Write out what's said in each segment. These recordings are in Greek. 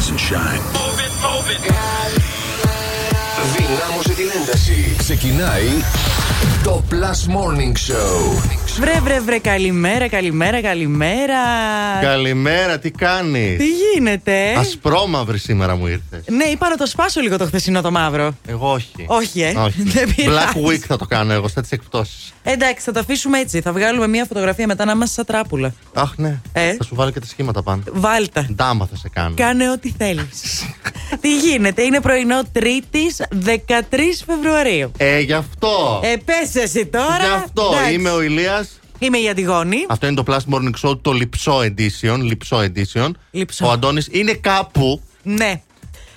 rise and shine. Move it, move it. Δυνάμωσε την ένταση. Ξεκινάει το Plus Morning Show. Βρε, βρε, βρε, καλημέρα, καλημέρα, καλημέρα. Καλημέρα, τι κάνεις; Τι γίνεται; Ασπρόμαυρη σήμερα μου ήρθες. Ναι, είπα να το σπάσω λίγο το χθεσινό το μαύρο. Εγώ όχι. Όχι, ε. Όχι. Δεν πειράζει. Black Week θα το κάνω εγώ, στα τις εκπτώσεις. Εντάξει, θα το αφήσουμε έτσι. Θα βγάλουμε μια φωτογραφία μετά να είμαστε σαν τράπουλα. Αχ, ναι. Ε; Θα σου βάλω και τα σχήματα πάνω. Βάλτα. Ντάμα θα σε κάνω. Κάνε ό,τι θέλεις. Τι γίνεται, είναι πρωινό Τρίτης 13 Φεβρουαρίου. Ε, γι' αυτό. Ε, πες εσύ τώρα. Γι' αυτό Εντάξει. είμαι ο Ηλίας Είμαι η Αντιγόνη. Αυτό είναι το Plus Morning Show, το λυψό edition. Λυψό edition. Λυψό. Ο Αντώνης είναι κάπου. Ναι.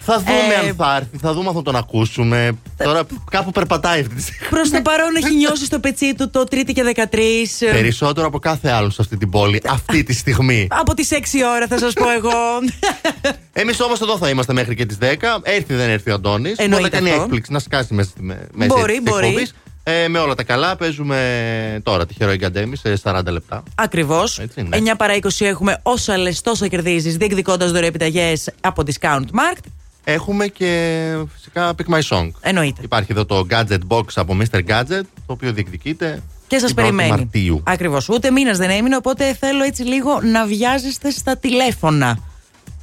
Θα δούμε Ε, αν θα έρθει, θα δούμε αν θα τον ακούσουμε. Τώρα κάπου περπατάει αυτή τη στιγμή. Προς το παρόν έχει νιώσει στο πετσί του το Τρίτη και 13. ε, Περισσότερο από κάθε άλλο σε αυτή την πόλη, αυτή τη στιγμή. Από τις 6 ώρα θα σας πω εγώ. Εμείς όμως εδώ θα είμαστε μέχρι και τις 10. Έρθει δεν έρθει ο Αντώνης. Μπορεί Εννοείται να κάνει αυτό. έκπληξη, να σκάσει μέσα στη με- μέση Μπορεί, της μπορεί. εκπομπής. Ε, με όλα τα καλά, παίζουμε τώρα τη Hero Academy σε 40 λεπτά. Ακριβώς. Έτσι είναι. 9 παρά 20 έχουμε όσα λες, τόσα κερδίζεις, διεκδικώντας δωρεοεπιταγέ από Discount Markt. Έχουμε και φυσικά Pick My Song. Εννοείται. Υπάρχει εδώ το Gadget Box από Mr. Gadget, το οποίο διεκδικείται. Και σας την 1η περιμένει. Μαρτίου. Ακριβώς. Ούτε μήνα δεν έμεινε, οπότε θέλω έτσι λίγο να βιάζεστε στα τηλέφωνα.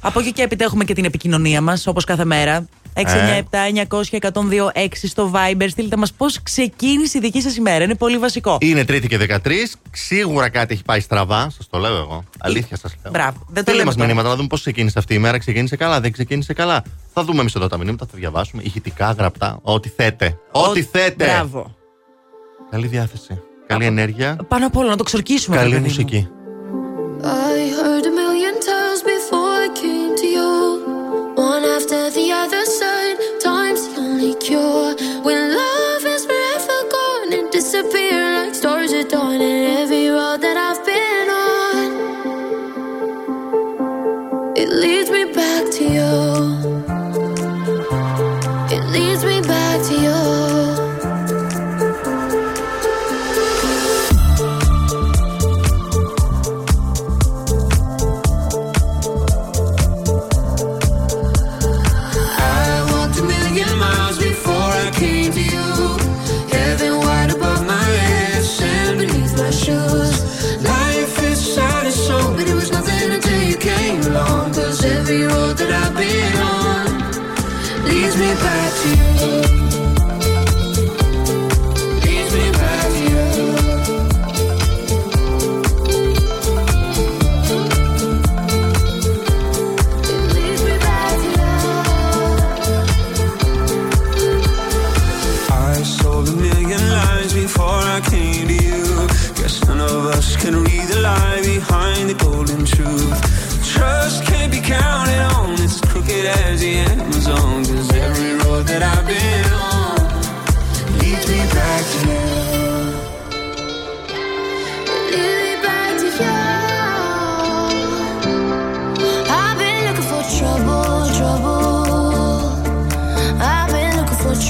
Από εκεί και έπειτα έχουμε και την επικοινωνία μας, όπως κάθε μέρα. Ε. 697-900-1026 στο Viber. Στείλτε μας πώς ξεκίνησε η δική σας ημέρα. Είναι πολύ βασικό. Είναι Τρίτη και 13. Σίγουρα κάτι έχει πάει στραβά. Σας το λέω εγώ. Αλήθεια σας λέω. Μπράβο. Δεν το Στείλτε λέμε μας τώρα. μηνύματα να δούμε πώς ξεκίνησε αυτή η μέρα. Ξεκίνησε καλά, δεν ξεκίνησε καλά. Θα δούμε εμείς εδώ τα μηνύματα, θα διαβάσουμε. Ηχητικά, γραπτά. Ό,τι θέτε. Ό,τι θέτε. Μπράβο. Καλή διάθεση. Καλή ενέργεια. Πάνω απ' όλα να το ξορκίσουμε. Καλή ρε παιδί μου. μουσική. I heard a million times leads me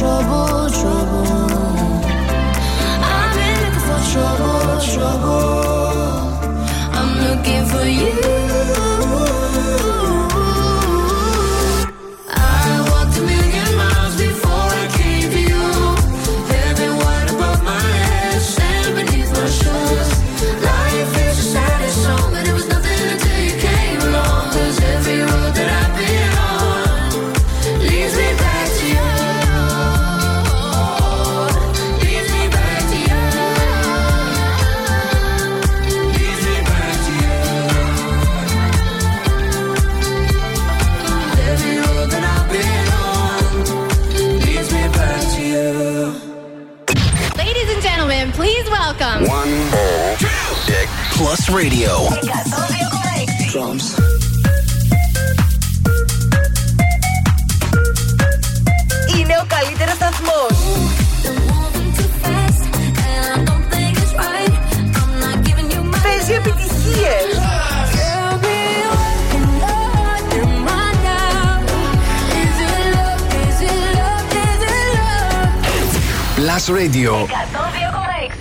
trouble. Plus Radio. Drums. Είναι ο καλύτερο σταθμό. Παίζει επιτυχίε. Plus Radio.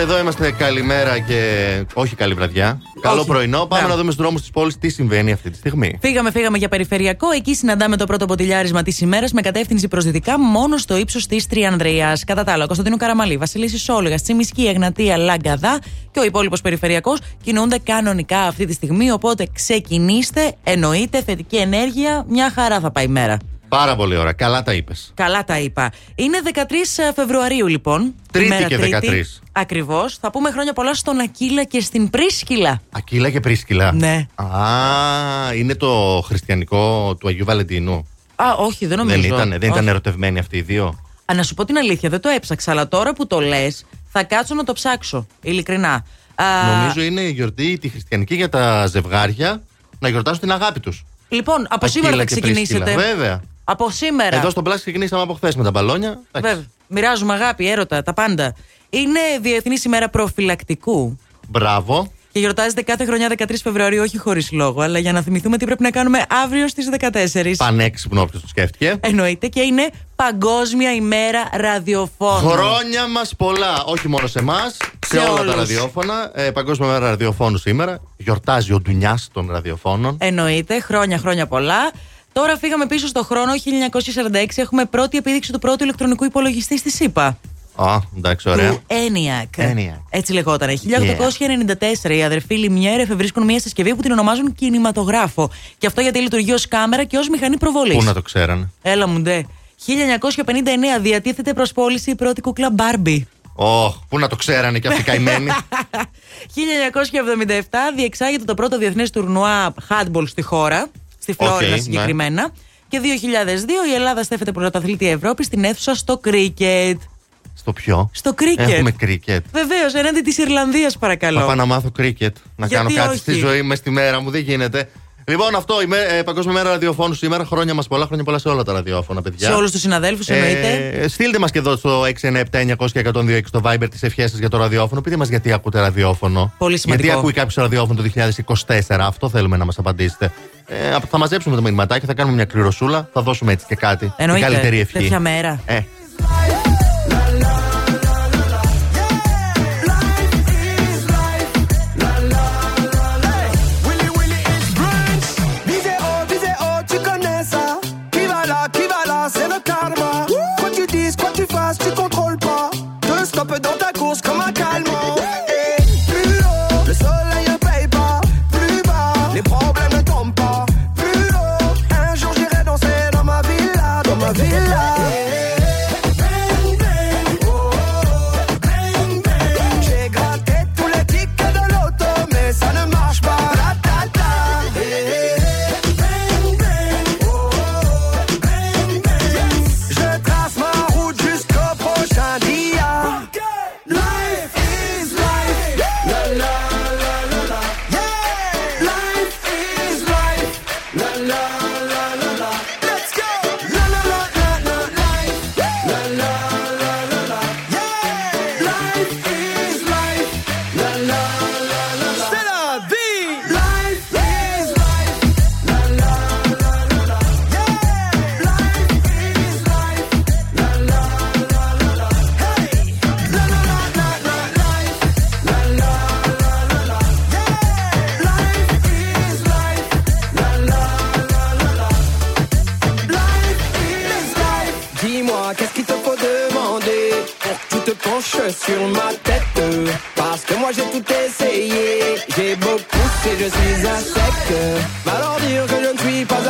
είμαστε, εδώ είμαστε. Καλημέρα και όχι καλή βραδιά. Καλό Όχι. πρωινό. Πάμε Ναι. να δούμε στους δρόμους της πόλης τι συμβαίνει αυτή τη στιγμή. Φύγαμε, φύγαμε για περιφερειακό. Εκεί συναντάμε το πρώτο ποτηλιάρισμα της ημέρας με κατεύθυνση προς δυτικά μόνο στο ύψος της Τριανδρέα. Κατά τα άλλα, Κωνσταντίνου Καραμαλή, Βασιλίση Σόλγα, Τσιμισκή, Εγνατία, Λαγκαδά και ο υπόλοιπος περιφερειακός κινούνται κανονικά αυτή τη στιγμή. Οπότε ξεκινήστε, εννοείται θετική ενέργεια. Μια χαρά θα πάει η μέρα. Πάρα πολύ ωραία. Καλά τα είπες. Καλά τα είπα. Είναι 13 Φεβρουαρίου λοιπόν. Τρίτη ημέρα και 13. Ακριβώς. Θα πούμε χρόνια πολλά στον Ακύλα και στην Πρίσκυλα. Ακύλα και Πρίσκυλα. Ναι. Α, είναι το χριστιανικό του Αγίου Βαλεντίνου. Α, όχι, δεν νομίζω. Δεν ήταν, δεν ήταν Όχι. ερωτευμένοι αυτοί οι δύο. Α, να σου πω την αλήθεια, δεν το έψαξα, αλλά τώρα που το λες, θα κάτσω να το ψάξω. Ειλικρινά. Α, Νομίζω είναι η γιορτή τη χριστιανική για τα ζευγάρια να γιορτάσουν την αγάπη τους. Λοιπόν, από σήμερα θα ξεκινήσετε. Βέβαια. Από σήμερα. Εδώ στο πλάσι ξεκινήσαμε από χθες με τα μπαλόνια. Εντάξει. Βέβαια. Μοιράζουμε αγάπη, έρωτα, τα πάντα. Είναι Διεθνή ημέρα προφυλακτικού. Μπράβο. Και γιορτάζεται κάθε χρονιά 13 Φεβρουαρίου, όχι χωρίς λόγο, αλλά για να θυμηθούμε τι πρέπει να κάνουμε αύριο στις 14. Πανέξυπνο όποιος το σκέφτηκε. Εννοείται και είναι Παγκόσμια ημέρα ραδιοφώνου. Χρόνια μας πολλά. Όχι μόνο σε εμάς, σε, Σε όλα τα όλους. ραδιόφωνα. Ε, Παγκόσμια μέρα ραδιοφώνου σήμερα. Γιορτάζει ο Ντουνιάς των ραδιοφώνων. Εννοείται, χρόνια χρόνια πολλά. Τώρα φύγαμε πίσω στο χρόνο, 1946, έχουμε πρώτη επίδειξη του πρώτου ηλεκτρονικού υπολογιστή στη ΣΥΠΑ. Α, εντάξει, ωραία. Του ENIAC. ENIAC. Έτσι λεγόταν. 1894 οι αδερφοί Λιμιέρ εφευρίσκουν μια συσκευή που την ονομάζουν κινηματογράφο. Και αυτό γιατί λειτουργεί ως κάμερα και ως μηχανή προβολής. Πού να το ξέρανε; Έλα μου ντε. 1959 διατίθεται προ πώληση η πρώτη κούκλα Barbie. Ωχ, πού να το ξέρανε και αυτοί οι καημένοι. 1977 διεξάγεται το πρώτο διεθνές τουρνουά handball στη χώρα, στη Φλόρινα Οκ, συγκεκριμένα. Και 2002 η Ελλάδα στέφεται πρωταθλήτρια Ευρώπης στην αίθουσα στο κρίκετ. Στο ποιο; Στο κρίκετ. Έχουμε κρίκετ. Βεβαίως, έναντι της Ιρλανδίας, παρακαλώ. Θα πάω να μάθω κρίκετ. Να Γιατί κάνω κάτι όχι; στη ζωή μες στη μέρα μου. Δεν γίνεται. Λοιπόν, αυτό η μέ- ε, Παγκόσμια Μέρα Ραδιοφώνου σήμερα. Χρόνια μας πολλά, χρόνια πολλά σε όλα τα ραδιόφωνα, παιδιά. Σε όλους τους συναδέλφους, εννοείται. Ε, στείλτε μας και εδώ στο 697-900-1026 στο Viber τις ευχές σας για το ραδιόφωνο. Πείτε μας γιατί ακούτε ραδιόφωνο. Πολύ σημαντικό. Γιατί ακούει κάποιος ραδιόφωνο το 2024. Αυτό θέλουμε να μας απαντήσετε. Ε, θα μαζέψουμε το μηνυματάκι, θα κάνουμε μια κληροσούλα, θα δώσουμε έτσι και κάτι. Εννοείται. Την καλύτερη ευχή. Τέτοια μέρα. Ε, sur ma tête Parce que moi j'ai tout essayé, j'ai beau pousser, je suis un sec. Va dire que je ne suis pas à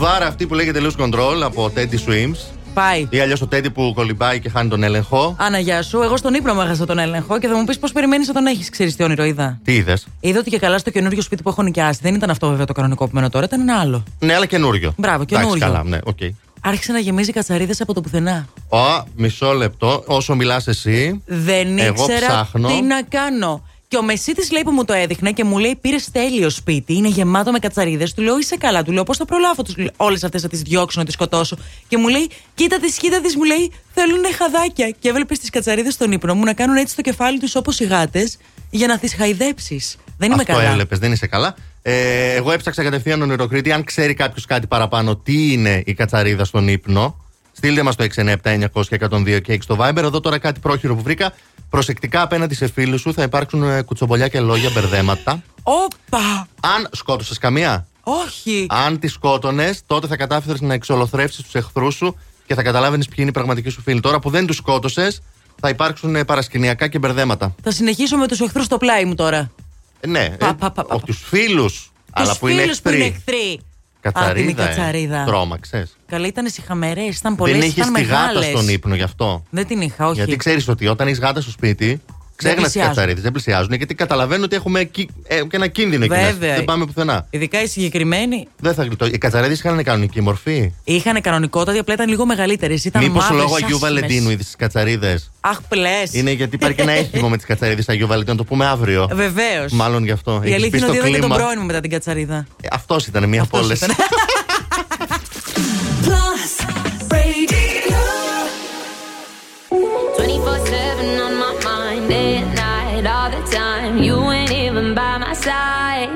Η τραγουδάρα αυτή που λέγεται Lose Control από Teddy Swims. Πάει. Ή αλλιώς το Teddy που κολυμπάει και χάνει τον έλεγχο. Α να, γεια σου. Εγώ στον ύπνο μου έχασα τον έλεγχο και θα μου πεις πώς περιμένεις να τον έχεις. Ξέρεις τι όνειρο είδα; Τι είδες; Είδα ότι και καλά στο καινούριο σπίτι που έχω νοικιάσει. Δεν ήταν αυτό βέβαια το κανονικό που μένω τώρα, ήταν ένα άλλο. Ναι, αλλά καινούριο. Μπράβο, Εντάξει, καινούριο. καλά, ναι, οκ. Άρχισε να γεμίζει κατσαρίδες από το πουθενά. Ω, μισό λεπτό. Όσο μιλάς εσύ. Δεν Εγώ ήξερα ψάχνω. τι να κάνω. Και ο Μεσίτης λέει που μου το έδειχνε και μου λέει: Πήρες τέλειο σπίτι, είναι γεμάτο με κατσαρίδες. Του λέω: Είσαι καλά, του λέω: Πώς θα προλάβω όλες αυτές να τις διώξω, να τις σκοτώσω. Και μου λέει: Κοίτα τις, κοίτα τις, μου λέει: Θέλουν χαδάκια. Και έβλεπε τι κατσαρίδες στον ύπνο μου να κάνουν έτσι το κεφάλι τους όπως οι γάτες για να τις χαϊδέψεις. Δεν είμαι Αυτό καλά. έβλεπε, δεν είσαι καλά. Ε, εγώ έψαξα κατευθείαν τον Ηροκρίτη. Αν ξέρει κάποιος κάτι παραπάνω, τι είναι η κατσαρίδα στον ύπνο, στείλτε μας το 697-900-102 και 6 στο Viber. Εδώ τώρα κάτι πρόχειρο που βρήκα. Προσεκτικά απέναντι σε φίλους σου θα υπάρξουν ε, κουτσομπολιά και λόγια, μπερδέματα. Όπα! Αν σκότωσες καμία, Όχι! αν τη σκότωνες, τότε θα κατάφερες να εξολοθρεύσει τους εχθρούς σου και θα καταλάβαινες ποιοι είναι οι πραγματικοί σου φίλοι. Τώρα που δεν τους σκότωσες, θα υπάρξουν ε, παρασκηνιακά και μπερδέματα. Θα συνεχίσω με τους εχθρούς στο πλάι μου τώρα. Ε, ναι, Πα, ε, πα, πα, πα. όχι τους φίλους, αλλά Τους που είναι φίλους που είναι εχθροί. Εχθροί. Κατσαρίδα. Α, την ε. κατσαρίδα. Τρόμαξες. Καλά, ήταν συχαμερέ, ήταν πολλές. Δεν είχε ήταν τη γάτα μεγάλες. στον ύπνο γι' αυτό; Δεν την είχα, όχι. Γιατί ξέρεις ότι όταν έχεις γάτα στο σπίτι, ξέχνας τι πλησιάζουν. κατσαρίδε. Δεν πλησιάζουν γιατί καταλαβαίνουν ότι έχουμε κι- ε, και ένα κίνδυνο εκεί μέσα. Βέβαια. Δεν πάμε πουθενά. Ειδικά οι συγκεκριμένοι Δεν θα γλιτώ. Οι κατσαρίδε είχαν κανονική μορφή. είχαν κανονικότητα, απλά ήταν λίγο μεγαλύτερε. Ήταν Μήπως μαύρες, λόγω Αγίου άσχημες. Βαλεντίνου είδε τι κατσαρίδε. Αχ, πλες. Είναι γιατί υπάρχει και ένα έθιμο με τις κατσαρίδε Αγίου Βαλεντίνου. Να το πούμε αύριο. Βεβαίως. Μάλλον γι' αυτό. Η Έχεις μπει αλήθεια είναι στο ότι είδα και τον κλίμα. πρώην μου μετά την κατσαρίδα. Αυτός ήταν μία από Αυτός όλες. time. You ain't even by my side,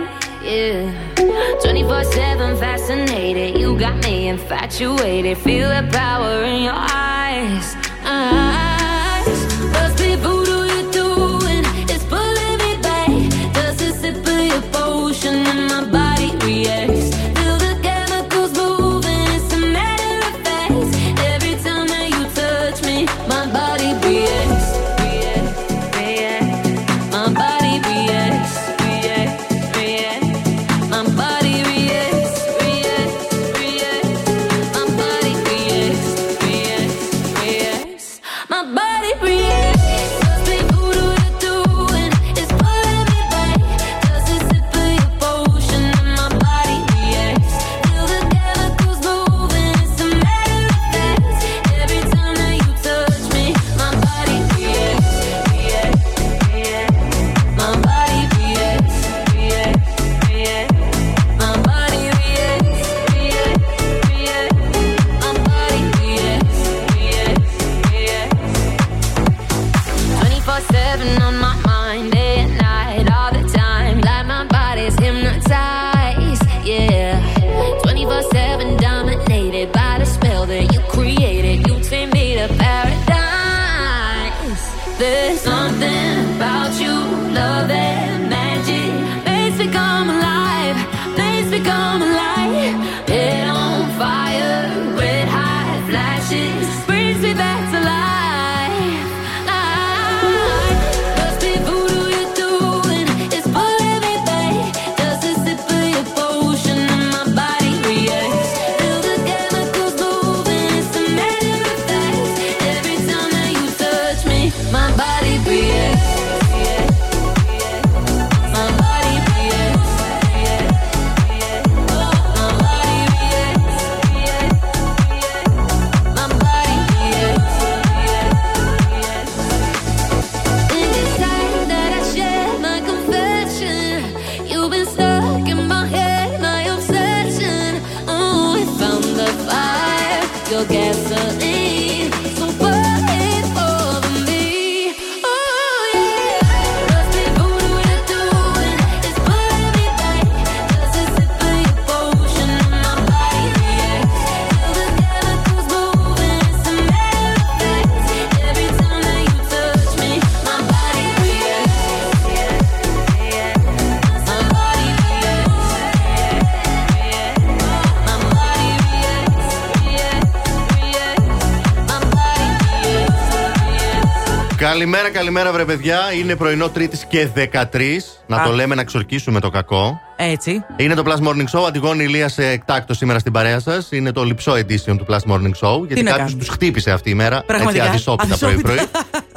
yeah. 24-7 fascinated, you got me infatuated. Feel the power in your eyes, Καλημέρα, καλημέρα, βρε παιδιά. Είναι πρωινό Τρίτης και 13. Να Α. το λέμε να ξορκίσουμε το κακό. Έτσι. Είναι το Plus Morning Show. Αντιγόνη Ηλίας σε εκτάκτος σήμερα στην παρέα σας. Είναι το λυψό edition του Plus Morning Show. Γιατί να κάποιος κάνουμε; τους χτύπησε αυτή η μέρα. Πραγματικά. Έτσι αδυσόπιτα Αδυσόπιτα. πρωί-πρωί.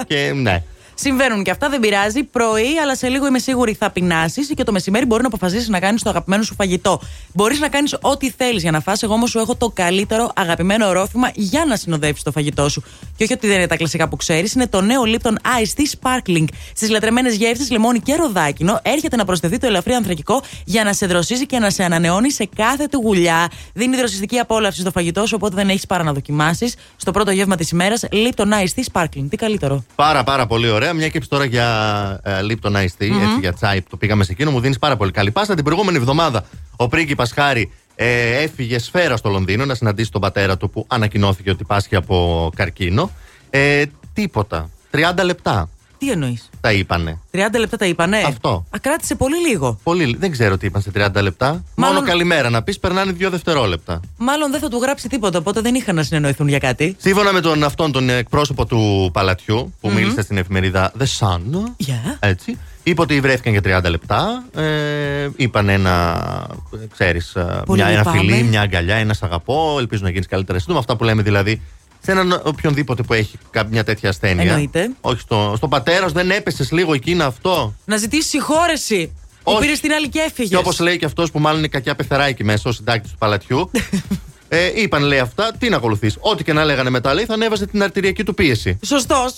και ναι. Συμβαίνουν και αυτά, δεν πειράζει. Πρωί, αλλά σε λίγο είμαι σίγουρη θα πεινάσεις και το μεσημέρι μπορεί να αποφασίσεις να κάνεις το αγαπημένο σου φαγητό. Μπορείς να κάνεις ό,τι θέλεις για να φας. Εγώ όμως σου έχω το καλύτερο αγαπημένο ορόφημα για να συνοδεύσει το φαγητό σου. Και όχι ότι δεν είναι τα κλασικά που ξέρεις, είναι το νέο Lipton Ice Tea Sparkling. Στις λατρεμένες γεύσεις, λεμόνι και ροδάκινο, έρχεται να προσθεθεί το ελαφρύ ανθρακικό για να σε δροσίζει και να σε ανανεώνει σε κάθε του γουλιά. Δίνει δροσιστική απόλαυση στο φαγητό σου, οπότε δεν έχεις παρά να δοκιμάσεις. Στο πρώτο γεύμα της ημέρας, Lipton Ice Tea Sparkling. Τι καλύτερο. Πάρα πάρα πολύ ωραία. Μια και είπες τώρα για ε, Lipton Ice Tea, έτσι για τσάι που το πήγαμε σε εκείνο, μου δίνεις πάρα πολύ καλή πάσα. Την προηγούμενη εβδομάδα ο πρίγκιπας Χάρη ε, έφυγε σφαίρα στο Λονδίνο να συναντήσει τον πατέρα του που ανακοινώθηκε ότι πάσχει από καρκίνο. Ε, τίποτα. 30 λεπτά Τι εννοείς; τα είπανε. 30 λεπτά τα είπανε; Αυτό. Ακράτησε πολύ λίγο. Πολύ, δεν ξέρω τι είπαν σε 30 λεπτά. Μάλλον- Μόνο καλημέρα να πεις, περνάνε δύο δευτερόλεπτα. Μάλλον δεν θα του γράψει τίποτα, οπότε δεν είχαν να συνεννοηθούν για κάτι. Σύμφωνα με τον αυτόν τον εκπρόσωπο του παλατιού που μίλησε στην εφημερίδα The Sun, Yeah. έτσι, είπε ότι βρέθηκαν για 30 λεπτά. Ε, είπαν ένα, ξέρεις, ε, Πολύ μια, ένα λυπάμαι. φιλί, μια αγκαλιά, ένα σ' αγαπώ, ελπίζω να γίνεις καλύτερα σύντομα. Αυτά που λέμε δηλαδή σε έναν οποιονδήποτε που έχει κάποια μια τέτοια ασθένεια. Εννοείται. Όχι στο, στον πατέρας σου, δεν έπεσες λίγο εκείνο αυτό; Να ζητήσεις συγχώρεση. Που Όχι. πήρες την άλλη και έφυγες. Και όπως λέει και αυτός που μάλλον είναι κακιά πεθερά εκεί μέσα, ο συντάκτης του παλατιού. ε, είπαν λέει αυτά, τι να ακολουθείς. Ό,τι και να λέγανε μετά, λέει, θα ανέβαζε την αρτηριακή του πίεση. Σωστός.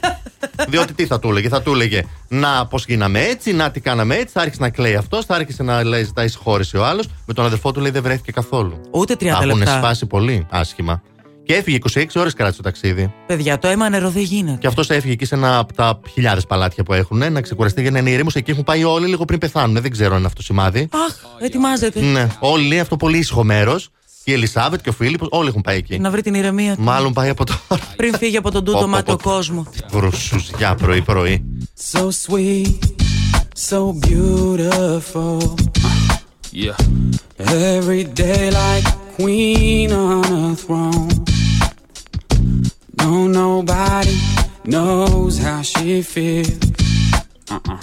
Διότι τι θα του έλεγε, θα του έλεγε Να πώ γίναμε έτσι, να τι κάναμε έτσι. Θα άρχισε να κλαίει αυτός, θα άρχισε να λέει, ζητάει συγχώρεση ο άλλος. Με τον αδερφό του λέει δεν βρέθηκε καθόλου. Ούτε 30 Τα έχουν λεπτά. σπάσει πολύ άσχημα. Και έφυγε 26 ώρες κράτησε το ταξίδι. Παιδιά, το αίμα νερό δεν γίνεται. Και αυτός έφυγε εκεί σε ένα από τα χιλιάδε παλάτια που έχουν να ξεκουραστεί για να είναι ηρέμο. Εκεί έχουν πάει όλοι λίγο πριν πεθάνουν. Δεν ξέρω αν είναι αυτό σημάδι. Αχ, ετοιμάζεται. Ναι, όλοι είναι αυτό πολύ ήσυχο μέρος. Και η Ελισάβετ και ο Φίλιππος όλοι έχουν πάει εκεί. Να βρει την ηρεμία του. Μάλλον πάει από τώρα. Πριν φύγει από τον Πω, τούτο πω, μάτιο πω. κόσμο. Βρουσουζιά πρωί-πρωί. So sweet, so beautiful. Yeah. Every day like a queen on a throne. No, nobody knows how she feels. Uh-uh.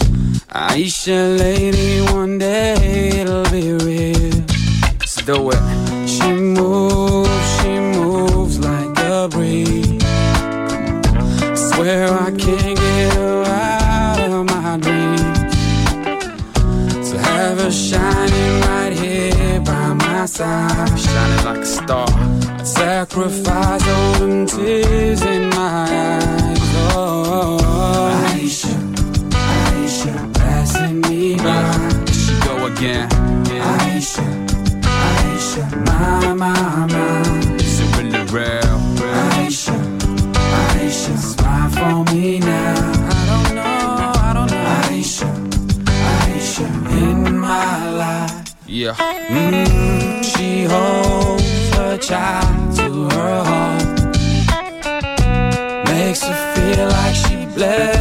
Aisha, lady, one day it'll be real. Let's do it. She moves, she moves like a breeze. Swear I can't get her out of my dreams. To have her shining right here by my side. Shining like a star. Sacrifice all them tears in my eyes. Oh, Aisha, Aisha, passing me by. She go again. Yeah. Aisha, Aisha, my, my, my. Is it really real? Aisha, Aisha, smile for me now. I don't know, I don't know. Aisha, Aisha, in my life. Yeah. Mm, she holds child to her heart. Makes her feel like she blessed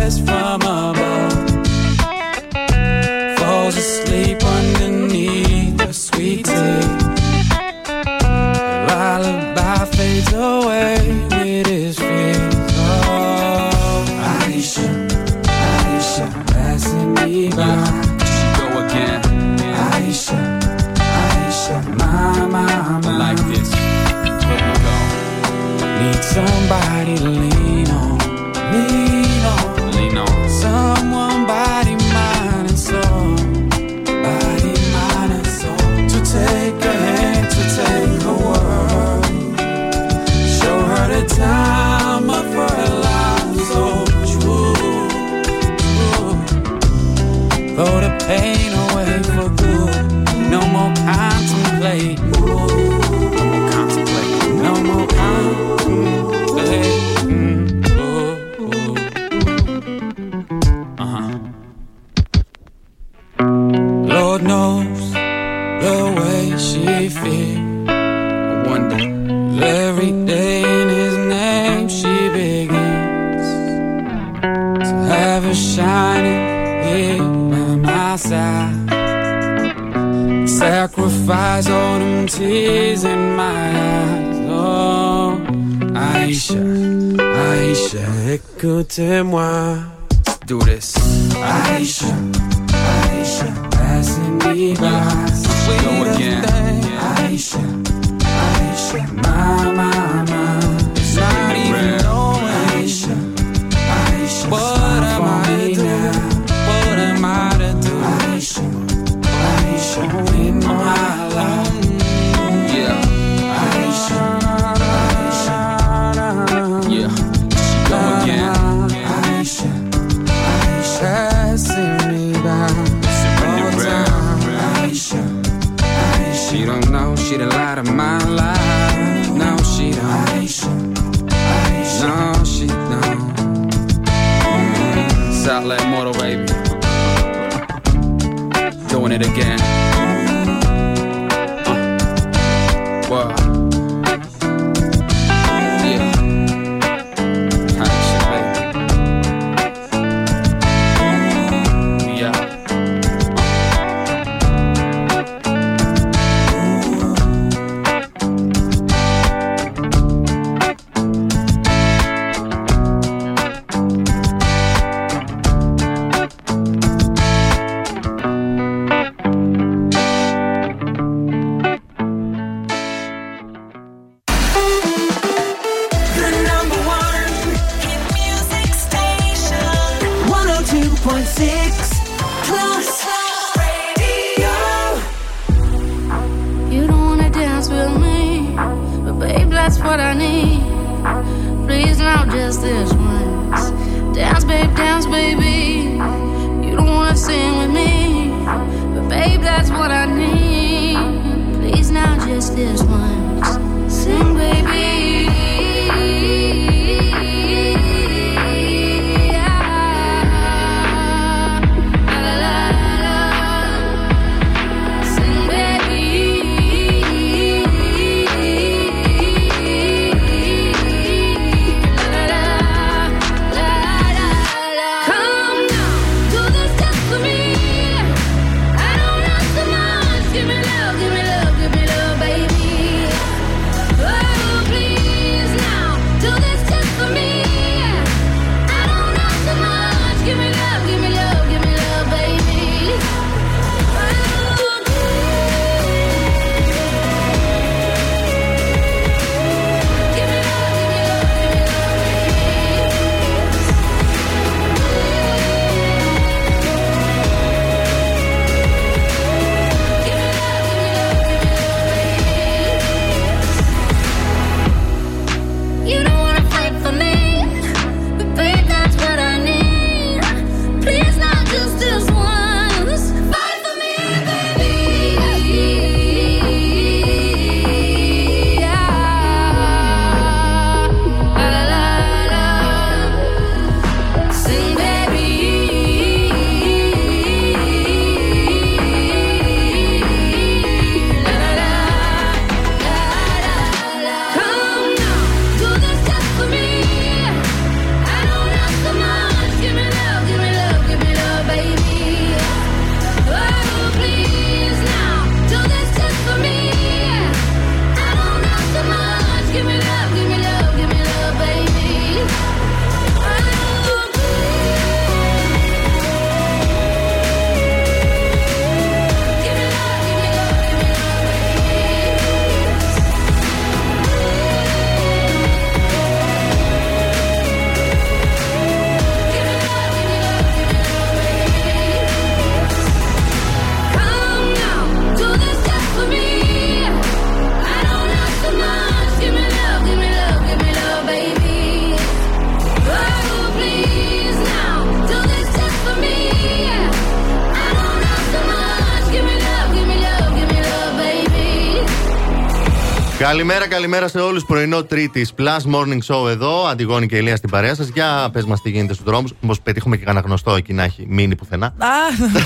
Καλημέρα, καλημέρα σε όλους. Πρωινό Τρίτης Plus Morning Show εδώ. Αντιγόνη και Ηλία στην παρέα σας. Για πες μας τι γίνεται στους δρόμους. Μήπως πετύχουμε και κανένα γνωστό εκεί να έχει μείνει πουθενά. Α,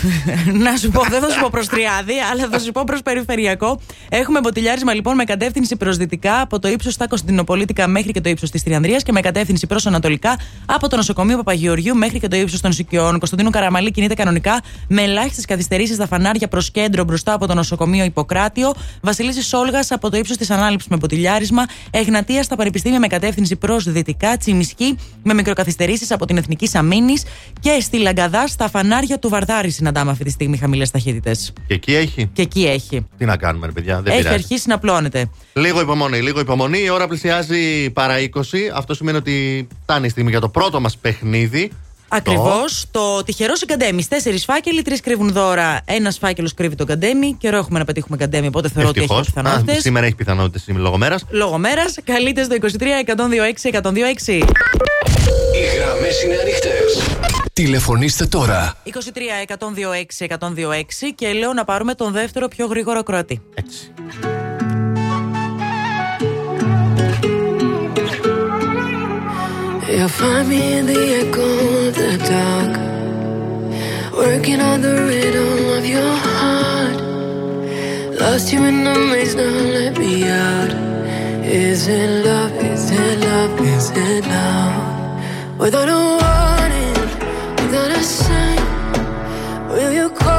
να σου πω, δεν θα σου πω προς Τριάδη, αλλά θα σου πω προς Περιφερειακό. Έχουμε μποτιλιάρισμα λοιπόν με κατεύθυνση προς δυτικά από το ύψος στα Κωνσταντινοπολίτικα μέχρι και το ύψος της Τριανδρίας και με κατεύθυνση προς Ανατολικά από το νοσοκομείο Παπαγεωργιού μέχρι και το ύψος των Σικιών. Κωνσταντίνου Καραμαλή κινείται κανονικά με ελάχιστες καθυστερήσεις στα φανάρια προς κέντρο μπροστά από το νοσοκομείο Ιπποκράτιο. Βασιλίση Σόλγας από το ύψος της ανάληψη με μποτιλιάρισμα. Εγνατία στα πανεπιστήμια με κατεύθυνση προς δυτικά. Τσιμισκή με μικροκαθυστερήσεις από την Εθνική Αμήνη. Και στη Λαγκαδά στα φανάρια του Βαρδάρη συναντάμε αυτή τη στιγμή χαμηλές ταχύτητες. Και εκεί έχει; Και εκεί έχει. Τι να κάνουμε, ρε παιδιά. Δεν έχει πειράζει. αρχίσει να πλώνεται. Λίγο υπομονή, λίγο υπομονή. Η ώρα πλησιάζει παρά 20. Αυτό σημαίνει ότι φτάνει η στιγμή για το πρώτο μας παιχνίδι. Ακριβώς. Το τυχερός συγκαντέμι. Τέσσερις φάκελοι, τρεις κρύβουν δώρα. Ένας φάκελος κρύβει τον καντέμι. Καιρό έχουμε να πετύχουμε καντέμι, οπότε θεωρώ ότι έχει Ευτυχώς. Α, πιθανότητε. σήμερα έχει πιθανότητες λόγω μέρα. Λόγω μέρα, καλείτε στο 23 126 126. Οι γραμμές είναι ανοιχτές. Τηλεφωνήστε τώρα. 23 126 126 και λέω να πάρουμε τον δεύτερο πιο γρήγορο Κροατή. Έτσι. You'll find me in the echo of the dark, working on the rhythm of your heart. Lost you in the maze, now let me out. Is it love? Is it love? Is it love? Without a warning, without a sign, will you call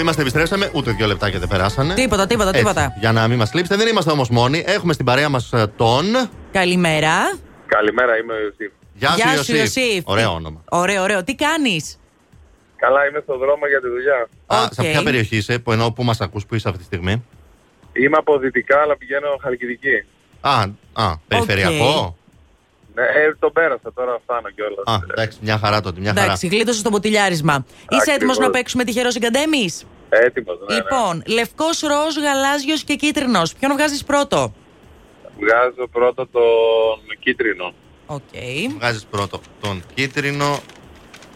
είμαστε, επιστρέψαμε. Ούτε δύο λεπτάκια δεν περάσανε. Τίποτα, τίποτα, Έτσι, τίποτα. για να μην μας λείψετε. Δεν είμαστε όμως μόνοι. Έχουμε στην παρέα μας τον. Καλημέρα. Καλημέρα, είμαι ο Ιωσήφ. Γεια, Γεια σου, σου, Ιωσήφ. Ιωσήφ. Ωραίο όνομα. Ωραίο, ωραίο. Τι κάνεις; Καλά, είμαι στο δρόμο για τη δουλειά. Α, Οκ. σε ποια περιοχή είσαι, που ενώ που μας ακούς, που είσαι αυτή τη στιγμή; Είμαι από δυτικά, αλλά πηγαίνω Χαλκιδική. Α, α περιφερειακό; Ναι, ε, τον πέρασα, τώρα φτάνω κιόλας. Α, εντάξει, μια χαρά τότε, μια χαρά. Εντάξει, γλίτωσε το μποτιλιάρισμα. Είσαι έτοιμος Ακριβώς. να παίξουμε τυχερός ή γκαντέμης. Έτοιμος, ναι, Λοιπόν, λευκός, ροζ, γαλάζιος και κίτρινος. Ποιον βγάζεις πρώτο; ναι. Βγάζω πρώτα τον κίτρινο. Οκ. Βγάζεις πρώτο τον κίτρινο,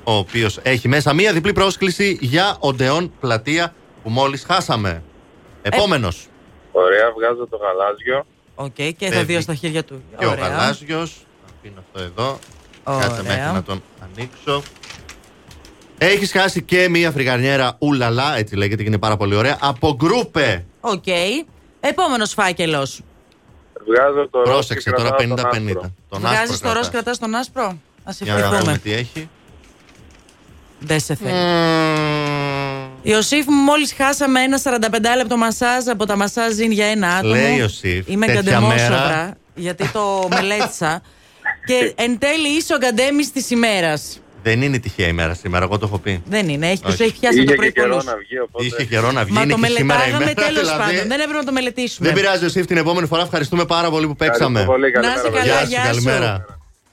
ο οποίος έχει μέσα μία διπλή πρόσκληση για Odeon Πλατεία που μόλις χάσαμε. Επόμενος. Ωραία, βγάζω το γαλάζιο. Οκ, και τα Φεύγει δύο στα χέρια του. Και ο Ωραία. γαλάζιος. Αφήνω αυτό εδώ. Ωραία. Κάτσε μέχρι να τον ανοίξω. Έχεις χάσει και μία φρυγαρνιέρα ουλαλά, έτσι λέγεται και είναι πάρα πολύ ωραία. Από γκρούπε. Οκ. Επόμενος φάκελος. Βγάζω το ροζ Πρόσεξε και τώρα κρατάω τον 50-50. άσπρο. Τον Βγάζεις άσπρο το ροζ, κρατάς. κρατάς τον άσπρο; Α Για να δούμε ευχηθούμε. τι έχει. Δεν σε θέλει. Μμμ. Ιωσήφ, μόλις χάσαμε ένα 45 λεπτό μασάζ από τα μασάζ είναι για ένα άτομο. Λέει Ιωσήφ, Είμαι τέτοια γκαντεμόσοβρα, μέρα. γιατί το μελέτησα. και εν τέλει είσαι ο γκαντέμις της ημέρας. Δεν είναι τυχαία ημέρα σήμερα, εγώ το έχω πει. Δεν είναι, έχει, τους έχει πιάσει Είχε το πρωί και καιρό να βγει, οπότε. Είχε καιρό να βγει. Μα είναι το μελετάγαμε τέλος δηλαδή. πάντων. Δεν έπρεπε να το μελετήσουμε. Δεν πειράζει, Οσίφ, την επόμενη φορά ευχαριστούμε πάρα πολύ που παίξαμε. Πολύ, να είσαι καλά, γεια σου. Καλημέρα.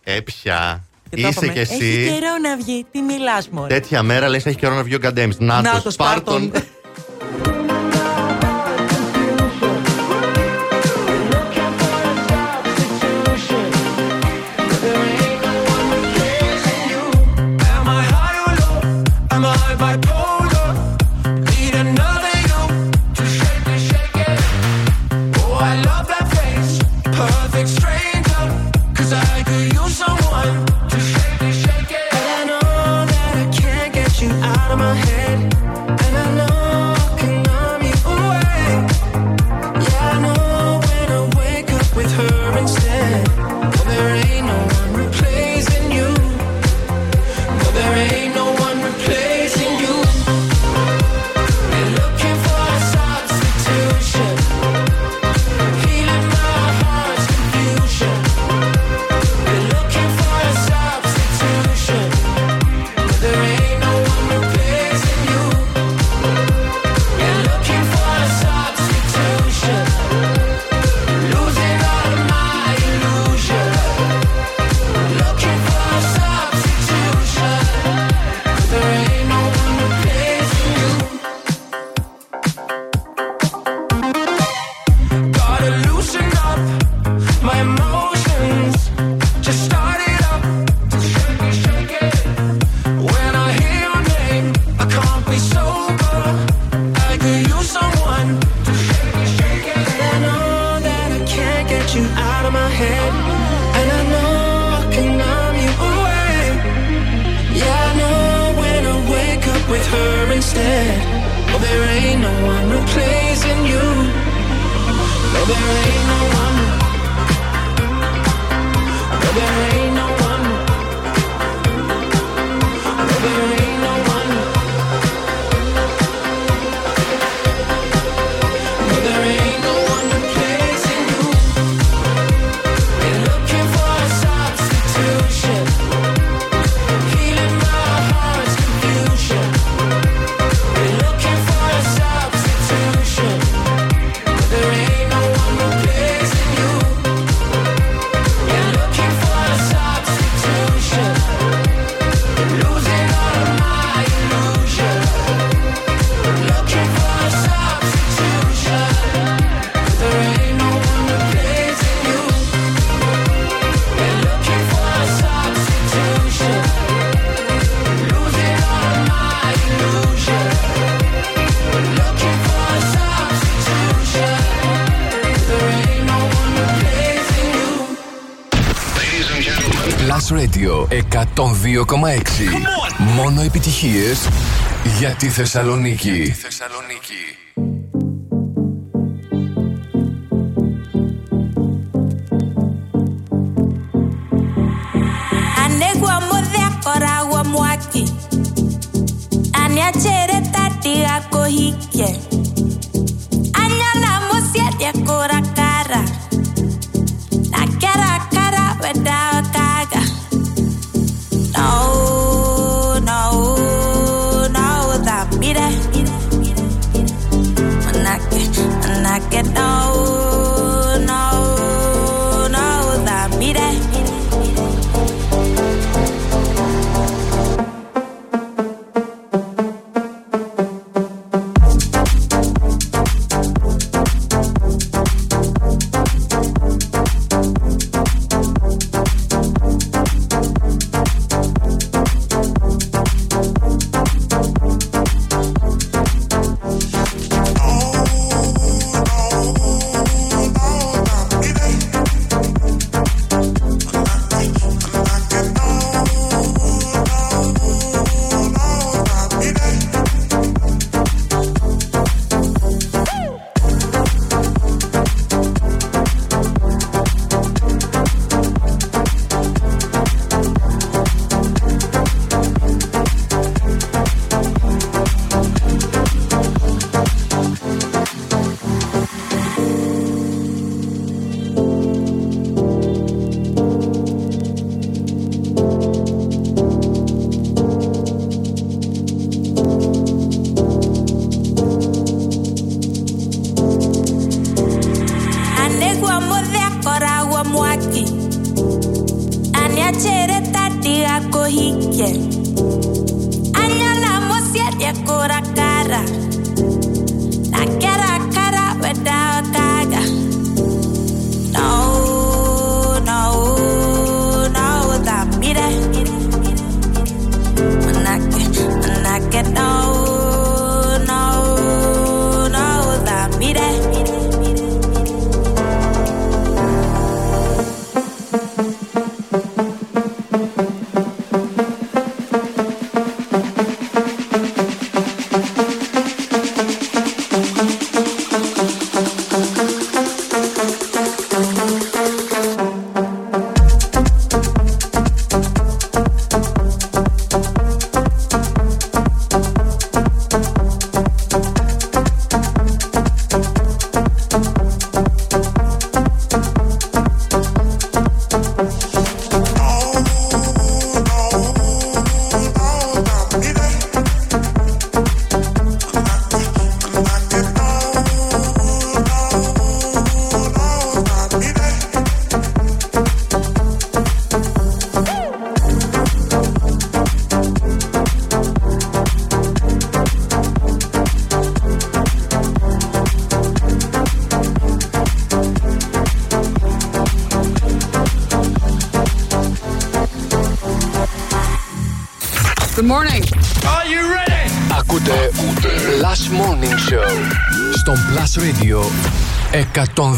Ε, Έπια. Και Είσαι και εσύ. Έχει καιρό να βγει. Τι μιλάς, Μωρή. Τέτοια μέρα λες: Έχει καιρό να βγει ο Γκαντέμις. Να, να το Σπάρτον. my. 102,6 Μόνο επιτυχίες για τη Θεσσαλονίκη. Για τη Θεσσαλονίκη.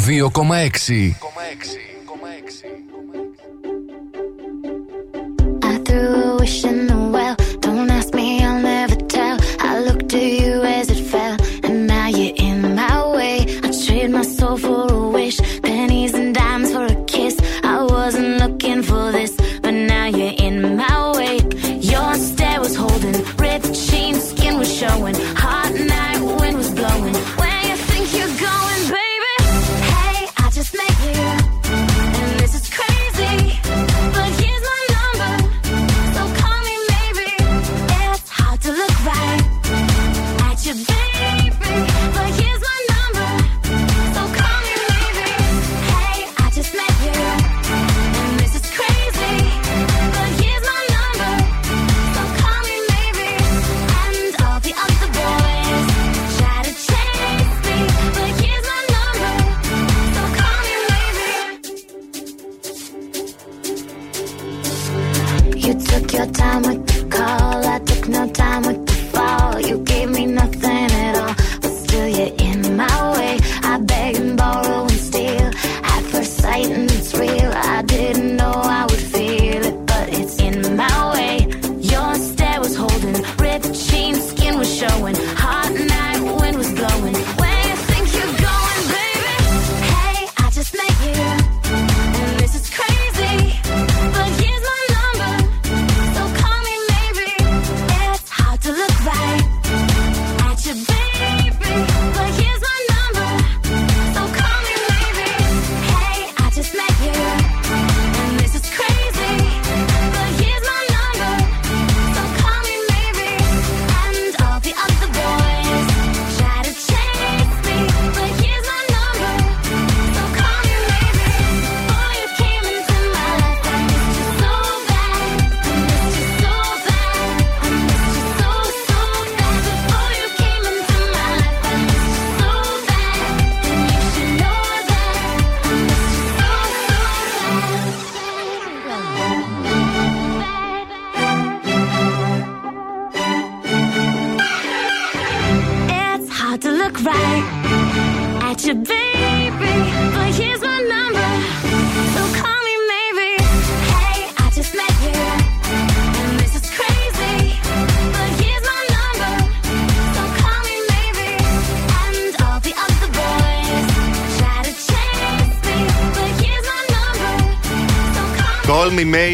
2,6.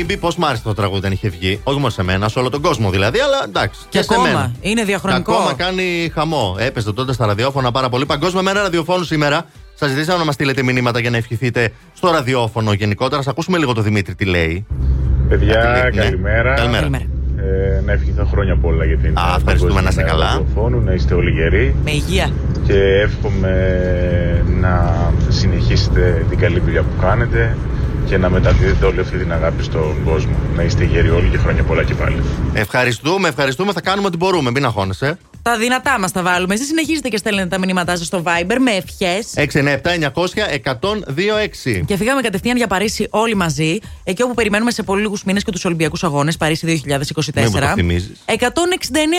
μπει πώς μ' άρεσε το τραγούδι δεν είχε βγει. Όχι μόνο σε μένα, σε όλο τον κόσμο δηλαδή, αλλά εντάξει. Και, και ακόμα. Σε μένα. Είναι διαχρονικό. Και ακόμα κάνει χαμό. Έπεσε τότε στα ραδιόφωνα πάρα πολύ. Παγκόσμια μέρα ραδιοφώνου σήμερα. Σας ζητήσαμε να μας στείλετε μηνύματα για να ευχηθείτε στο ραδιόφωνο γενικότερα. Α ακούσουμε λίγο το Δημήτρη τι λέει. Παιδιά, ναι. καλημέρα. καλημέρα. Ε, να ευχηθώ χρόνια πολλά για την Α, ευχαριστούμε να είστε καλά. Να είστε όλοι γεροί. Με υγεία. Και εύχομαι να συνεχίσετε την καλή δουλειά που κάνετε, μεταδίδετε όλη αυτή την αγάπη στον κόσμο. Να είστε γέροι όλοι και χρόνια πολλά και πάλι. Ευχαριστούμε, ευχαριστούμε. Θα κάνουμε ό,τι μπορούμε. Μην αγχώνεσαι. Τα δυνατά μας τα βάλουμε. Εσείς συνεχίζετε και στέλνετε τα μηνύματά σας στο Viber με ευχές. 697-900-1026. Και φύγαμε κατευθείαν για Παρίσι όλοι μαζί, εκεί όπου περιμένουμε σε πολύ λίγους μήνες και τους Ολυμπιακούς Αγώνες, Παρίσι Μην μου το 2024. θυμίζεις. 169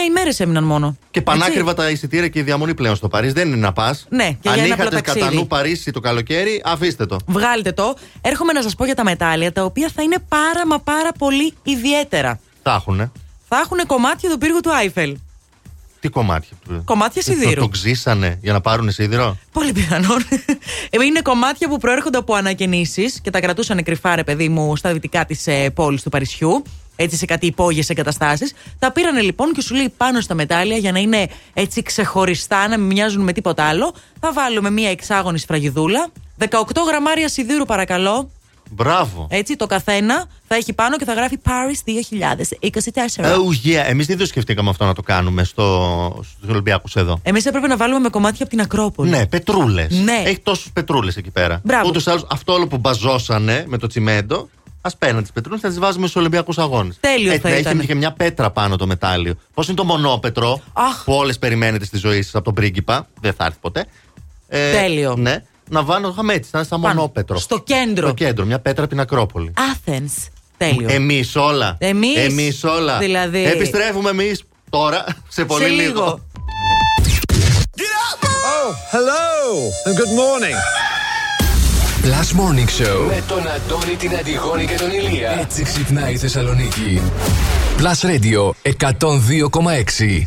ημέρες έμειναν μόνο. Και πανάκριβα τα εισιτήρια και η διαμονή πλέον στο Παρίσι. Δεν είναι να πας. Ναι, και για Αν ένα είχατε πρωταξίδι. κατά νου Παρίσι το καλοκαίρι, αφήστε το. Βγάλτε το. Έρχομαι να σας πω για τα μετάλλια, τα οποία θα είναι πάρα μα πάρα πολύ ιδιαίτερα. Τα έχουνε. Θα έχουν κομμάτια του πύργου του Άιφελ. Τι κομμάτια. Κομμάτια Το, σιδήρου. το ξύσανε για να πάρουν σίδηρο; Πολύ πιθανόν. Ε, Είναι κομμάτια που προέρχονται από ανακαινήσεις και τα κρατούσαν κρυφά, ρε παιδί μου, στα δυτικά της ε, πόλης του Παρισιού. Έτσι σε κάτι υπόγειες εγκαταστάσεις. Τα πήρανε λοιπόν και σου λέει πάνω στα μετάλλια για να είναι έτσι ξεχωριστά, να μην μοιάζουν με τίποτα άλλο. Θα βάλουμε μία εξάγωνη σφραγιδούλα. 18 γραμμάρια σιδήρου, παρακαλώ. Μπράβο. Έτσι, το καθένα θα έχει πάνω και θα γράφει Paris 2024. Oh yeah. Εμείς δεν το σκεφτήκαμε αυτό να το κάνουμε στο, στους Ολυμπιακούς εδώ. Εμείς έπρεπε να βάλουμε με κομμάτια από την Ακρόπολη. Ναι, πετρούλες. Ναι. Έχει τόσους πετρούλες εκεί πέρα. Μπράβο. Ούτως ή άλλως αυτό όλο που μπαζώσανε με το τσιμέντο, ας παίρνουν τις πετρούλες, θα τις βάζουμε στους Ολυμπιακούς Αγώνες. Τέλειος θα να ήταν. έχει και μια πέτρα πάνω το μετάλλιο. Πώς είναι το μονόπετρο Αχ. που όλες περιμένετε στη ζωή σας από τον πρίγκιπα. Δεν θα έρθει ποτέ. Ε, Τέλειο. Ναι. Να βάλω το είχαμε έτσι, σαν, σαν Πάνω. μονόπετρο. Στο κέντρο. Στο κέντρο, μια πέτρα από την Ακρόπολη. Athens. Τέλειο. Εμείς όλα. Εμείς, Εμείς όλα. δηλαδή. Επιστρέφουμε εμείς τώρα σε πολύ Σε λίγο. λίγο. Oh, hello and good morning. Plus Morning Show με τον Αντώνη, την Αντιγόνη και τον Ηλία. Έτσι ξυπνάει η Θεσσαλονίκη. Plus Radio 102,6.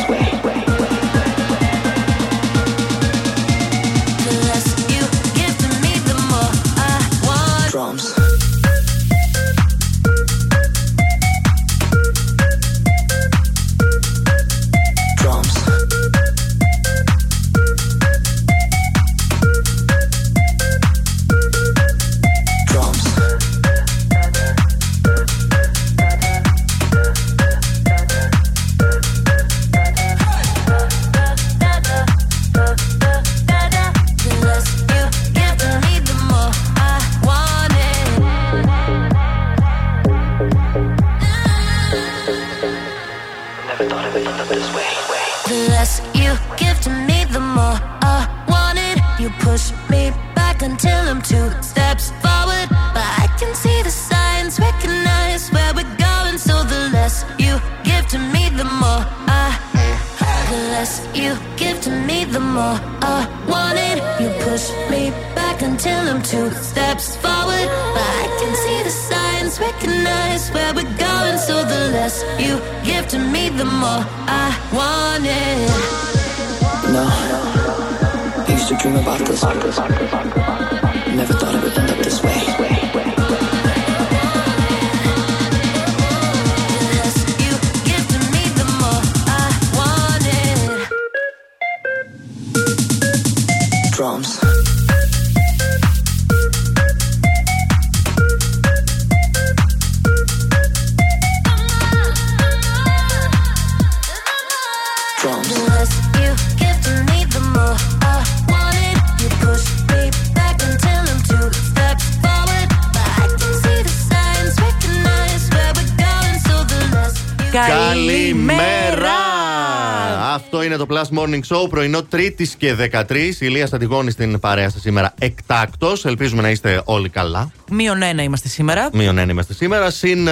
Το Plus Morning Show, πρωινό 3η και 13. Η Ηλία Στατηγόνη στην παρέα σας σήμερα εκτάκτος. Ελπίζουμε να είστε όλοι καλά. Μείον ένα είμαστε σήμερα. Μείον ένα είμαστε σήμερα. Συν ε,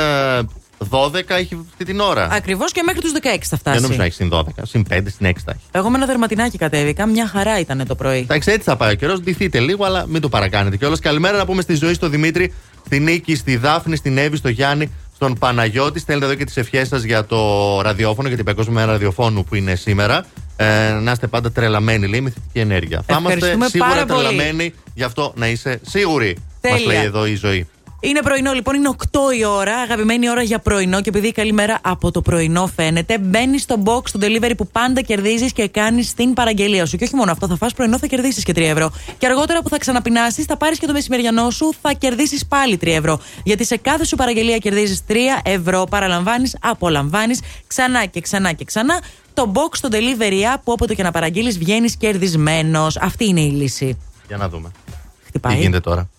12 έχει αυτή την ώρα. Ακριβώς και μέχρι τους 16 θα Δεν φτάσει. νομίζω να έχεις συν 12. Συν 5, συν 6 θα έχεις. Εγώ με ένα δερματινάκι κατέβηκα. Μια χαρά ήταν το πρωί. Εντάξει, έτσι θα πάει ο καιρός. Ντυθείτε λίγο, αλλά μην το παρακάνετε κιόλας. Καλημέρα να πούμε στη ζωή, στο Δημήτρη, στη Νίκη, στη Δάφνη, στην Εύη, στο Γιάννη, στον Παναγιώτη. Στέλνετε εδώ και τις ευχές σας για το ραδιόφωνο, για την Παγκόσμια Μέρα Ραδιοφώνου που είναι σήμερα. Ε, να είστε πάντα τρελαμένοι, λέει, με θετική ενέργεια. Θα είμαστε Ευχαριστούμε σίγουρα πάρα πολύ. τρελαμένοι, γι' αυτό να είσαι σίγουροι. Μας Τέλεια. λέει εδώ η ζωή. Είναι πρωινό λοιπόν, είναι 8 η ώρα, αγαπημένη ώρα για πρωινό. Και επειδή η καλή μέρα από το πρωινό φαίνεται, μπαίνει στο box του delivery που πάντα κερδίζεις και κάνεις την παραγγελία σου. Και όχι μόνο αυτό, θα φας πρωινό, θα κερδίσεις και 3 ευρώ. Και αργότερα που θα ξαναπεινάσεις, θα πάρεις και το μεσημεριανό σου, θα κερδίσεις πάλι 3 ευρώ. Γιατί σε κάθε σου παραγγελία κερδίζεις 3 ευρώ, παραλαμβάνεις, απολαμβάνεις ξανά και ξανά και ξανά. Το box στο delivery app που όποτε και να παραγγείλεις βγαίνεις κερδισμένος. Αυτή είναι η λύση. Για να δούμε. Χτυπάει. Τι γίνεται τώρα;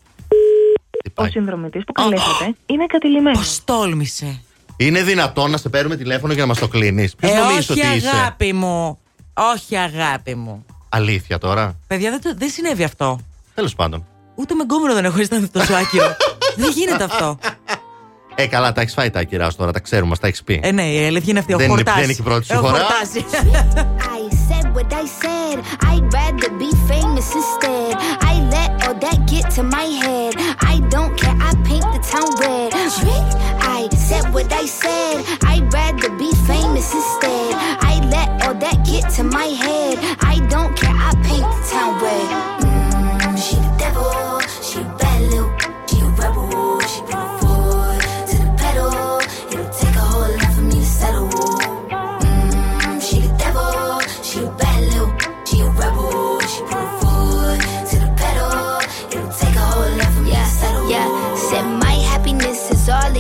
Ο συνδρομητής που καλέσατε είναι κατηλημένος. Πώ τόλμησε. Είναι δυνατόν να σε παίρνουμε τηλέφωνο για να μας το κλείνεις; Ποιος Ε, νομίζεις όχι ότι είσαι; αγάπη μου. Όχι αγάπη μου. Αλήθεια τώρα; Παιδιά, δεν, το- δεν συνέβη αυτό. Τέλος πάντων. Ούτε με γκόμενο δεν έχω αισθανθεί τόσο άκυρο. δεν γίνεται αυτό. Ε, καλά, τα έχει φάει τα άκυρά σου τώρα, τα ξέρουμε, τα έχει πει. Ε, ναι, η αλήθεια είναι αυτή. Ο Δεν είναι- χορτάς. δεν είναι και η πρώτη σου Ε, ο φορά. χορτάζει. I said what I said. I'd rather be famous instead. I let all that get to my head. I don't care. I paint the town red. Trick. I said what I said. I'd rather be famous instead. I let all that get to my head. I don't care. I paint the town red.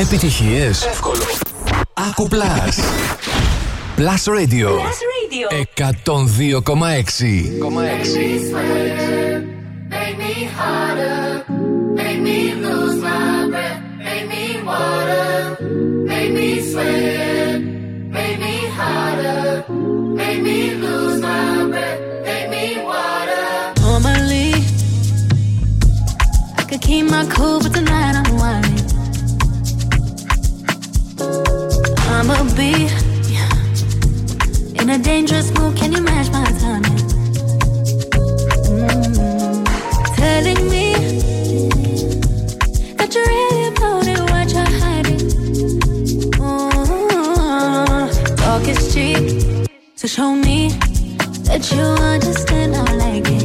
Επιτυχίες. Εύκολο. Άκου Plus. Plus Radio. Radio. 102,6. Make me harder, make me lose my breath, make me water, make me sweat, make me harder, make me lose my breath, make me water. Normally, I could keep my cool, but tonight dangerous mood. Can you match my timing? Mm. Telling me that you really about it, what you're hiding. Mm. Talk is cheap, so show me Bet you understand I like.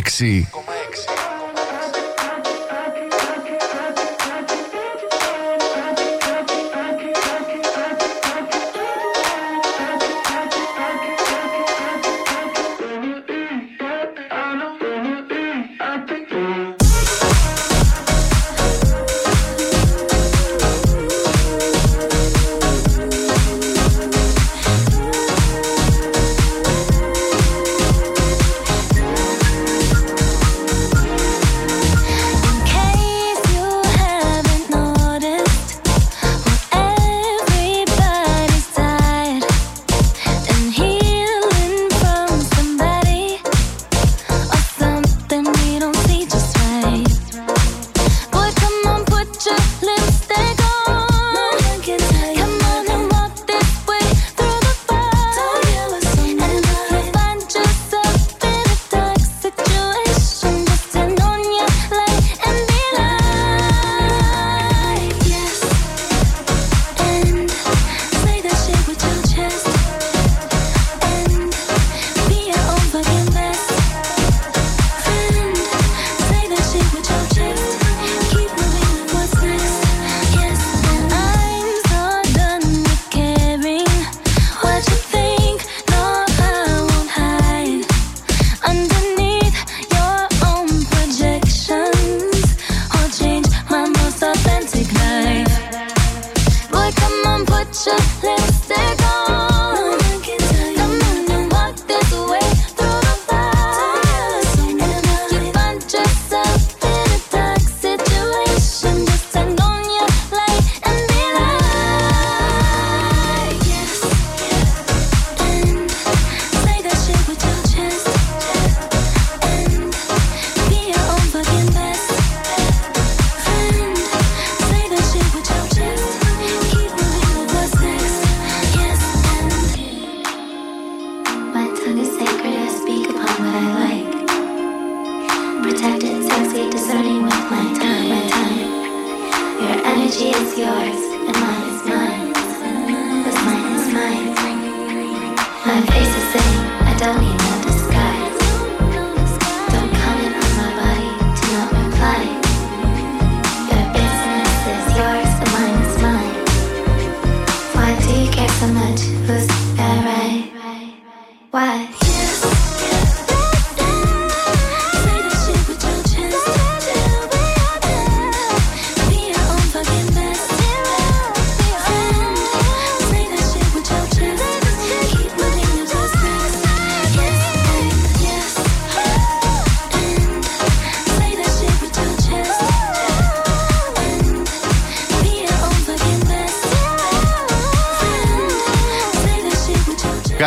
6.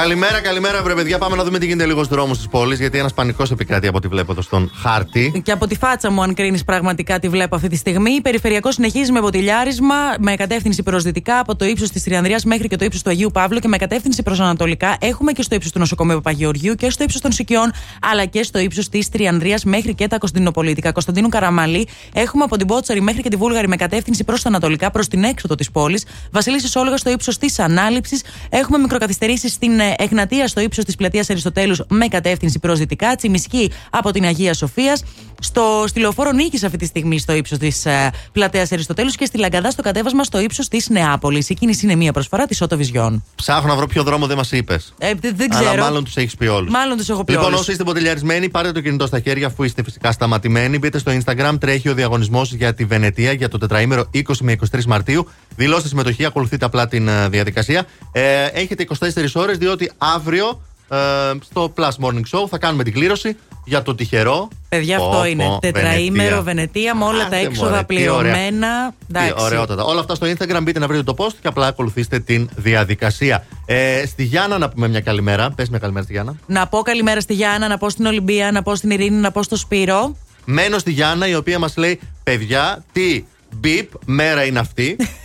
Καλημέρα, καλημέρα, βρε παιδιά. Πάμε να δούμε τι γίνεται λίγο στους δρόμους της πόλης. Γιατί ένας πανικός επικρατεί από ό,τι βλέπω εδώ στον χάρτη. Και από τη φάτσα μου, αν κρίνεις πραγματικά τι βλέπω αυτή τη στιγμή, περιφερειακό συνεχίζει με βοτιλιάρισμα, με κατεύθυνση προς δυτικά από το ύψος της Τριανδρίας μέχρι και το ύψος του Αγίου Παύλου και με κατεύθυνση προς Ανατολικά. Έχουμε και στο ύψος του νοσοκομείου Παπαγεωργίου και στο ύψος των Σικιών, αλλά και στο ύψος της Τριανδρίας μέχρι και τα Κωνσταντινοπολίτικα. Κωνσταντίνου Καραμαλή, έχουμε από την Πότσαρη μέχρι και τη Βούλγαρη με κατεύθυνση προς τα Ανατολικά, προς την έξοδο της πόλης. Βασιλίση Όλγας στο ύψος της Ανάληψης. Έχουμε μικροκαθυστερήσεις στην ε, Εγνατία στο ύψος της πλατείας Αριστοτέλους με κατεύθυνση προς δυτικά. Τσιμισκή από την Αγία Σοφία. Στο στη λεωφόρο Νίκης αυτή τη στιγμή στο ύψος της ε, πλατείας Αριστοτέλους και στη Λαγκαδά στο κατέβασμα στο ύψος της Νεάπολης. Η κίνηση είναι μία προσφορά της Ότο Βυζιών. Ψάχνω να βρω ποιο δρόμο δεν μας είπες. Ε, δεν δεν ξέρω. Αλλά μάλλον τους έχεις πει όλους. Μάλλον τους έχω πει Λοιπόν, όλους. όσοι είστε ποτηλιαρισμένοι, πάρτε το κινητό στα χέρια αφού είστε φυσικά σταματημένοι. Μπείτε στο Instagram, τρέχει ο διαγωνισμός για τη Βενετία για το τετραήμερο 20 με 23 Μαρτίου. Δηλώστε συμμετοχή, ακολουθείτε απλά την ε, διαδικασία. Ε, έχετε 24 ώρες, διότι αύριο ε, στο Plus Morning Show θα κάνουμε την κλήρωση για το τυχερό. Παιδιά, Πω, αυτό πω, είναι. Τετραήμερο Βενετία με όλα τα Άντε, έξοδα μωρέ, τι ωραία. πληρωμένα. Τι Εντάξει. ωραιότατα. Όλα αυτά στο Instagram μπείτε να βρείτε το post και απλά ακολουθήστε την διαδικασία. Ε, στη Γιάννα να πούμε μια καλημέρα. Πες μια καλημέρα στη Γιάννα. Να πω καλημέρα στη Γιάννα, να πω στην Ολυμπία, να πω στην Ειρήνη, να πω στο Σπύρο. Μένω στη Γιάννα η οποία μας λέει: Παιδιά, τι μπιπ μέρα είναι αυτή.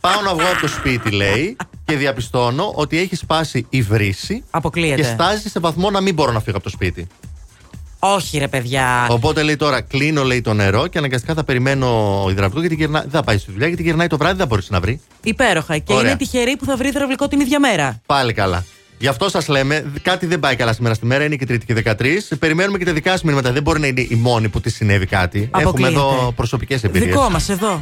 Πάω να βγω από το σπίτι, λέει, και διαπιστώνω ότι έχει σπάσει η βρύση. Αποκλείεται. Και στάζει σε βαθμό να μην μπορώ να φύγω από το σπίτι. Όχι, ρε παιδιά. Οπότε λέει τώρα κλείνω λέει το νερό και αναγκαστικά θα περιμένω υδραυλικό γιατί γυρνά... δεν θα πάει στη δουλειά γιατί γυρνάει το βράδυ δεν θα μπορέσει να βρει. Υπέροχα. Και Ωραία. είναι τυχερή που θα βρει υδραυλικό την ίδια μέρα. Πάλι καλά. Γι' αυτό σας λέμε, κάτι δεν πάει καλά σήμερα στη μέρα, είναι και Τρίτη και 13. Περιμένουμε και τα δικά σας μηνύματα. Δεν μπορεί να είναι η μόνη που της συνέβη κάτι. Έχουμε Αποκλείεται. εδώ προσωπικές εμπειρίες. Δικό μας εδώ.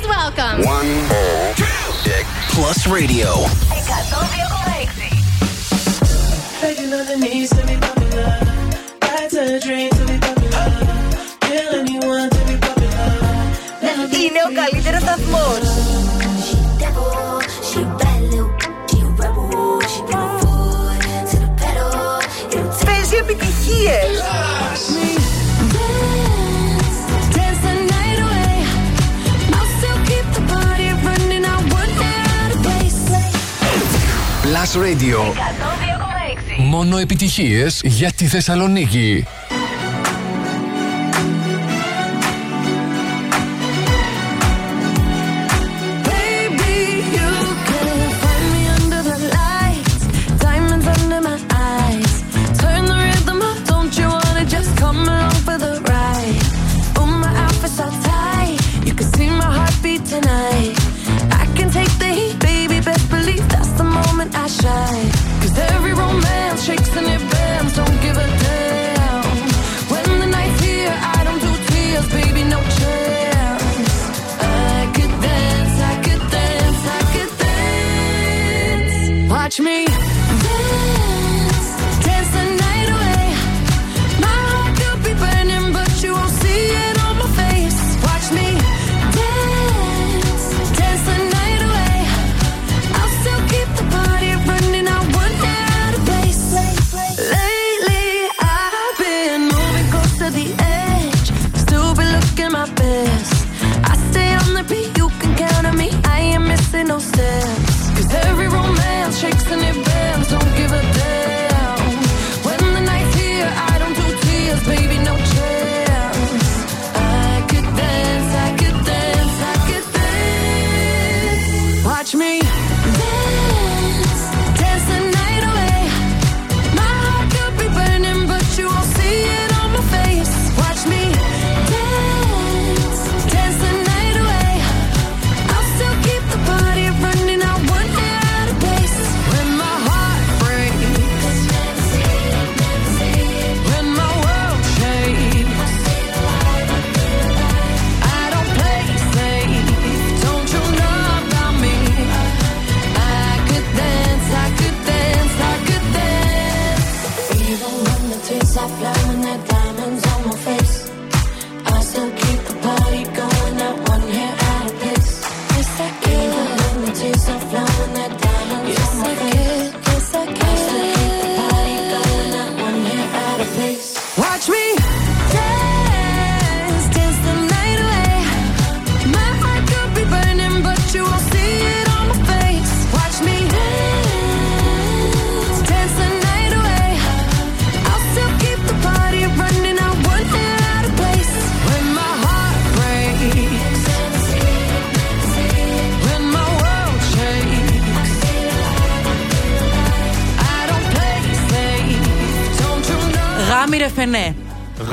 Please welcome. One, two, six. Plus Radio. To be popular. To be popular. To be popular. Είναι ο καλύτερος σταθμός. Radio. Μόνο επιτυχίες για τη Θεσσαλονίκη.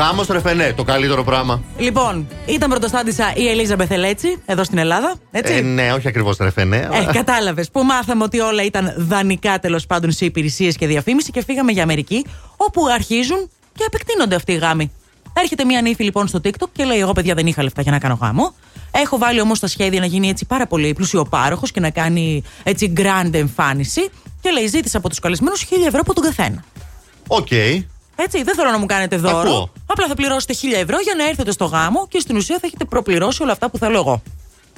Ράμο Ρεφενέ, το καλύτερο πράγμα. Λοιπόν, ήταν πρωτοστάτησα η Ελίζα Μπεθελέτσι εδώ στην Ελλάδα. Έτσι; Ε, ναι, όχι ακριβώς Ρεφενέ. Ε, αλλά... Ε, Κατάλαβες. Που μάθαμε ότι όλα ήταν δανεικά τέλος πάντων σε υπηρεσίες και διαφήμιση και φύγαμε για Αμερική, όπου αρχίζουν και επεκτείνονται αυτοί οι γάμοι. Έρχεται μία νύφη λοιπόν στο TikTok και λέει: Εγώ παιδιά δεν είχα λεφτά για να κάνω γάμο. Έχω βάλει όμως τα σχέδια να γίνει έτσι πάρα πολύ πλούσιο πάροχο και να κάνει έτσι grand εμφάνιση. Και λέει: Ζήτησα από τους καλεσμένους 1000 ευρώ από τον καθένα. OK. Okay. Έτσι, δεν θέλω να μου κάνετε δώρο. Ακούω. Απλά θα πληρώσετε 1000 ευρώ για να έρθετε στο γάμο και στην ουσία θα έχετε προπληρώσει όλα αυτά που θέλω εγώ.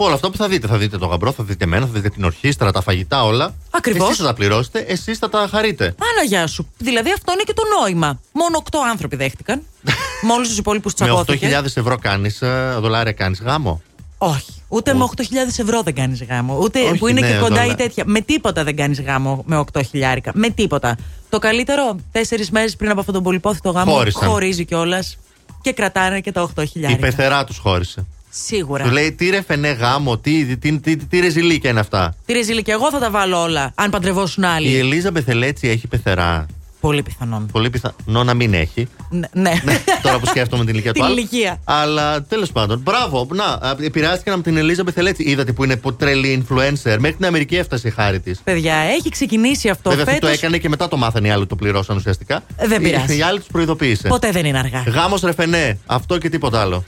Όλα αυτά που θα δείτε. Θα δείτε το γαμπρό, θα δείτε εμένα, θα δείτε την ορχήστρα, τα φαγητά, όλα. Ακριβώς. Εσείς θα τα πληρώσετε, εσείς θα τα χαρείτε. Α να γεια σου. Δηλαδή αυτό είναι και το νόημα. Μόνο 8 άνθρωποι δέχτηκαν. Μόλις τους υπόλοιπους τσακώθηκες. Με 8.000 ευρώ κάνεις, ε, δολάρια κάνεις γάμο. Όχι. Ούτε με 8.000 ευρώ δεν κάνεις γάμο. Ούτε Όχι, που είναι ναι, και κοντά δολα- ή τέτοια. Με τίποτα δεν κάνεις γάμο με 8 χιλιάρικα. Με τίποτα. Το καλύτερο, τέσσερις μέρες πριν από αυτόν τον πολυπόθητο γάμο, Χώρισαν. χωρίζει κιόλας και κρατάνε και τα 8 Η χιλιάρικα. πεθερά τους χώρισε. Σίγουρα. Του λέει τι ρε φενέ γάμο, τι, τι, τι, τι, τι ρεζιλίκια είναι αυτά. Τι ρεζίλη και εγώ θα τα βάλω όλα, αν παντρευόσουν άλλοι. Η Ελίζα Μπεθελέτσι έχει πεθερά. Πολύ πιθανόν. Πολύ πιθανό να μην έχει. Ναι. ναι. Τώρα που σκέφτομαι την ηλικία του Την άλλου. ηλικία. Αλλά τέλος πάντων, μπράβο. Να, α, επηρεάστηκαν από την Ελίζα Μπεθελέτσι. Είδατε που είναι πο- τρελή influencer. Μέχρι την Αμερική έφτασε η χάρη της. Παιδιά, έχει ξεκινήσει αυτό Βέβαια αυτό το φέτος. έκανε και μετά το μάθανε οι άλλοι το πληρώσαν ουσιαστικά. Ε, δεν Οι- πειράζει. Οι άλλοι τους προειδοποίησε. Ποτέ δεν είναι αργά. Γάμος ρεφενέ. Αυτό και τίποτα άλλο.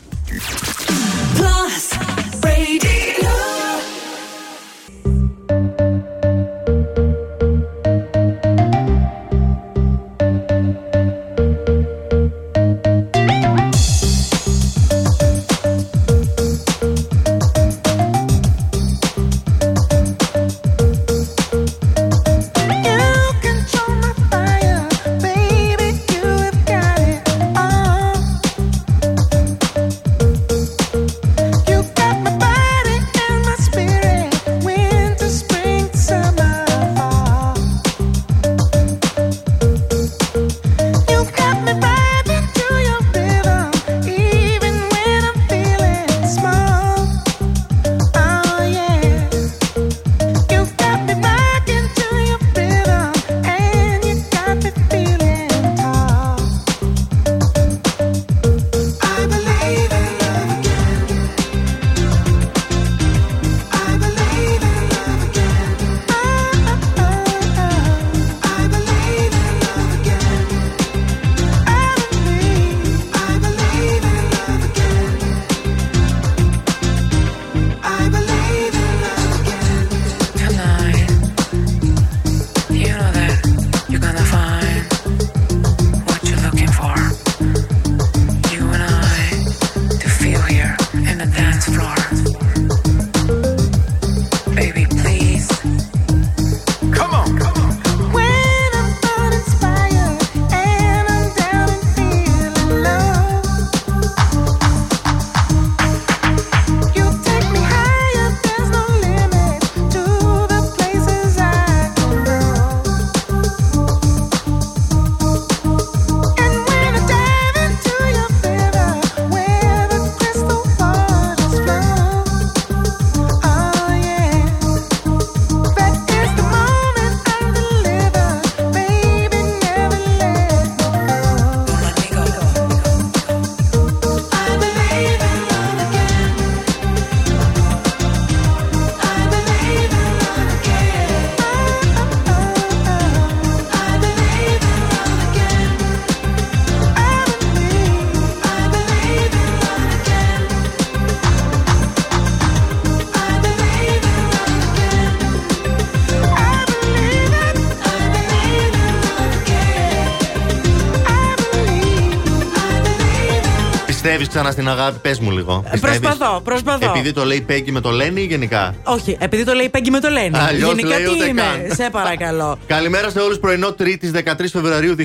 Ξανά στην αγάπη, πες μου λίγο. Πιστεύεις; Προσπαθώ, προσπαθώ. Επειδή το λέει Πέγκη με το Λένι ή γενικά. Όχι, επειδή το λέει Πέγγι με το λένε. Αλλιώς Γενικά λέει τι ούτε είμαι, καν. σε παρακαλώ. Καλημέρα σε όλους. Πρωινό Τρίτη 13 Φεβρουαρίου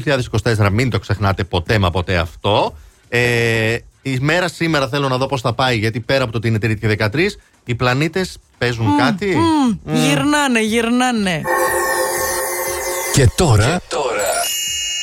2024. Μην το ξεχνάτε ποτέ μα ποτέ αυτό. Ε, η μέρα σήμερα θέλω να δω πώς θα πάει, γιατί πέρα από το ότι είναι Τρίτη και 13, οι πλανήτες παίζουν κάτι. Μμμ, Γυρνάνε, γυρνάνε. Και τώρα,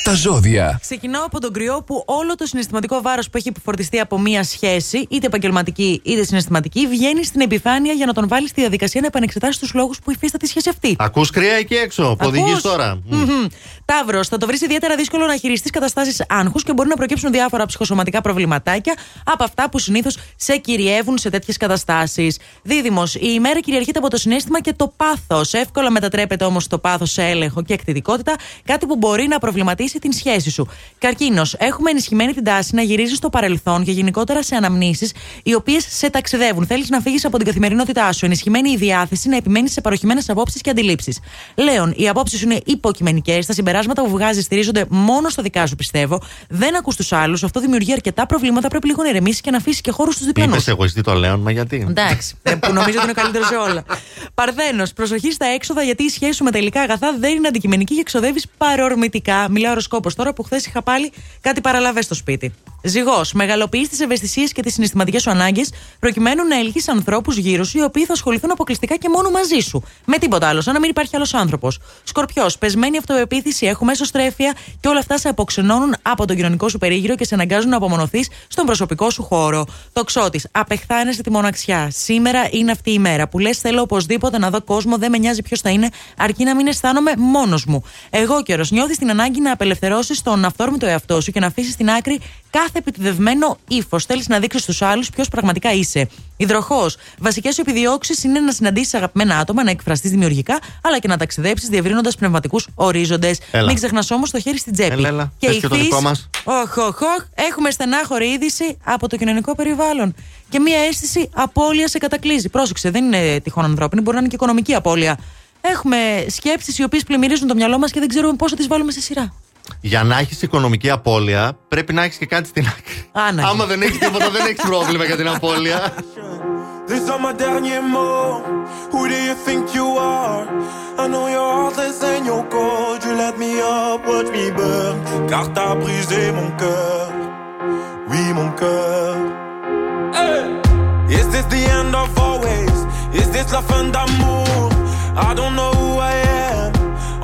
τα ζώδια. Ξεκινάω από τον κρυό που όλο το συναισθηματικό βάρος που έχει επιφορτιστεί από μία σχέση, είτε επαγγελματική είτε συναισθηματική, βγαίνει στην επιφάνεια για να τον βάλει στη διαδικασία να επανεξετάσει τους λόγους που υφίσταται η σχέση αυτή. Ακούς κρύα εκεί έξω που οδηγείς Ακούς; τώρα. Μμ. Μμμ. Ταύρος, θα το βρεις ιδιαίτερα δύσκολο να χειριστείς καταστάσεις άγχους και μπορεί να προκύψουν διάφορα ψυχοσωματικά προβληματάκια από αυτά που συνήθως σε κυριεύουν σε τέτοιες καταστάσεις. Δίδυμος, η ημέρα κυριαρχείται από το συνέστημα και το πάθος. Εύκολα μετατρέπεται όμως το πάθος σε έλεγχο και εκτιδικότητα, κάτι που μπορεί να προβληματίσει ενισχύσει την σχέση σου. Καρκίνος. Έχουμε ενισχυμένη την τάση να γυρίζεις στο παρελθόν και γενικότερα σε αναμνήσεις οι οποίες σε ταξιδεύουν. Θέλεις να φύγεις από την καθημερινότητά σου. Ενισχυμένη η διάθεση να επιμένεις σε παροχημένες απόψεις και αντιλήψεις. Λέων, οι απόψεις σου είναι υποκειμενικές. Τα συμπεράσματα που βγάζεις στηρίζονται μόνο στα δικά σου, πιστεύω. Δεν ακούς τους άλλους. Αυτό δημιουργεί αρκετά προβλήματα. Πρέπει λίγο να ηρεμήσεις και να αφήσεις και χώρους στους διπλανούς. Είπες εγωιστή το Λέων, μα γιατί; Εντάξει, ε, που νομίζω ότι είναι ο καλύτερο σε όλα. Παρθένος, προσοχή στα έξοδα γιατί η σχέση σου με τα υλικά αγαθά δεν είναι αντικειμενική και εξοδεύει παρορμητικά. Μιλάω οροσκόπο τώρα που χθες είχα πάλι κάτι παραλαβές στο σπίτι. Ζυγός, μεγαλοποιείς τις ευαισθησίες και τις συναισθηματικές σου ανάγκες προκειμένου να ελκύσει ανθρώπους γύρω σου οι οποίοι θα ασχοληθούν αποκλειστικά και μόνο μαζί σου. Με τίποτα άλλο, σαν να μην υπάρχει άλλος άνθρωπος. Σκορπιός, πεσμένη αυτοεπίθεση, έχουμε εσωστρέφεια και όλα αυτά σε αποξενώνουν από τον κοινωνικό σου περίγυρο και σε αναγκάζουν να απομονωθείς στον προσωπικό σου χώρο. Τοξότης, απεχθάνεσαι τη μοναξιά. Σήμερα είναι αυτή η μέρα που λες: Θέλω οπωσδήποτε να δω κόσμο, δεν με νοιάζει ποιος θα είναι, αρκεί να μην αισθάνομαι μόνος μου. Εγώ καιρο, νιώθεις την ανάγκη να απελευθερώσεις τον αυθόρμητο εαυτό σου και να αφήσεις στην άκρη κάθε επιτιδευμένο ύφος. Θέλεις να δείξεις στους άλλους ποιος πραγματικά είσαι. Υδροχός. Βασικές σου επιδιώξεις είναι να συναντήσεις αγαπημένα άτομα, να εκφραστείς δημιουργικά, αλλά και να ταξιδέψεις διευρύνοντας πνευματικούς ορίζοντες. Έλα. Μην ξεχνάς όμως το χέρι στην τσέπη. Έλα, έλα. Πες και το ηχθείς- δικό μας. Οχ, οχ, οχ, έχουμε στενάχωρη είδηση από το κοινωνικό περιβάλλον. Και μία αίσθηση απώλειας σε κατακλείζει. Πρόσεξε, δεν είναι τυχόν ανθρώπινη, μπορεί να είναι και οικονομική απώλεια. Έχουμε σκέψεις οι οποίες πλημμυρίζουν το μυαλό μας και δεν ξέρουμε πώ θα τις βάλουμε σε σειρά. Για να έχει οικονομική απώλεια, πρέπει να έχει και κάτι στην άκρη. Άνα. Άμα δεν έχει τίποτα, δεν έχει πρόβλημα για την απώλεια. These are my derniers mots. Who do you think you are? I know you're heartless and you're cold. You let me up, watch me burn. Car t'as brisé mon cœur. Oui, mon cœur. Hey! Is this the end of always? Is this la fin d'amour? I don't know who I am.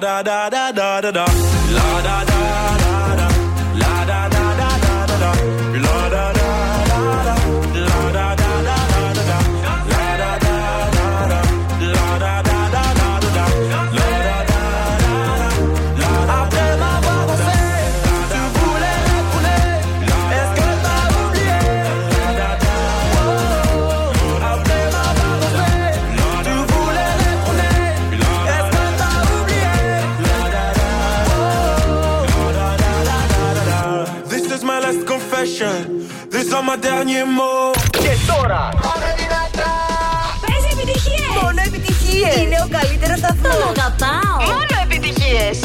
La da da da da da da. La da da da Τον αγαπάω! Μόνο επιτυχίες!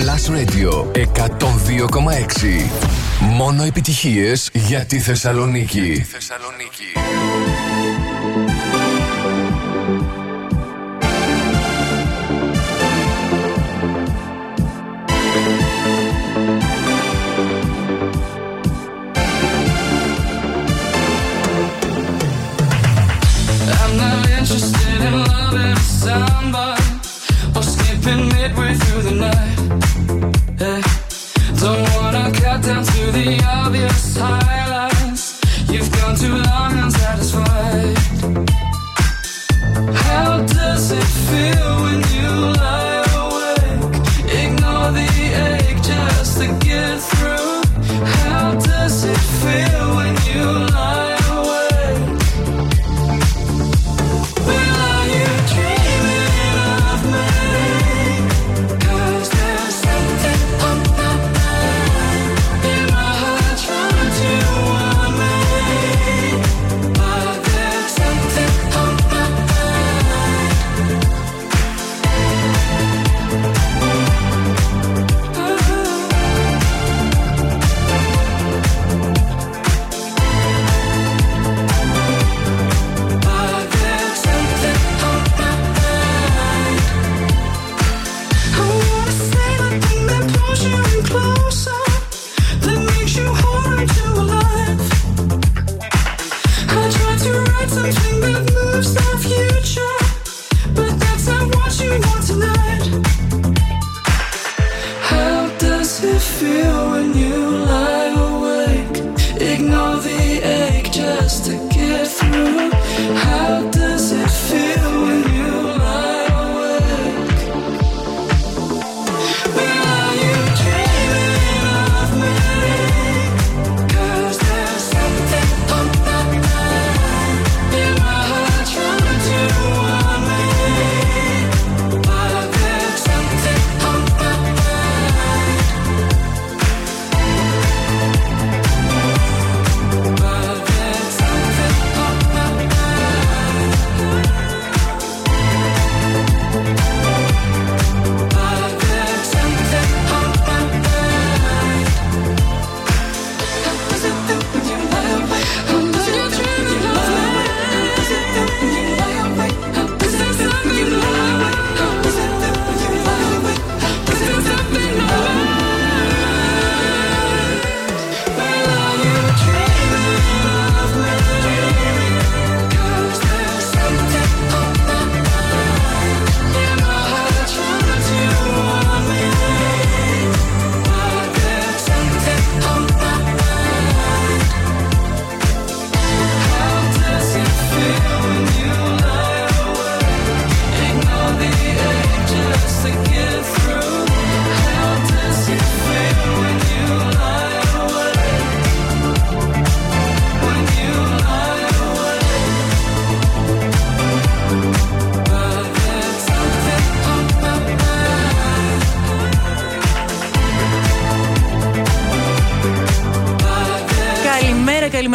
Plus Radio 102,6. Μόνο επιτυχίες για τη Θεσσαλονίκη. I'm or skipping midway through the night. Yeah. Don't wanna cut down to the obvious highlights. You've gone too long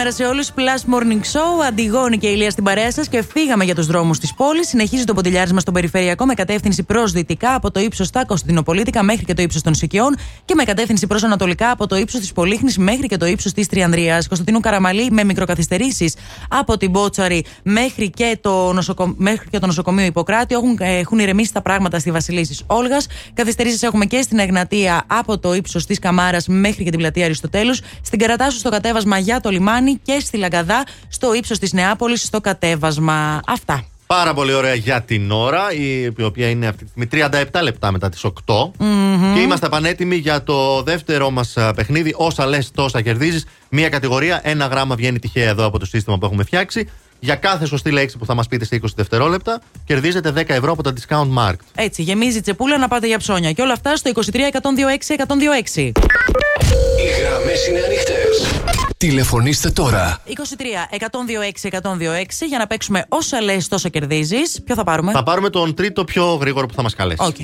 Καλημέρα, καλημέρα σε όλους. Plus Morning Show. Αντιγόνη και ηλία στην παρέα σας και φύγαμε για τους δρόμους της πόλης. Συνεχίζει το ποντιλιάρισμα στον περιφερειακό με κατεύθυνση προς δυτικά από το ύψος στα Κωνσταντινοπολίτικα μέχρι και το ύψος των Σικιών και με κατεύθυνση προς ανατολικά από το ύψος της Πολύχνης μέχρι και το ύψος της Τριανδρίας. Κωνσταντινού Καραμαλή με μικροκαθυστερήσεις από την Μπότσαρη μέχρι και το, νοσοκο... μέχρι και το νοσοκομείο Ιπποκράτη. Έχουν, έχουν ηρεμήσει τα πράγματα στη Βασιλίση Όλγας. Καθυστερήσεις έχουμε και στην Εγνατία από το ύψος της Καμάρας μέχρι και την πλατεία Αριστοτέλους. Στην Καρατάσου στο κατέβασμα για το λιμάνι και στη Λαγκαδά στο ύψος της Νεάπολης στο κατέβασμα. Αυτά. Πάρα πολύ ωραία για την ώρα, η οποία είναι αυτή τη στιγμή 37 λεπτά μετά τις 8. Μμμ. Και είμαστε πανέτοιμοι για το δεύτερο μας παιχνίδι. Όσα λες, τόσα κερδίζεις. Μία κατηγορία, ένα γράμμα βγαίνει τυχαία εδώ από το σύστημα που έχουμε φτιάξει. Για κάθε σωστή λέξη που θα μας πείτε σε 20 δευτερόλεπτα, κερδίζετε 10 ευρώ από τα discount mark. Έτσι, γεμίζει η τσεπούλα να πάτε για ψώνια. Και όλα αυτά στο 23 126 126. Οι γραμμές είναι ανοιχτές. Τηλεφωνήστε τώρα. 23 126 126 για να παίξουμε όσα λες, τόσο κερδίζεις. Ποιο θα πάρουμε; Θα πάρουμε τον τρίτο πιο γρήγορο που θα μας καλέσει. Οκ.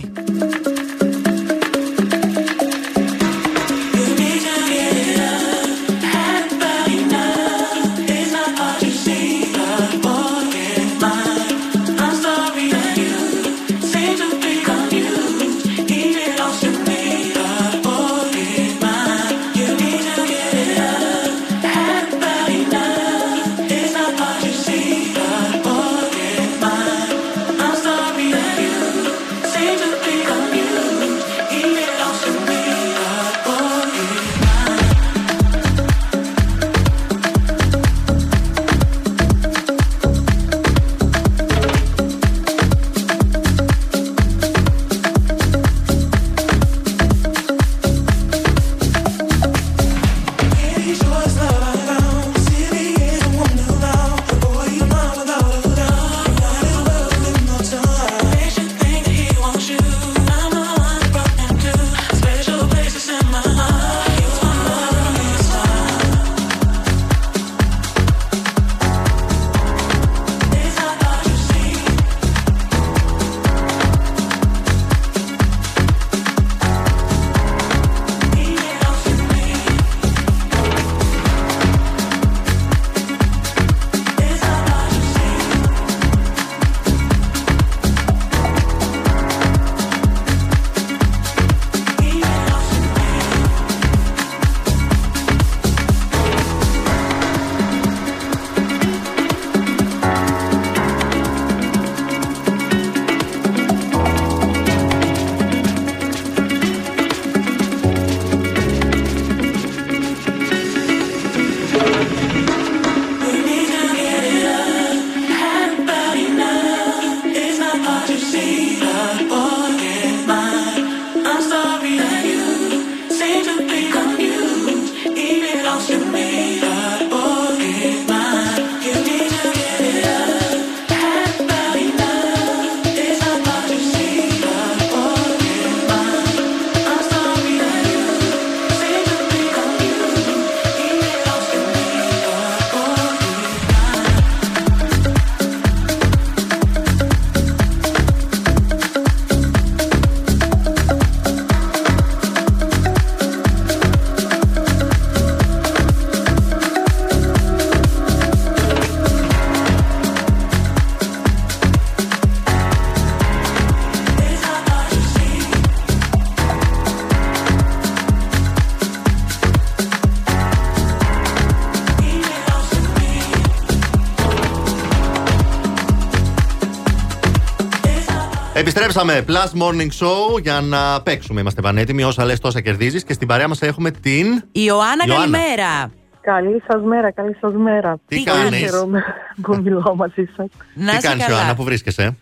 Επιστρέψαμε. Plus Morning Show για να παίξουμε. Είμαστε πανέτοιμοι. Όσα λες, τόσα κερδίζεις. Και στην παρέα μας έχουμε την. Ιωάννα, Ιωάννα. καλημέρα. Καλή σας μέρα, καλή σας μέρα. Τι Πολύ κάνεις; χαίρομαι που μιλάω μαζί σα. Να Τι είσαι κάνεις, καλά. Ιωάννα, που βρίσκεσαι;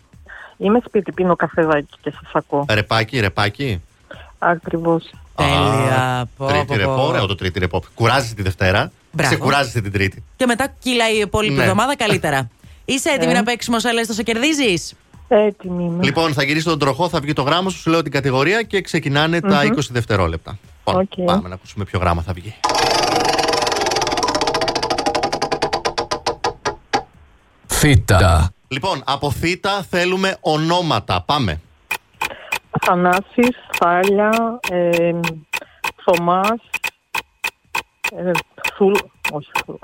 Είμαι σπίτι, πίνω καφεδάκι και σας ακούω. Ρεπάκι, ρεπάκι; Ακριβώς. Τέλεια. Πω, Τρίτη πω, πω. ρεπό, ωραίο το τρίτη ρεπό. Κουράζει τη Δευτέρα; Μπράβο. Ξεκουράζεσαι την Τρίτη. Και μετά κυλάει η υπόλοιπη Ναι. εβδομάδα καλύτερα. Είσαι έτοιμη Ε. να παίξουμε όσα λες, τόσο κερδίζεις; Έτοιμη είμαι. Λοιπόν, θα γυρίσει τον τροχό, θα βγει το γράμμα σου, σου λέω την κατηγορία και ξεκινάνε τα Μμμ. 20 δευτερόλεπτα. Λοιπόν, Οκ. Πάμε να ακούσουμε ποιο γράμμα θα βγει. Θήτα. Λοιπόν, από θήτα θέλουμε ονόματα. Πάμε. Θανάσης, Θάλια, ε, Θωμάς, ε, Θουλ, όχι Θουλ,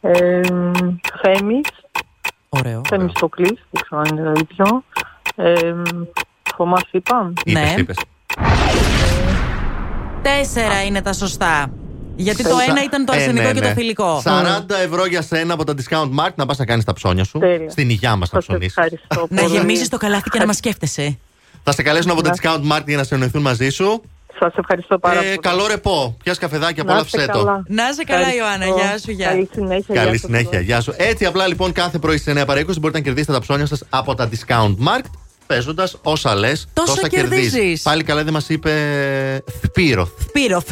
ε, Θέμης, Ωραίο. Θεμιστοκλής, δεν ξέρω αν είναι το ίδιο, ε, Θωμάς είπα, Είπες, Ναι. είπες. Τέσσερα είναι τα σωστά. Γιατί το Σα- ένα ήταν το Ε, αρσενικό ναι, και το ναι. θηλυκό. 40 ευρώ για σένα από τα discount mark να πας να κάνεις τα ψώνια σου. Τέλεια. Στην υγειά μας να σας ψωνίσεις. ευχαριστώ Να πολύ. γεμίσει το καλάθι και να μας σκέφτεσαι. Θα σε καλέσουν από τα discount mark για να συνοηθούν μαζί σου. Σας ευχαριστώ πάρα Ε, πολύ. καλό ρεπό. Πιάσει καφεδάκι, Να είστε απόλαυσέ το. καλά. Να είσαι καλά, Ευχαριστώ. Ιωάννα. Γεια σου, γεια. Καλή συνέχεια. Καλή γεια σας. συνέχεια, γεια σου. Έτσι απλά λοιπόν κάθε πρωί στις 9 παρα 20 μπορείτε να κερδίσετε τα ψώνια σας από τα discount mark. Παίζοντας όσα λες, Τόσα τόσα κερδίζεις. κερδίζεις. Πάλι καλά δεν μας είπε Σπύρο. Πύροθ.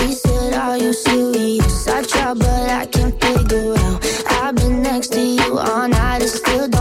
He said, Are you serious? I try, but I can't figure out. I've been next to you all night and still don't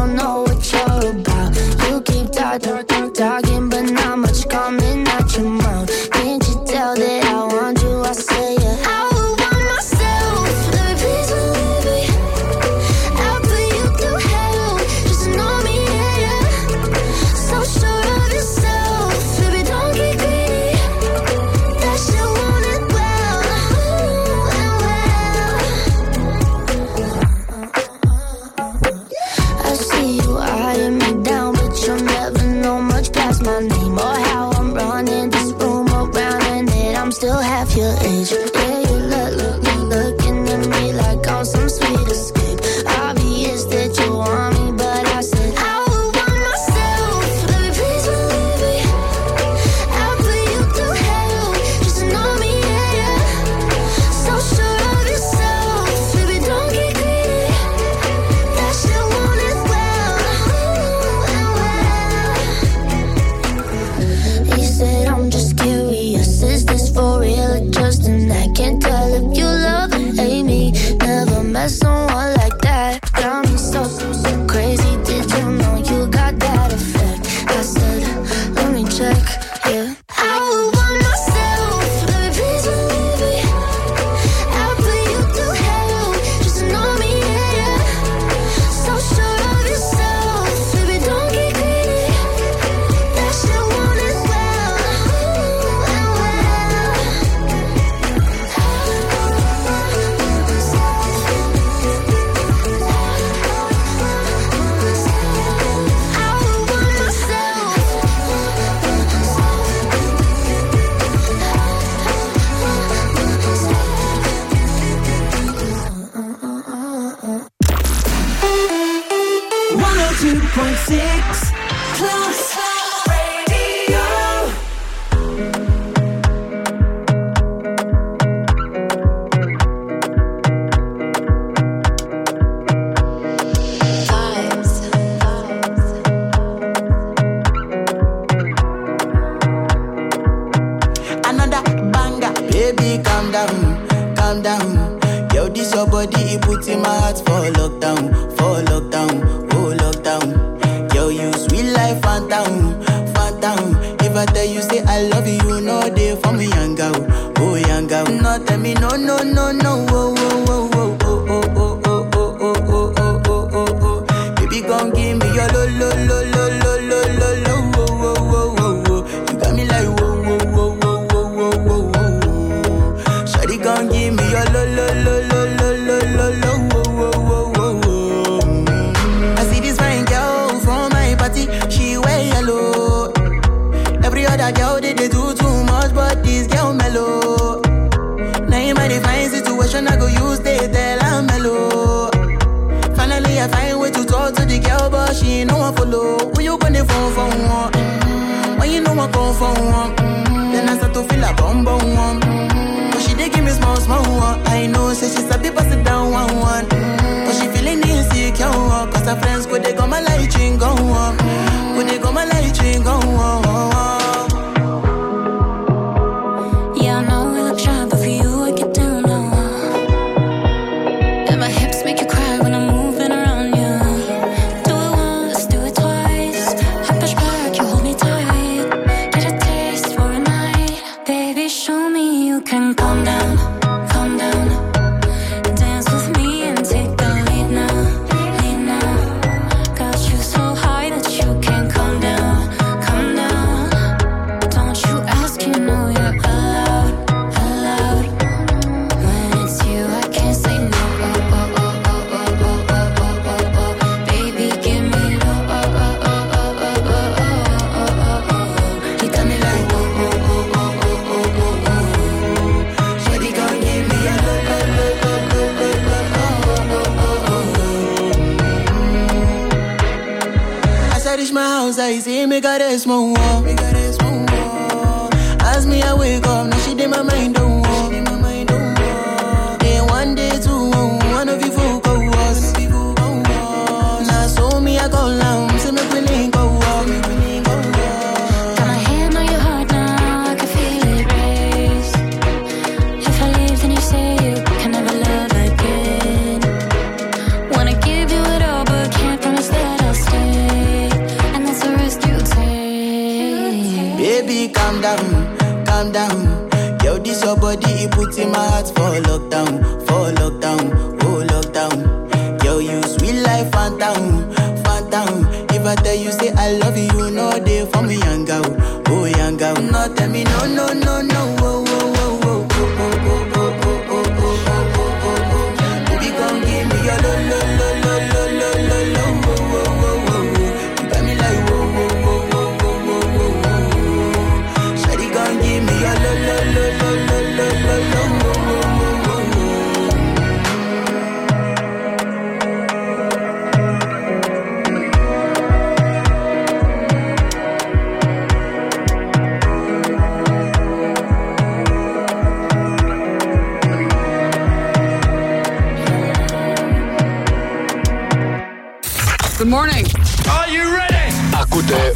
morning. Are you ready? Ακούτε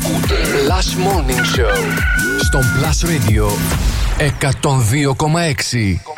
Last Morning Show στον Plus Radio 102,6.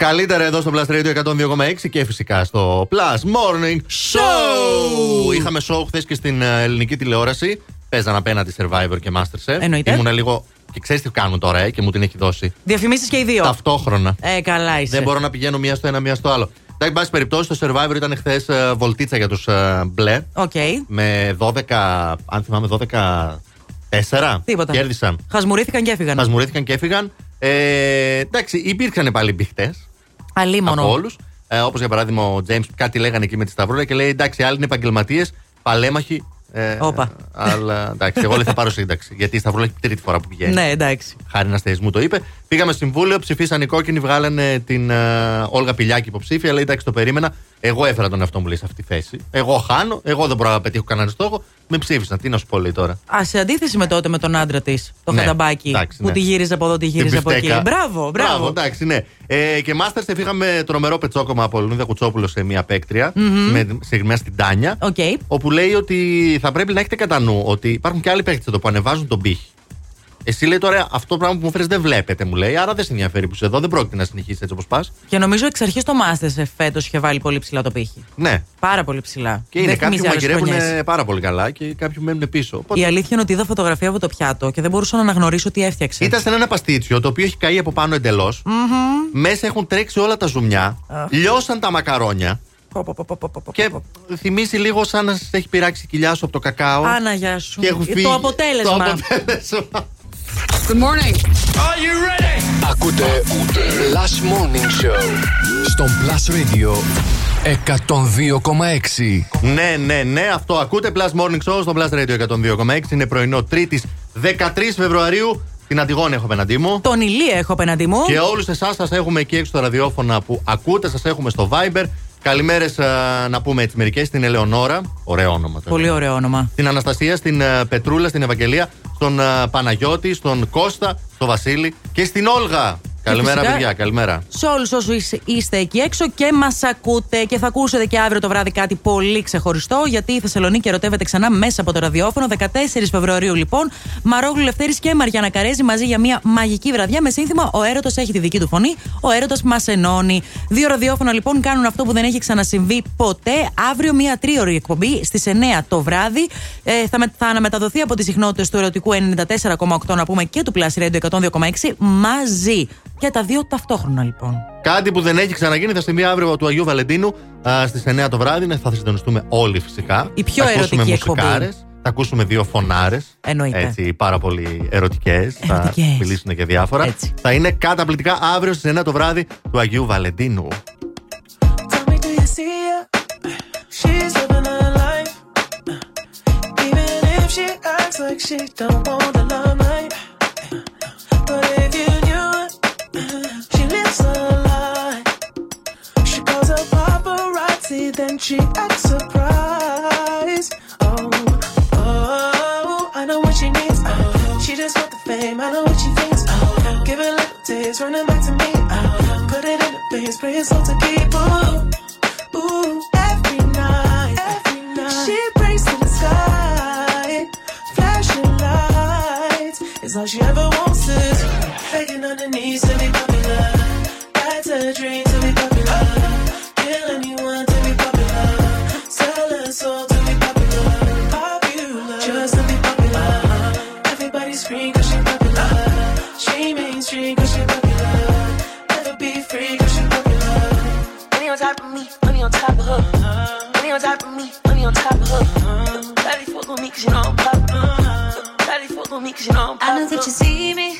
Καλύτερα εδώ στο Plus Radio 102,6 και φυσικά στο Plus Morning Show. Είχαμε show χθες και στην ε, ελληνική τηλεόραση. Παίζαν απέναντι Survivor και Masterchef. Εννοείται. Ήμουνα λίγο. Και ξέρεις τι κάνουν τώρα, ε, και μου την έχει δώσει. Διαφημίσεις και οι δύο. Ταυτόχρονα. Ε, καλά είσαι. Δεν μπορώ να πηγαίνω μία στο ένα, μία στο άλλο. Εντάξει, εν πάση περιπτώσει, το Survivor ήταν χθες βολτίτσα για τους μπλε. Οκ. Με 12, αν θυμάμαι, 12. 4. Τίποτα. Κέρδισαν. Χασμουρήθηκαν και έφυγαν. Χασμουρήθηκαν και έφυγαν. Ε, εντάξει, υπήρξαν πάλι μπιχτές Αλίμονο. από όλους. Ε, Όπως για παράδειγμα ο Τζέιμς, κάτι λέγανε εκεί με τη Σταυρούλα και λέει: Εντάξει, άλλοι είναι επαγγελματίες, παλέμαχοι. Ε, Όπα. Αλλά εντάξει, εγώ λέει θα πάρω σύνταξη. Γιατί η Σταυρούλα έχει τρίτη φορά που πηγαίνει. Ναι, εντάξει. Χάρη να μου το είπε. Πήγαμε συμβούλιο, ψηφίσαν οι κόκκινοι, βγάλανε την ε, Όλγα Πηλιάκη υποψήφια. Λέει: Εντάξει, το περίμενα. Εγώ έφερα τον εαυτό μου λέει, σε αυτή τη θέση. Εγώ χάνω, εγώ δεν μπορώ να πετύχω κανένα στόχο. Με ψήφισαν. Τι να σου πω λέει τώρα. Α, σε αντίθεση με τότε με τον άντρα της, το Ναι, χαταμπάκι. εντάξει, που ναι. τη γύριζε από εδώ, τη γύριζε από εκεί. μπιφτέκα. Μπράβο, μπράβο. εντάξει, ναι. Ε, και Masterchef είχαμε τρομερό πετσόκομα από Λουνίδα Κουτσόπουλο σε μια παίκτρια, Μμμ. με, συγκεκριμένα στην Τάνια. Οκ. Όπου λέει ότι θα πρέπει να έχετε κατά νου ότι υπάρχουν και άλλοι παίκτες εδώ που ανεβάζουν τον πύχη. Εσύ λέει τώρα αυτό το πράγμα που μου φέρεις δεν βλέπετε, μου λέει. Άρα δεν σε ενδιαφέρει που είσαι εδώ, δεν πρόκειται να συνεχίσεις έτσι όπως πας. Και νομίζω εξ αρχής το Masterchef φέτος είχε βάλει πολύ ψηλά το πύχη. Ναι. Πάρα πολύ ψηλά. Και είναι Δεν κάποιοι που θυμίζει άλλες μαγειρεύουν χρονιές. πάρα πολύ καλά και κάποιοι που μένουν πίσω. Οπότε Η αλήθεια είναι ότι είδα φωτογραφία από το πιάτο και δεν μπορούσα να αναγνωρίσω τι έφτιαξες. Ήταν σε ένα παστίτσιο το οποίο έχει καεί από πάνω εντελώς. Μέσα έχουν τρέξει όλα τα ζουμιά. Λιώσαν τα μακαρόνια. Και θυμίζει λίγο σαν να σε έχει πειράξει η κοιλιά σου από το κακάο. Άνα, γεια σου. Και έχουν φύγει. Το αποτέλεσμα. Το αποτέλεσμα. Good morning. Ακούτε Last Morning Show στον Plus Radio 102,6. Ναι, ναι, ναι, αυτό ακούτε. Plus Morning Show στο Plus Radio 102,6. Είναι πρωινό Τρίτης 13 Φεβρουαρίου. Την Αντιγόνη έχω απέναντί μου. Τον Ηλία έχω απέναντί μου. Και όλους εσάς σας έχουμε εκεί έξω στα ραδιόφωνα που ακούτε, σας έχουμε στο Viber. Καλημέρες να πούμε έτσι μερικές στην Ελεονόρα. Ωραίο όνομα. το Πολύ λέω. ωραίο όνομα. Στην Αναστασία, στην ε, Πετρούλα, στην Ευαγγελία, στον ε, Παναγιώτη, στον Κώστα, στον Βασίλη και στην Όλγα. Καλημέρα, φυσικά- παιδιά, καλημέρα. Σε όλους όσους είστε εκεί έξω και μας ακούτε και θα ακούσετε και αύριο το βράδυ κάτι πολύ ξεχωριστό. Γιατί η Θεσσαλονίκη ερωτεύεται ξανά μέσα από το ραδιόφωνο. 14 Φεβρουαρίου λοιπόν. Μαρόγλου Λευτέρης και Μαριάννα Καρέζη μαζί για μια μαγική βραδιά με σύνθημα Ο έρωτα έχει τη δική του φωνή. Ο έρωτα μας ενώνει. Δύο ραδιόφωνα λοιπόν κάνουν αυτό που δεν έχει ξανασυμβεί ποτέ. Αύριο μια τρίωρη εκπομπή στις 9 το βράδυ. Ε, θα, με- θα αναμεταδοθεί από τις συχνότητες του ερωτικού 94,8 να πούμε και του Plus Radio 102,6 μαζί. Και τα δύο ταυτόχρονα λοιπόν. Κάτι που δεν έχει ξαναγίνει θα συμβεί αύριο του Αγίου Βαλεντίνου στις 9 το βράδυ. Ναι, Θα συντονιστούμε όλοι φυσικά. Η πιο θα ακούσουμε ερωτική εκπομπή. μουσικάρες, Θα ακούσουμε δύο φωνάρες. Εννοείται. Έτσι, πάρα πολύ ερωτικές. Θα Ερωτικές. μιλήσουν και διάφορα. Έτσι. Θα είναι καταπληκτικά αύριο στις 9 το βράδυ του Αγίου Βαλεντίνου. Tell me, do you see she lives a lie. She calls her paparazzi, then she acts surprised. Oh, oh, I know what she needs. Oh, she just want the fame. I know what she thinks. Oh, give it a little taste, running back to me. Oh, put it in the base, pray it's all to keep. Ooh, ooh, every night, every night. She prays to the sky, flashing lights. It's all she ever wants is begging on her knees to be popular. That's a dream to be popular. Kill anyone to be popular. Sell her soul to be popular. Popular, just to be popular. Everybody scream cause she popular. She mainstream cause she popular. Never be free cause she popular. Money on top of me, money on top of her. Money on top of me, money on top of her. Daddy fuck with me cause you know I'm popular. Daddy fuck with me cause you know I'm I know that you see me.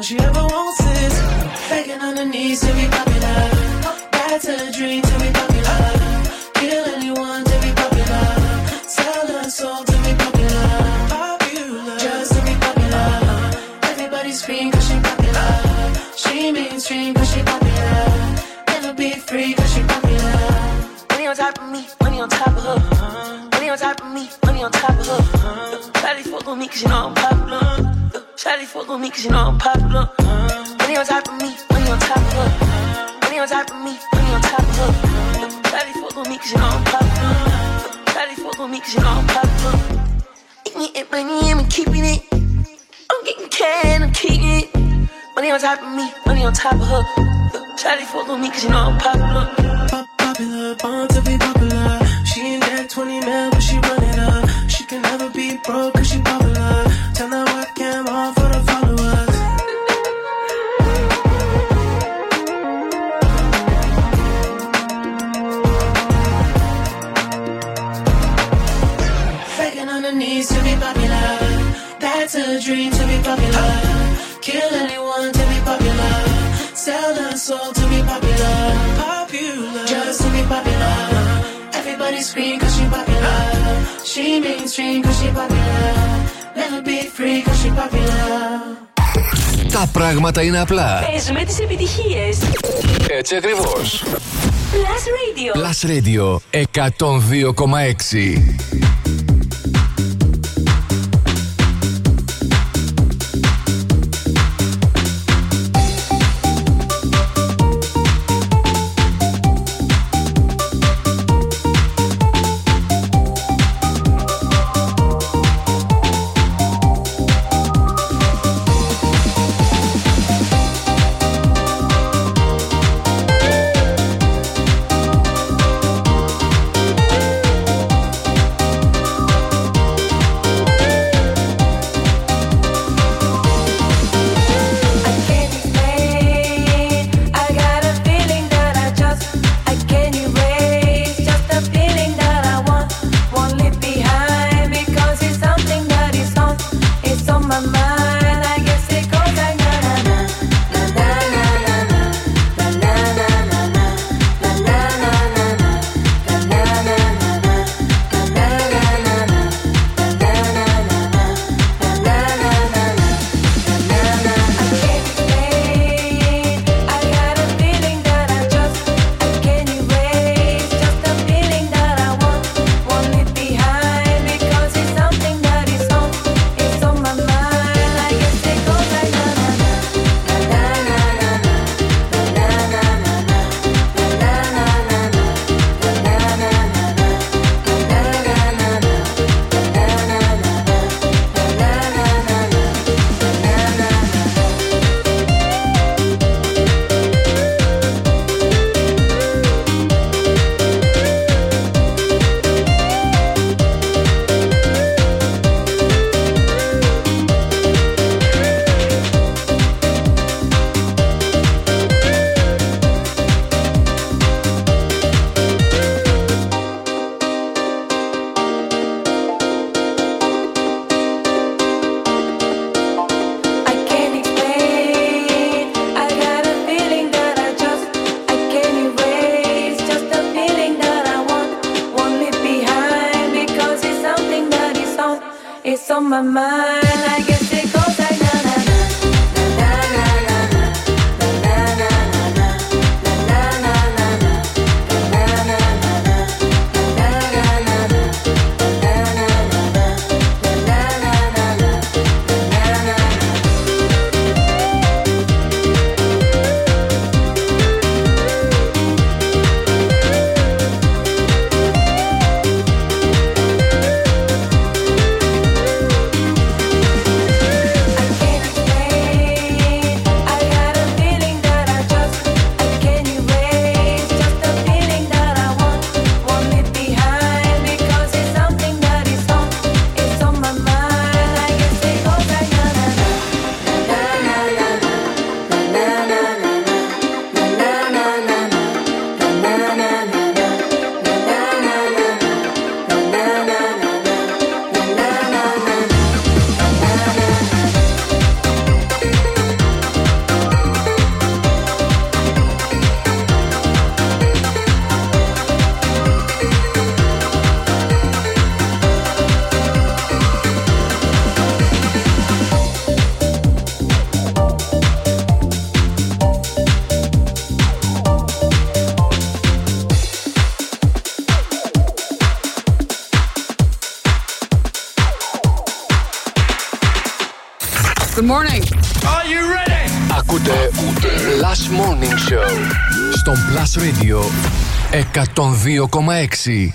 all she ever wants is begging on her knees to be popular. That's the dream to be popular. Kill anyone to be popular. Sell her soul to be popular. Popular, just to be popular. Everybody scream cause she popular. She mainstream cause she popular. Never be free cause she popular. Money on top of me, money on top of her. Money on top of me, money on top of her. Probably fuck with me cause you know I'm popular. Shawty fuck on me cause you know I'm popular. Money on top of me, money on top of her. Money on top of me, money on top of her. Shawty fuck on me cause you know I'm popular. Shawty fuck on me cause you know I'm popular. Eating it, money, I'm keeping it. I'm getting can, I'm keeping it. Money on top of me, money on top of her. Shawty fuck on me cause you know I'm popular. Pop, popular, born to be popular. She ain't that 20 mil, but she run it up. She can never be broke cause she Τα πράγματα είναι απλά. Παίζουμε τις επιτυχίες. Έτσι ακριβώς. Plus Radio. Plus Radio 102,6. 102,6.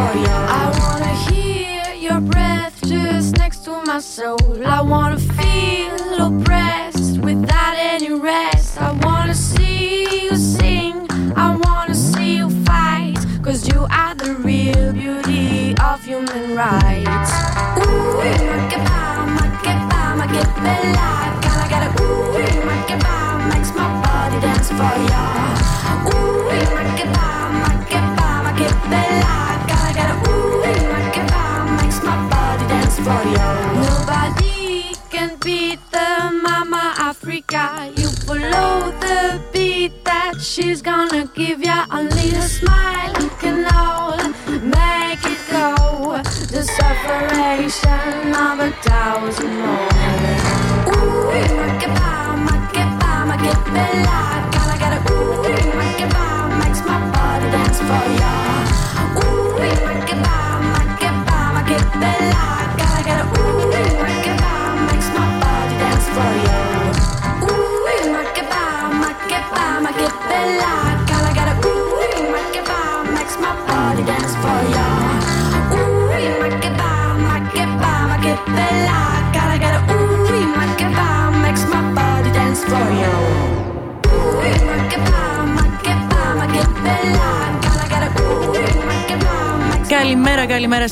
I wanna hear your breath just next to my soul. I wanna feel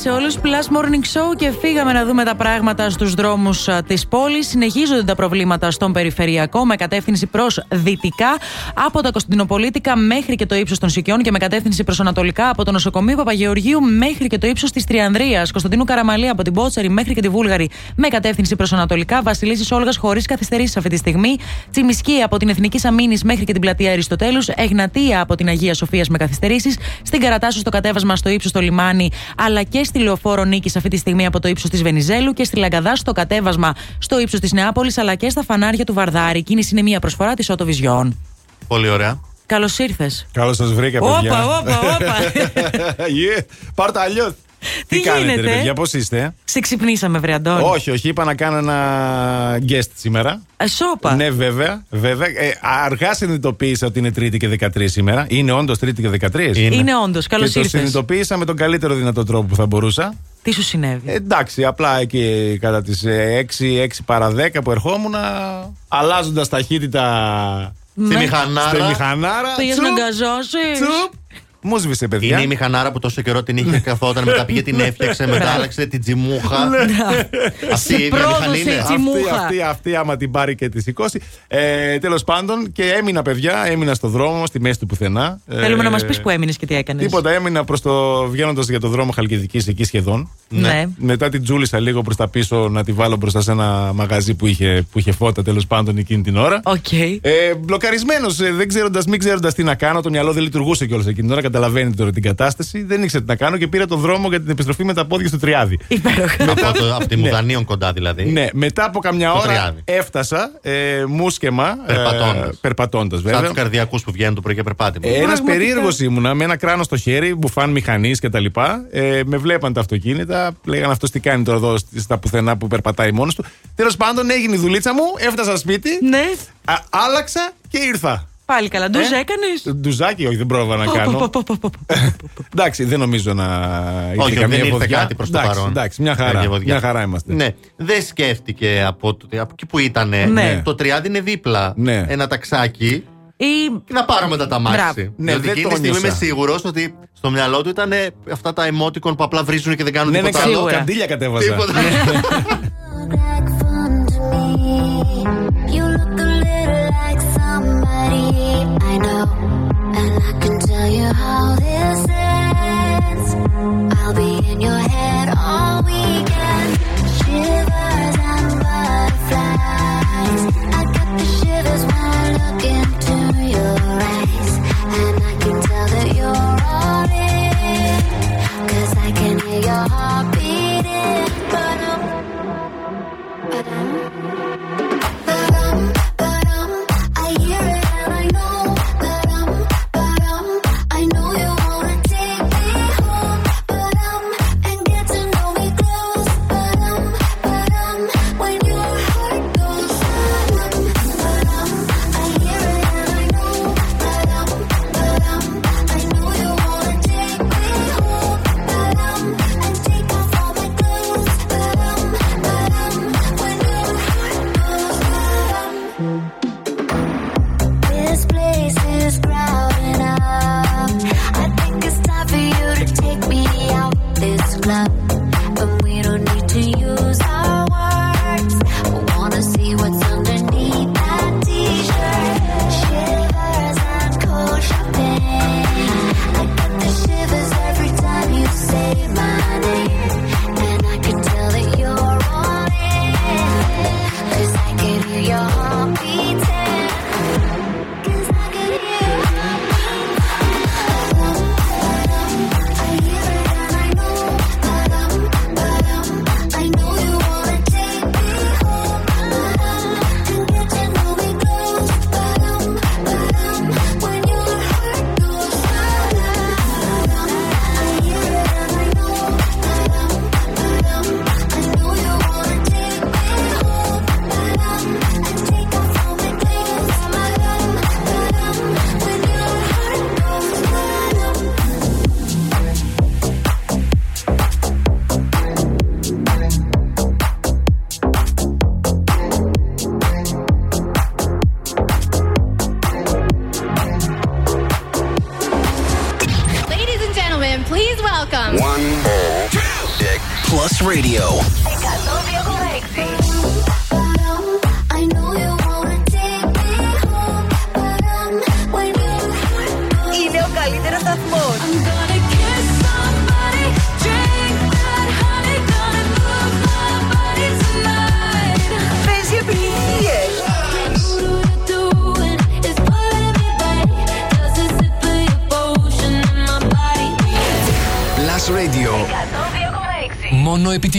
σε όλους. Plus Morning Show και φύγαμε να δούμε τα πράγματα στους δρόμους της πόλης. Συνεχίζονται τα προβλήματα στον περιφερειακό με κατεύθυνση προς δυτικά από τα Κωνσταντινοπολίτικα μέχρι και το ύψος των Σικιών και με κατεύθυνση προς ανατολικά από το νοσοκομείο Παπαγεωργίου μέχρι και το ύψος της Τριανδρίας. Κωνσταντίνου Καραμαλή από την Πότσαρη μέχρι και τη Βούλγαρη με κατεύθυνση προς ανατολικά. Βασιλίσης Όλγας χωρίς καθυστερήσεις αυτή τη στιγμή. Τσιμισκή από την Εθνική Αμήνη μέχρι και την πλατεία Αριστοτέλους. Εγνατία από την Αγία Σοφίας με καθυστερήσεις. Στην Καρατάσου στο κατέβασμα στο ύψος στο λιμάνι αλλά και στη λεωφόρο Νίκης αυτή τη στιγμή από το ύψος της Βενιζέλου και στη Λαγκαδά στο κατέβασμα στο ύψος της Νεάπολης αλλά και στα φανάρια του Βαρδάρη. Κίνηση είναι μια προσφορά της Ότο Vision. Πολύ ωραία. Καλώς ήρθες. Καλώς σας βρήκα, Όπα, παιδιά. όπα, όπα. yeah. Πάρτα αλλιώς. Τι κάνετε, γίνεται; ρε παιδιά, πώς είστε; Σε ξυπνήσαμε, βρε Αντώνη. Όχι, όχι, είπα να κάνω ένα guest σήμερα. Ε, σώπα. Ναι, βέβαια. βέβαια. Ε, αργά συνειδητοποίησα ότι είναι Τρίτη και 13 σήμερα. Είναι όντως Τρίτη και 13. Είναι. Είναι όντως. Καλώς και το ήρθες. συνειδητοποίησα με τον καλύτερο δυνατό τρόπο που θα μπορούσα. Τι σου συνέβη; Ε, εντάξει, απλά εκεί κατά τις 6, 6 παρα 10 που ερχόμουν, αλλάζοντας ταχύτητα. Ναι. Στη μηχανάρα. Στη μηχανάρα. Πήγε τσουπ, να γκαζώσει. τσουπ. Μου σβήσε, παιδιά. Είναι η μηχανάρα που τόσο καιρό την είχε καθόταν, μετά πήγε την έφτιαξε, μετά άλλαξε την τσιμούχα. Αυτή η ίδια μηχανή είναι. Αυτή, αυτή, αυτή, άμα την πάρει και τη σηκώσει. Ε, Τέλος πάντων, και έμεινα, παιδιά, έμεινα στο δρόμο, στη μέση του πουθενά. Θέλουμε Ε, να μας πεις που έμεινες και τι έκανες. Τίποτα, έμεινα προς το. βγαίνοντας για το δρόμο Χαλκιδικής εκεί σχεδόν. Ναι. Μετά την τσούλησα λίγο προς τα πίσω να τη βάλω μπροστά σε ένα μαγαζί που είχε, που είχε φώτα τέλος πάντων εκείνη την ώρα. Οκ. Ε, Μπλοκαρισμένος, δεν ξέροντας, μην ξέροντας τι να κάνω, το μυαλό δεν λειτουργούσε κιόλας εκείνη την ώρα. Καταλαβαίνετε τώρα την κατάσταση. Δεν ήξερα τι να κάνω και πήρα το δρόμο για την επιστροφή με τα πόδια στο Τριάδι. Από, το, από τη Μουδανίων κοντά δηλαδή. Ναι, μετά από καμιά Το ώρα Τριάδι. έφτασα ε, μουσκεμα. Περπατώντας. Περπατώντας, Σαν βέβαια. τους καρδιακούς που βγαίνουν το πρωί για περπάτημα. Ένας περίεργος ήμουνα με ένα κράνο στο χέρι, μπουφάν μηχανής κτλ. Ε, με βλέπαν τα αυτοκίνητα, λέγανε αυτός τι κάνει τώρα εδώ στα πουθενά που περπατάει μόνος του. Τέλος πάντων έγινε η δουλίτσα μου, έφτασα σπίτι, ναι. α- άλλαξα και ήρθα. Πάλι καλά. Ε? Ντουζ έκανες; Ντουζάκι, όχι, δεν πρόλαβα να κάνω. Εντάξει, δεν νομίζω να είχε καμία ευωδιά. κάτι προς το παρόν. Εντάξει, μια χαρά. Μια χαρά είμαστε. Ναι. Δεν σκέφτηκε από εκεί που ήταν. Ναι. Ναι. Το 30 είναι δίπλα. Ναι. Ένα ταξάκι. Ή... Να πάρω μετά τα μάξι. Ναι, δηλαδή εκείνη τη στιγμή είμαι σίγουρος ότι στο μυαλό του ήταν αυτά τα emoticon που απλά βρίζουν και δεν κάνουν ναι, τίποτα άλλο. Ναι, κατήλια κατέβαζα. Τίποτα.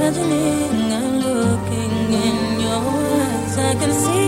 Imagining I'm looking in your eyes, I can see.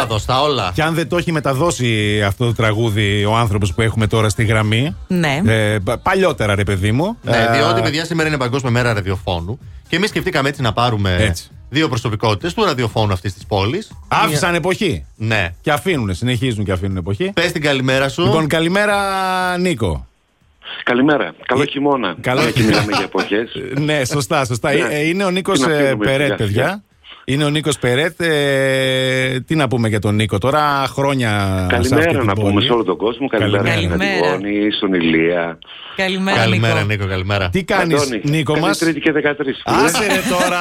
Όλα Και- δώστα, όλα. Και αν δεν το έχει μεταδώσει αυτό το τραγούδι ο άνθρωπος που έχουμε τώρα στη γραμμή. Ναι. Ε, πα- παλιότερα, ρε παιδί μου. Ναι, Ε, διότι παιδιά σήμερα είναι Παγκόσμια Μέρα Ραδιοφώνου και εμείς σκεφτήκαμε έτσι να πάρουμε Έτσι. δύο προσωπικότητες του ραδιοφώνου αυτής της πόλης. Άφησαν εποχή. Ναι. Και αφήνουν, συνεχίζουν και αφήνουν εποχή. Πες την καλημέρα σου. Λοιπόν, καλημέρα, Νίκο. Καλημέρα. Καλό χειμώνα. Καλό Εκεί μιλάμε για εποχές. ναι, σωστά, σωστά. Ναι. Ε, Είναι ο Νίκο Τι να αφήνουμε, Περέτ, σιγά, παιδιά. Σιγά. Είναι ο Νίκος Περέτ. Ε, τι να πούμε για τον Νίκο τώρα, χρόνια σε αυτή Καλημέρα την να πόλη. πούμε σε όλο τον κόσμο. Καλημέρα στην Καλημέρα. Αντιγόνη, στον Ηλία. Καλημέρα, Καλημέρα, Νίκο. Νίκο, καλημέρα. Τι κάνεις, Αντώνη, Νίκο καλή μας; Τρίτη και 13. Άσε ρε τώρα.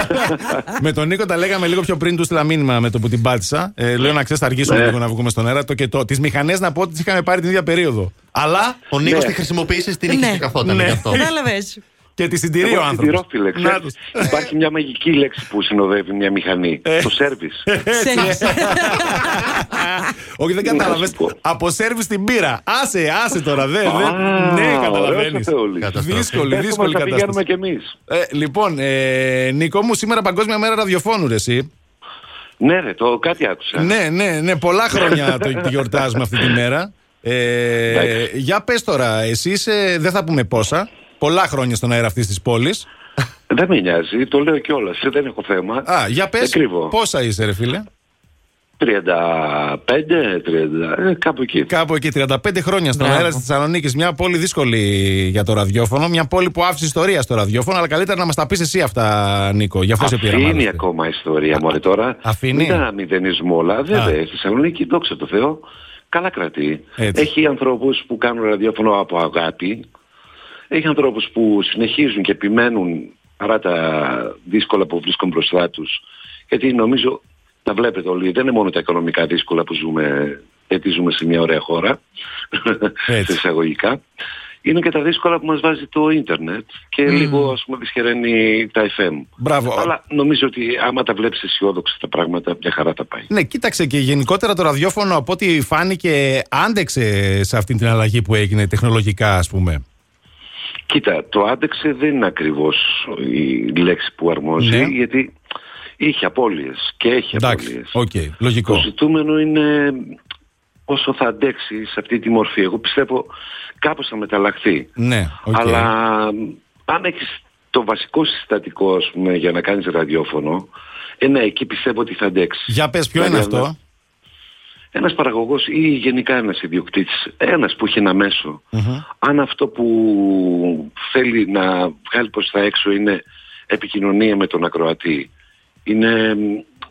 με τον Νίκο τα λέγαμε λίγο πιο πριν του στείλα μήνυμα με το που την πάτησα. Ε, λέω να ξέρεις, θα αργήσουμε Ναι. λίγο να βγούμε στον αέρα. Το και το. Τις μηχανές να πω ότι τις είχαμε πάρει την ίδια περίοδο. Αλλά Ο Νίκος Ναι. τη χρησιμοποίησε στην είχε Ναι. και καθόταν Ναι. γι' αυτό. Κατάλαβες. Και τη συντηρεί ο Εγώ άνθρωπος. συντηρώ, φίλε. ξέρεις. Υπάρχει μια μαγική λέξη που συνοδεύει μια μηχανή. Ε. Το σέρβις. Όχι, δεν κατάλαβε. σου πω. Από σερβι στην πύρα. Άσε, άσε τώρα. Δε, δε. Α, ναι, ωραίος καταλαβαίνεις. ο Θεόλης. Καταστροφή. Δύσκολη, Εύχομαι δύσκολη θα πηγαίνουμε κατάσταση. κι εμείς. Ε, λοιπόν, ε, Νίκο μου, σήμερα Παγκόσμια Μέρα Ραδιοφώνου, ρε, εσύ. Ναι ρε, το κάτι άκουσα. Ναι, ναι, ναι, πολλά χρόνια το, τη γιορτάζουμε αυτή τη μέρα. Ε, Εντάξει. για πες τώρα, εσύ είσαι, δεν θα πούμε πόσα, πολλά χρόνια στον αέρα αυτής της πόλης. Δεν με νοιάζει, το λέω κιόλας. Δεν έχω θέμα. Α, για πες, Δεν κρύβω. πόσα είσαι ρε φίλε; 35, 30, ε, κάπου εκεί. Κάπου εκεί 35 χρόνια στον Μπράβο. αέρα της Θεσσαλονίκης. Μια πόλη δύσκολη για το ραδιόφωνο. Μια πόλη που άφησε ιστορία στο ραδιόφωνο. Αλλά καλύτερα να μας τα πεις εσύ αυτά, Νίκο. Γι' αυτό σε πήρα. Αφήνει μάλιστα. ακόμα ιστορία, μωρέ τώρα. Αφήνει. Μην τα μηδενίζουμε όλα. Βέβαια, στη Θεσσαλονίκη, δόξα τω Θεώ, καλά κρατεί. Έτσι. Έχει ανθρώπους που κάνουν ραδιόφωνο από αγάπη. Έχει ανθρώπους που συνεχίζουν και επιμένουν παρά τα δύσκολα που βρίσκουν μπροστά τους. Γιατί νομίζω, τα βλέπετε όλοι, δεν είναι μόνο τα οικονομικά δύσκολα που ζούμε, γιατί ζούμε σε μια ωραία χώρα, σε εισαγωγικά. Είναι και τα δύσκολα που μας βάζει το ίντερνετ και λίγο ας πούμε δυσχεραίνει τα FM. Μπράβο. Αλλά νομίζω ότι άμα τα βλέπεις αισιόδοξα τα πράγματα, μια χαρά τα πάει. Ναι, κοίταξε και γενικότερα το ραδιόφωνο από ό,τι φάνηκε άντεξε σε αυτή την αλλαγή που έγινε τεχνολογικά, ας πούμε. Κοίτα, το άντεξε δεν είναι ακριβώς η λέξη που αρμόζει, Ναι. γιατί είχε απώλειες και έχει Εντάξει, απώλειες. οκ, λογικό. Το ζητούμενο είναι όσο θα αντέξει σε αυτή τη μορφή. Εγώ πιστεύω κάπως θα μεταλλαχθεί. Ναι, οκ. Αλλά αν έχεις το βασικό συστατικό ας πούμε, για να κάνεις ραδιόφωνο, ε, ναι, εκεί πιστεύω ότι θα αντέξεις. Για πες, ποιο είναι Δηλαδή, αυτό; Ένας παραγωγός ή γενικά ένας ιδιοκτήτης, ένας που έχει ένα μέσο, αν αυτό που θέλει να βγάλει προς τα έξω είναι επικοινωνία με τον ακροατή, είναι μ,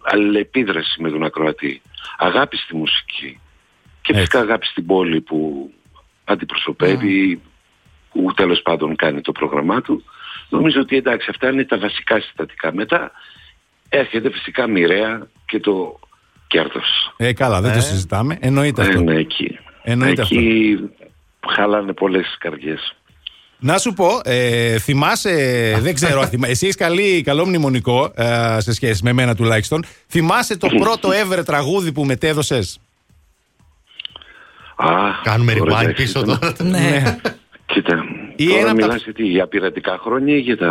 αλληλεπίδραση με τον ακροατή, αγάπη στη μουσική και φυσικά αγάπη στην πόλη που αντιπροσωπεύει, που τέλος πάντων κάνει το πρόγραμμά του, νομίζω ότι εντάξει αυτά είναι τα βασικά συστατικά. Μετά έρχεται φυσικά μοιραία και το κέρδος. Ε, καλά, δεν το συζητάμε. Εννοείται αυτό. Ε, ναι, εκεί. Εννοείται εκεί χαλάνε πολλές καρδιές. Να σου πω, ε, θυμάσαι, δεν ξέρω, αν θυμά- εσύ έχεις καλή, καλό μνημονικό ε, σε σχέση με μένα τουλάχιστον. Θυμάσαι το πρώτο ever τραγούδι που μετέδωσες; Α, Κάνουμε τώρα rewind εντάξει, πίσω ήταν- τώρα. Ναι. Κοίτα, Ή τώρα ένα από τα- μιλάς γιατί, για πειρατικά χρόνια ή για τα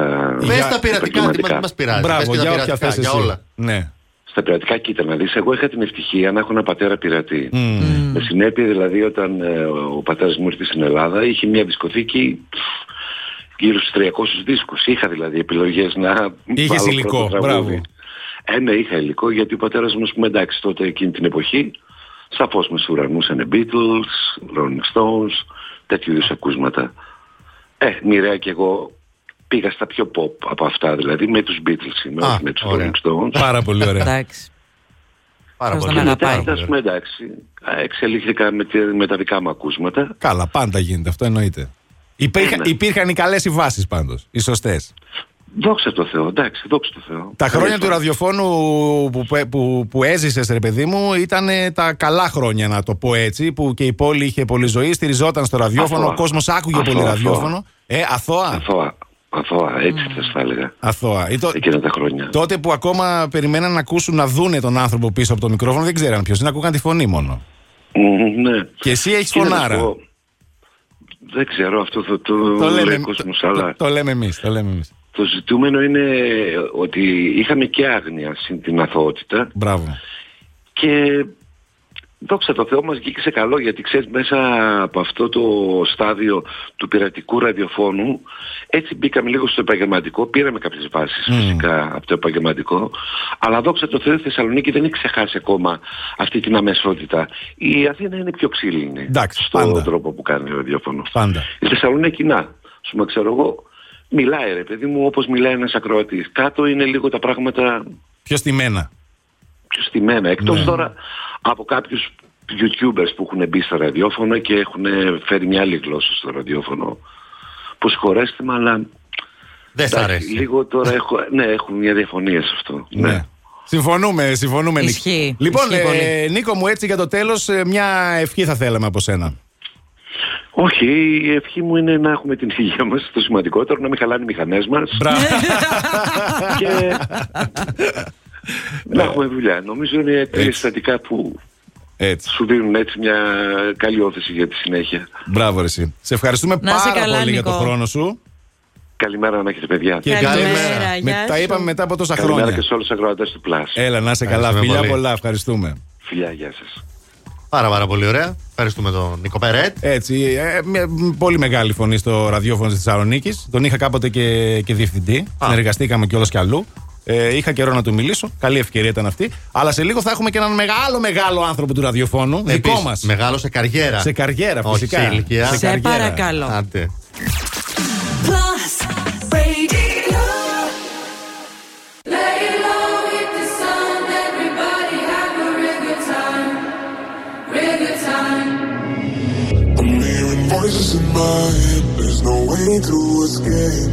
Πες τα πειρατικά, τι επαγγελματικά. μας- μας πειράζει. Μπράβο, Πες και τα για όποια πειρατικά, θες για εσύ. όλα. Ναι. Στα πειρατικά, κοίτα να δεις, εγώ είχα την ευτυχία να έχω ένα πατέρα πειρατή. Με συνέπεια δηλαδή όταν ε, ο πατέρας μου ήρθε στην Ελλάδα είχε μια δισκοθήκη πφ, γύρω στους 300 δίσκους. Είχα δηλαδή επιλογές να Είχες βάλω υλικό, πρώτο τραγούδι. μπράβο. Ε, ναι, είχα υλικό γιατί ο πατέρας μου, ας πούμε, εντάξει, τότε εκείνη την εποχή, σαφώς με σουρανούσαν Beatles, Rolling Stones, τέτοιου είδους ακούσματα. Ε, μοιραία και εγώ πήγα στα πιο pop από αυτά, δηλαδή με τους Beatles είμαι, Α, όχι με τους ωραία. Rolling Stones. Πάρα πολύ ωραία. Εντάξει. Πάρα Ποιος πολύ. δεν Και μετά, αγαπάει. ας πούμε, εντάξει, α, εξελίχθηκα με, τη- με τα δικά μου ακούσματα. Καλά, πάντα γίνεται αυτό, εννοείται. Υπήρχαν, Ναι. υπήρχαν οι καλές οι βάσει πάντως, οι σωστές. Δόξα τω Θεώ, εντάξει, δόξα τω Θεώ. Τα χρόνια Καλές του ραδιοφώνου που, που, που έζησες, ρε παιδί μου, ήταν τα καλά χρόνια, να το πω έτσι, που και η πόλη είχε πολλή ζωή, στηριζόταν στο ραδιόφωνο, Αθώα. ο κόσμος άκουγε Αθώα, πολύ αθώα. ραδιόφωνο. Ε, αθώα. Αθώα, αθώα, έτσι θα τα έλεγα. Αθώα. Ή το- Εκείνα τα χρόνια. τότε που ακόμα περιμέναν να ακούσουν να δούνε τον άνθρωπο πίσω από το μικρόφωνο, δεν ξέραν ποιος είναι, ακούγαν τη φωνή μόνο. Μμμ, ναι. Και εσύ έχεις Κοίτα, να σου φωνάρα. πω, Δεν ξέρω αυτό το, το, Το λέει λέμε, ο κόσμος, το, αλλά το, το λέμε εμείς. Το λέμε εμείς. το ζητούμενο είναι ότι είχαμε και άγνοια συν την αθωότητα Μπράβο. Και δόξα τω Θεώ μας βγήκε σε καλό γιατί ξέρεις μέσα από αυτό το στάδιο του πειρατικού ραδιοφώνου έτσι μπήκαμε λίγο στο επαγγελματικό, πήραμε κάποιες βάσεις Μμμ. φυσικά από το επαγγελματικό αλλά δόξα τω Θεώ η Θεσσαλονίκη δεν έχει ξεχάσει ακόμα αυτή την αμεσότητα. Η Αθήνα είναι πιο ξύλινη Εντάξει, στον πάντα. τρόπο που κάνει ο ραδιόφωνος. Πάντα. Η Θεσσαλονίκη να, σου πούμε ξέρω εγώ, μιλάει ρε παιδί μου όπως μιλάει ένας ακροατής. Κάτω είναι λίγο τα πράγματα Πιο στημένα. πιο στημένα. Εκτός Ναι. τώρα από κάποιους YouTubers που έχουν μπει στο ραδιόφωνο και έχουν φέρει μια άλλη γλώσσα στο ραδιόφωνο. Που συγχωρέστε με, αλλά... Δεν σ' εντάξει, αρέσει. Λίγο τώρα έχω, ναι, έχουν μια διαφωνία σε αυτό. Ναι. Συμφωνούμε, συμφωνούμε. Νίκο. Ισχύει, Λοιπόν, ισχύει πολύ. ε, Νίκο μου, έτσι για το τέλος, μια ευχή θα θέλαμε από σένα. Όχι, η ευχή μου είναι να έχουμε την υγεία μας, το σημαντικότερο, να μην χαλάνε οι μηχανές μας και να έχουμε δουλειά. Νομίζω είναι τρία συστατικά που Έτσι. σου δίνουν έτσι μια καλή όθηση για τη συνέχεια. Μπράβο, ρε, εσύ. Σε ευχαριστούμε Να είσαι πάρα καλά, πολύ για Νίκο. τον χρόνο σου. Καλημέρα να έχετε παιδιά. Και Καλημέρα, Με, γεια τα σου. είπαμε μετά από τόσα Καλημέρα χρόνια. και σε όλους τους ακροατές του Plus. Έλα, να είσαι καλά. Ευχαριστούμε Φιλιά πολύ. πολλά, ευχαριστούμε. Φιλιά, γεια σας. Πάρα πάρα πολύ ωραία. Ευχαριστούμε τον Νίκο Περέτ. Έτσι, ε, μια πολύ μεγάλη φωνή στο ραδιόφωνο της Θεσσαλονίκης. Τον είχα κάποτε και, και διευθυντή. Συνεργαστήκαμε κιόλας κι αλλού. Ε, είχα καιρό να του μιλήσω. Καλή ευκαιρία ήταν αυτή. Αλλά σε λίγο θα έχουμε και έναν μεγάλο, μεγάλο άνθρωπο του ραδιοφώνου. δικό Επίσης, μας. Μεγάλο σε καριέρα. Σε καριέρα, Όχι φυσικά. σε ηλικία. Σε Σε καριέρα. παρακαλώ. Άντε. Plus Radio. Lay low with the sun, everybody have a real good time, real good time. I'm hearing voices in my head. There's no way to escape.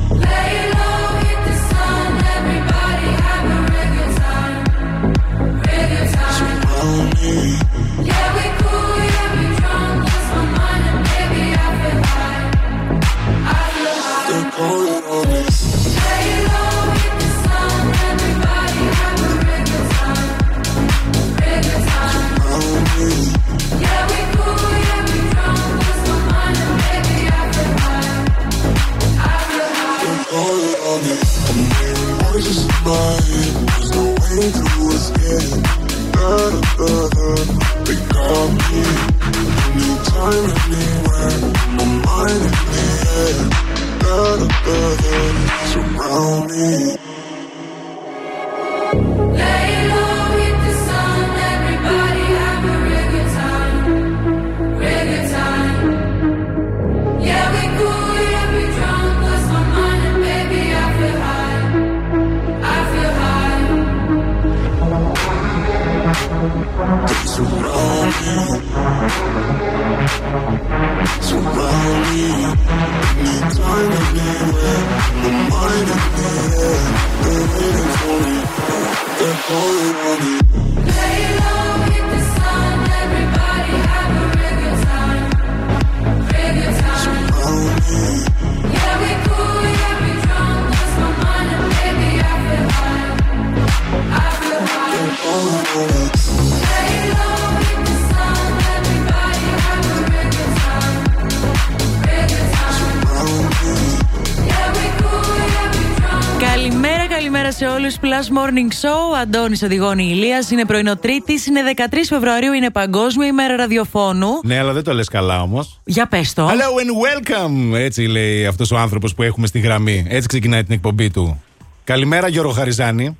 Morning Show. Αντώνης Οδηγώνη Ηλίας. Είναι πρωινό Τρίτης. Είναι 13 Φεβρουαρίου. Είναι Παγκόσμια ημέρα ραδιοφώνου. Ναι, αλλά δεν το λες καλά όμως. Για πες το. Hello and welcome! Έτσι λέει αυτός ο άνθρωπος που έχουμε στη γραμμή. Έτσι ξεκινάει την εκπομπή του. Καλημέρα, Γιώργο Χαριζάνη.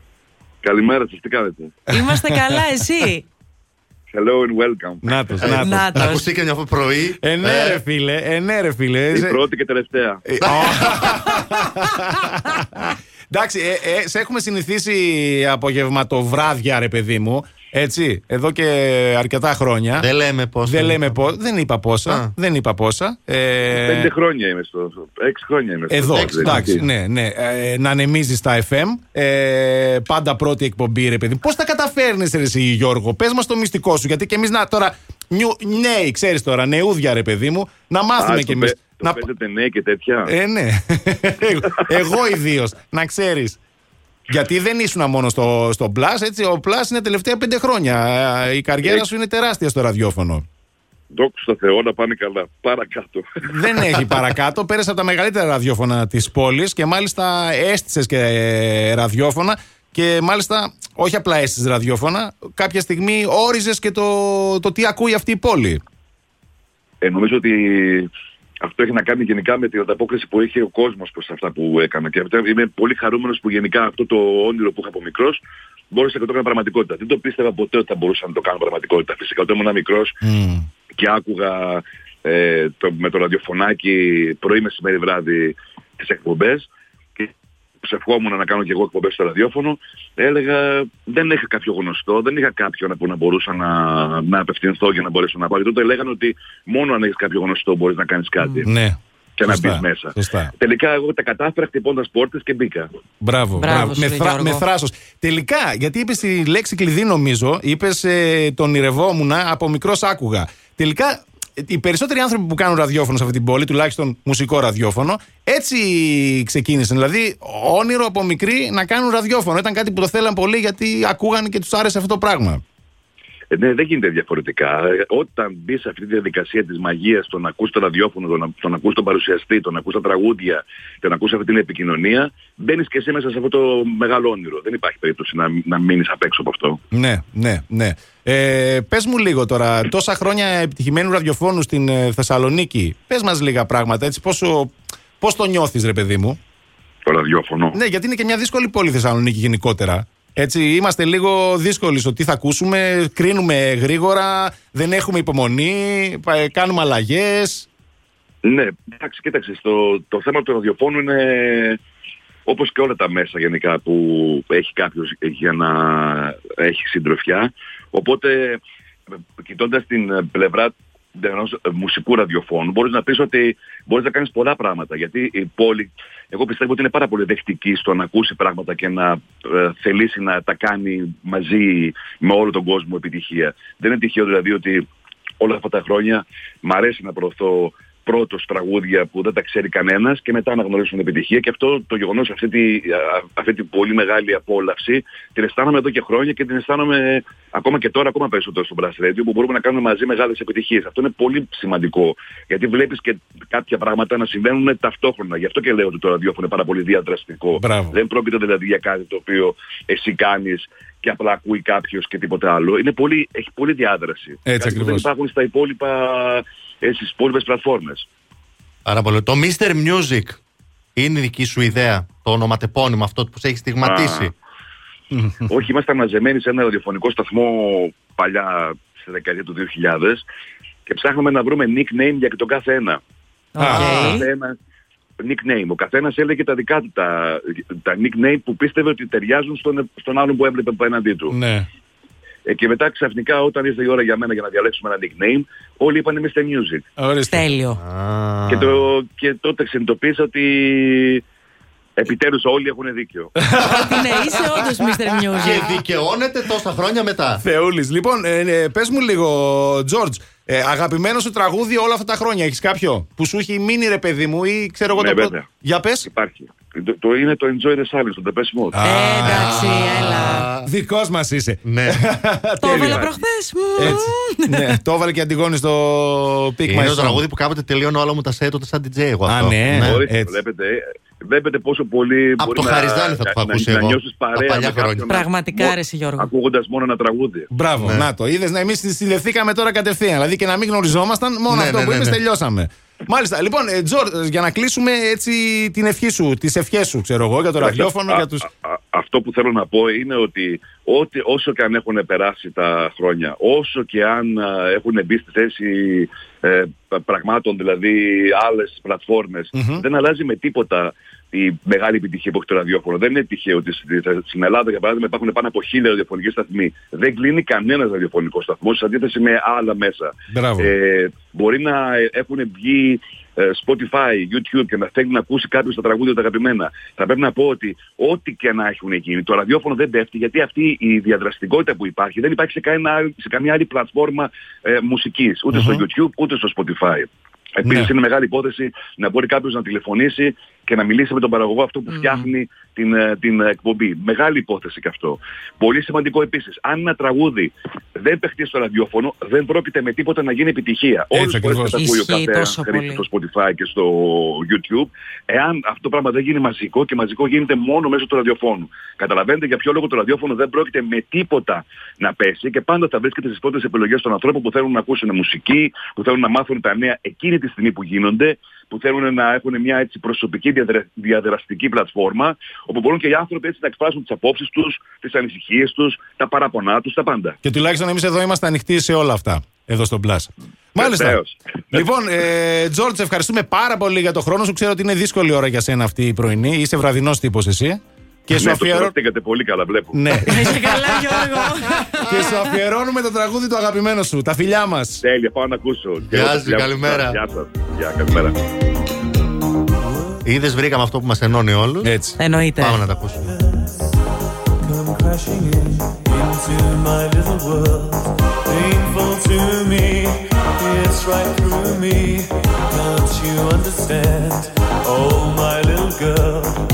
Καλημέρα σας, τι κάνετε; Είμαστε καλά, εσύ; Hello and welcome. Νάτο, Ε, νάτο. Νάτος. Ακούστηκε μια πρωί. Ε, ναι, ρε φίλε, ε, ναι, ρε φίλε. Η Σε- πρώτη και τελευταία. Ε, Εντάξει, ε, ε, σε έχουμε συνηθίσει απογευματοβράδια, ρε παιδί μου. Έτσι, εδώ και αρκετά χρόνια. Δεν λέμε πόσα. Δεν λέμε πώ. Δεν είπα πόσα. Α. Δεν είπα πόσα. Ε, Πέντε χρόνια είμαι στο. Έξι χρόνια είμαι στο. Εδώ, δεν είναι εντάξει, εκεί. ναι, ναι. Ε, να ανεμίζει στα FM. Ε, πάντα πρώτη εκπομπή, ρε παιδί. Πώς τα καταφέρνεις, ρε, εσύ, Γιώργο, πες μας το μυστικό σου. Γιατί και εμείς να τώρα. νιου, νέοι, ξέρεις τώρα, νεούδια ρε παιδί μου, να μάθουμε Α, κι το εμεί. Παι- Το παίζετε νέοι και τέτοια. Ε, ναι. Εγώ ιδίως, να ξέρεις. Γιατί δεν ήσουν μόνο στο, στο Plus, έτσι. Ο Plus είναι τελευταία πέντε χρόνια. Ε, Η καριέρα σου είναι τεράστια στο ραδιόφωνο. Δόξα στο Θεό να πάνε καλά. Παρακάτω. δεν έχει παρακάτω. Πέρασε από τα μεγαλύτερα ραδιόφωνα της πόλης και μάλιστα έστησες και ε, ραδιόφωνα. Και μάλιστα, όχι απλά έστησες ραδιόφωνα, κάποια στιγμή όριζες και το, το τι ακούει αυτή η πόλη. Ε, νομίζω ότι αυτό έχει να κάνει γενικά με την ανταπόκριση που είχε ο κόσμος προς αυτά που έκανα. Και αυτό είμαι πολύ χαρούμενος που γενικά αυτό το όνειρο που είχα από μικρός μπόρεσα και το έκανα πραγματικότητα. Δεν το πίστευα ποτέ ότι θα μπορούσα να το κάνω πραγματικότητα. Φυσικά όταν ήμουν μικρός και άκουγα ε, το, με το ραδιοφωνάκι πρωί, μεσημέρι, βράδυ τις εκπομπές και ψευχόμουν να κάνω και εγώ εκπομπές στο ραδιόφωνο έλεγα δεν είχα κάποιο γνωστό, δεν είχα κάποιον που να μπορούσα να, να απευθυνθώ για να μπορέσω να πάω. Και τότε λέγανε ότι μόνο αν έχεις κάποιο γνωστό μπορείς να κάνεις κάτι Ναι. και να Σωστά, μπεις μέσα. Σωστά. Τελικά εγώ τα κατάφερα χτυπώντας πόρτες και μπήκα. Μπράβο, Μπράβο μπράβο. σου, Με, ρε θρά, Γιώργο. με θράσος. Τελικά, γιατί είπες τη λέξη κλειδί, νομίζω, είπες ε, τον ηρευόμουν, από μικρός άκουγα. Τελικά, οι περισσότεροι άνθρωποι που κάνουν ραδιόφωνο σε αυτή την πόλη, τουλάχιστον μουσικό ραδιόφωνο, έτσι ξεκίνησαν. Δηλαδή, όνειρο από μικρή να κάνουν ραδιόφωνο. Ήταν κάτι που το θέλαν πολύ γιατί ακούγαν και τους άρεσε αυτό το πράγμα. Ε, ναι, δεν γίνεται διαφορετικά. Ε, Όταν μπει σε αυτή τη διαδικασία της μαγείας, το να ακούς το ραδιόφωνο, το να, το να ακούς τον παρουσιαστή, το να ακούς τα τραγούδια, το να ακούς αυτή την επικοινωνία, μπαίνεις και εσύ μέσα σε αυτό το μεγάλο όνειρο. Δεν υπάρχει περίπτωση να, να μείνεις απ' έξω από αυτό. Ναι, ναι, ναι. Ε, Πες μου λίγο τώρα, τόσα χρόνια επιτυχημένου ραδιοφώνου στην ε, Θεσσαλονίκη, πες μας λίγα πράγματα, έτσι, πόσο, πώς το νιώθεις ρε παιδί μου; Το ραδιόφωνο. Ναι, γιατί είναι και μια δύσκολη πόλη η Θεσσαλονίκη γενικότερα. Έτσι, είμαστε λίγο δύσκολοι στο τι θα ακούσουμε, κρίνουμε γρήγορα, δεν έχουμε υπομονή, πα- κάνουμε αλλαγές. Ναι, εντάξει, κοίταξε, το, το θέμα του ραδιοφώνου είναι όπως και όλα τα μέσα γενικά που έχει κάποιος για να έχει συντροφιά. Οπότε, κοιτώντας την ε, πλευρά ενός ε, μουσικού ραδιοφώνου, μπορείς να πεις ότι μπορείς να κάνεις πολλά πράγματα. Γιατί η πόλη, εγώ πιστεύω ότι είναι πάρα πολύ δεκτική στο να ακούσει πράγματα και να ε, θελήσει να τα κάνει μαζί με όλο τον κόσμο επιτυχία. Δεν είναι τυχαίο δηλαδή ότι όλα αυτά τα χρόνια μ' αρέσει να προωθώ πρώτος τραγούδια που δεν τα ξέρει κανένας και μετά να γνωρίσουν την επιτυχία και αυτό το γεγονός, αυτή τη, α- αυτή τη πολύ μεγάλη απόλαυση την αισθάνομαι εδώ και χρόνια και την αισθάνομαι ακόμα και τώρα ακόμα περισσότερο στο Brass Radio που μπορούμε να κάνουμε μαζί μεγάλες επιτυχίες. Αυτό είναι πολύ σημαντικό γιατί βλέπεις και κάποια πράγματα να συμβαίνουν ταυτόχρονα. Γι' αυτό και λέω ότι το ραδιόφωνο είναι πάρα πολύ διαδραστικό. Δεν πρόκειται δηλαδή για κάτι το οποίο εσύ κάνεις και απλά ακούει κάποιος και τίποτα άλλο. Είναι πολύ, έχει πολύ διάδραση. Έτσι Κάτι που δεν ακριβώς. υπάρχουν στα υπόλοιπα, ε, στις υπόλοιπες πλατφόρμες. Πάρα πολύ. Το Mr. Music είναι η δική σου ιδέα, το ονοματεπώνυμο αυτό που σε έχει στιγματίσει; Όχι, ήμασταν μαζεμένοι σε ένα ραδιοφωνικό σταθμό παλιά στη δεκαετία του 2000 και ψάχναμε να βρούμε nickname για τον κάθε ένα. Οκ. Ο καθένας- nickname. Ο καθένας έλεγε τα δικά του τα, τα nickname που πίστευε ότι ταιριάζουν στον, στον άλλον που έβλεπε απέναντί του. Ναι. Ε, και μετά ξαφνικά όταν ήρθε η ώρα για μένα για να διαλέξουμε ένα nickname, όλοι είπαν Mr. Music. Τέλειο. Και, το, και τότε συνειδητοποίησα ότι επιτέλους όλοι έχουν δίκιο. Ότι ναι, είσαι όντως Mr. Music. Και δικαιώνεται τόσα χρόνια μετά. Θεούλης. Λοιπόν, ε, ε, πες μου λίγο, Τζορτζ, ε, αγαπημένο σου τραγούδι όλα αυτά τα χρόνια, έχεις κάποιο που σου έχει μείνει ρε παιδί μου ή ξέρω εγώ Ναι, το πρώτο. βέβαια. Για πες. Υπάρχει. Το, το είναι το Enjoy the Silence, το Depeche Mode. Ε, εντάξει, έλα. Δικός μας είσαι. Ναι. Το Τέλεια. έβαλα προχθές. Έτσι. ναι, το έβαλε και Αντιγόνη στο Pick Είναι My το Song. τραγούδι που κάποτε τελείωνε όλα μου τα σετ όταν σαν DJ εγώ Α, αυτό. ναι. Ορίστε, έτσι. βλέπετε, ε, βλέπετε πόσο πολύ Από μπορεί το να, Χαριζάνη θα το έχω να, ακούσει να, εγώ. νιώσεις Τα παρέα παλιά με κάποιον χρόνια. Πραγματικά, μο- ρε, εσύ, Γιώργο. Ακούγοντας μόνο ένα τραγούδι. Μπράβο, Ναι. να το. Είδες να εμείς συνδεθήκαμε τώρα κατευθείαν. Δηλαδή και να μην γνωριζόμασταν, μόνο Ναι, αυτό ναι, που ναι, είπες ναι. τελειώσαμε. Μάλιστα. Λοιπόν, ε, Τζορ, ε, για να κλείσουμε έτσι την ευχή σου, τις ευχές σου, ξέρω εγώ, για το ραδιόφωνο, Α- για του. α- α- αυτό που θέλω να πω είναι ότι ό,τι, όσο και αν έχουν περάσει τα χρόνια, όσο και αν α, έχουν μπει στη θέση ε, πραγμάτων, δηλαδή άλλες πλατφόρμες, δεν αλλάζει με τίποτα η μεγάλη επιτυχία που έχει το ραδιόφωνο. Δεν είναι τυχαίο ότι στη- στην Ελλάδα, για παράδειγμα, υπάρχουν πάνω από χίλια ραδιοφωνικοί σταθμοί. Δεν κλείνει κανένας ραδιοφωνικός σταθμός σε αντίθεση με άλλα μέσα. Μπράβο. Ε, μπορεί να ε, έχουν βγει ε, Spotify, YouTube και να θέλει να ακούσει κάποιος τα τραγούδια τα αγαπημένα. Θα πρέπει να πω ότι ό,τι και να έχουν γίνει, το ραδιόφωνο δεν πέφτει γιατί αυτοί η διαδραστικότητα που υπάρχει δεν υπάρχει σε, κανένα, άλλη- σε καμία άλλη πλατφόρμα ε, μουσικής, ούτε στο YouTube ούτε στο Spotify. Επίσης είναι μεγάλη υπόθεση να μπορεί κάποιος να τηλεφωνήσει και να μιλήσει με τον παραγωγό αυτό που φτιάχνει την, ε, την ε, εκπομπή. Μεγάλη υπόθεση και αυτό. Πολύ σημαντικό επίσης, αν ένα τραγούδι δεν παιχτεί στο ραδιόφωνο, δεν πρόκειται με τίποτα να γίνει επιτυχία. Έτσι Όλες τις φορές ακριβώς. που τα ακούει ο Ισχύει κάθε τόσο χρήστης πολύ. στο Spotify και στο YouTube, εάν αυτό το πράγμα δεν γίνει μαζικό και μαζικό γίνεται μόνο μέσω του ραδιοφώνου. Καταλαβαίνετε για ποιο λόγο το ραδιόφωνο δεν πρόκειται με τίποτα να πέσει και πάντα θα βρίσκεται στις πρώτες επιλογές των ανθρώπων που θέλουν να ακούσουν μουσική, που θέλουν να μάθουν τα νέα εκείνη τη στιγμή που γίνονται, που θέλουν να έχουν μια έτσι προσωπική διαδρα- διαδραστική πλατφόρμα, όπου μπορούν και οι άνθρωποι έτσι να εκφράσουν τις απόψεις τους, τις ανησυχίες τους, τα παραπονά τους, τα πάντα. Και τουλάχιστον εμείς εδώ είμαστε ανοιχτοί σε όλα αυτά. Εδώ στον Plus. Μάλιστα. Βεβαίως. Λοιπόν, ε, Τζόρτζ, ευχαριστούμε πάρα πολύ για το χρόνο σου. Ξέρω ότι είναι δύσκολη ώρα για σένα αυτή η πρωινή. Είσαι βραδινός τύπος εσύ. Και σου, ναι, το αφιερώ... χαιρετήκατε πολύ καλά, βλέπω. ναι. Είσαι καλά, Γιώργο. και σου αφιερώνουμε το τραγούδι του αγαπημένου σου. Τα φιλιά μας. Τέλεια, πάω να ακούσω. Γεια Και σου, εγώ, καλημέρα. Γεια σας. Γεια, καλημέρα. Είδες, βρήκαμε αυτό που μας ενώνει όλους. Έτσι. Εννοείται. Πάμε να τα ακούσουμε. come crashing in into my little world. Painful to me, it's right through me. Can't you understand? Oh, my little girl.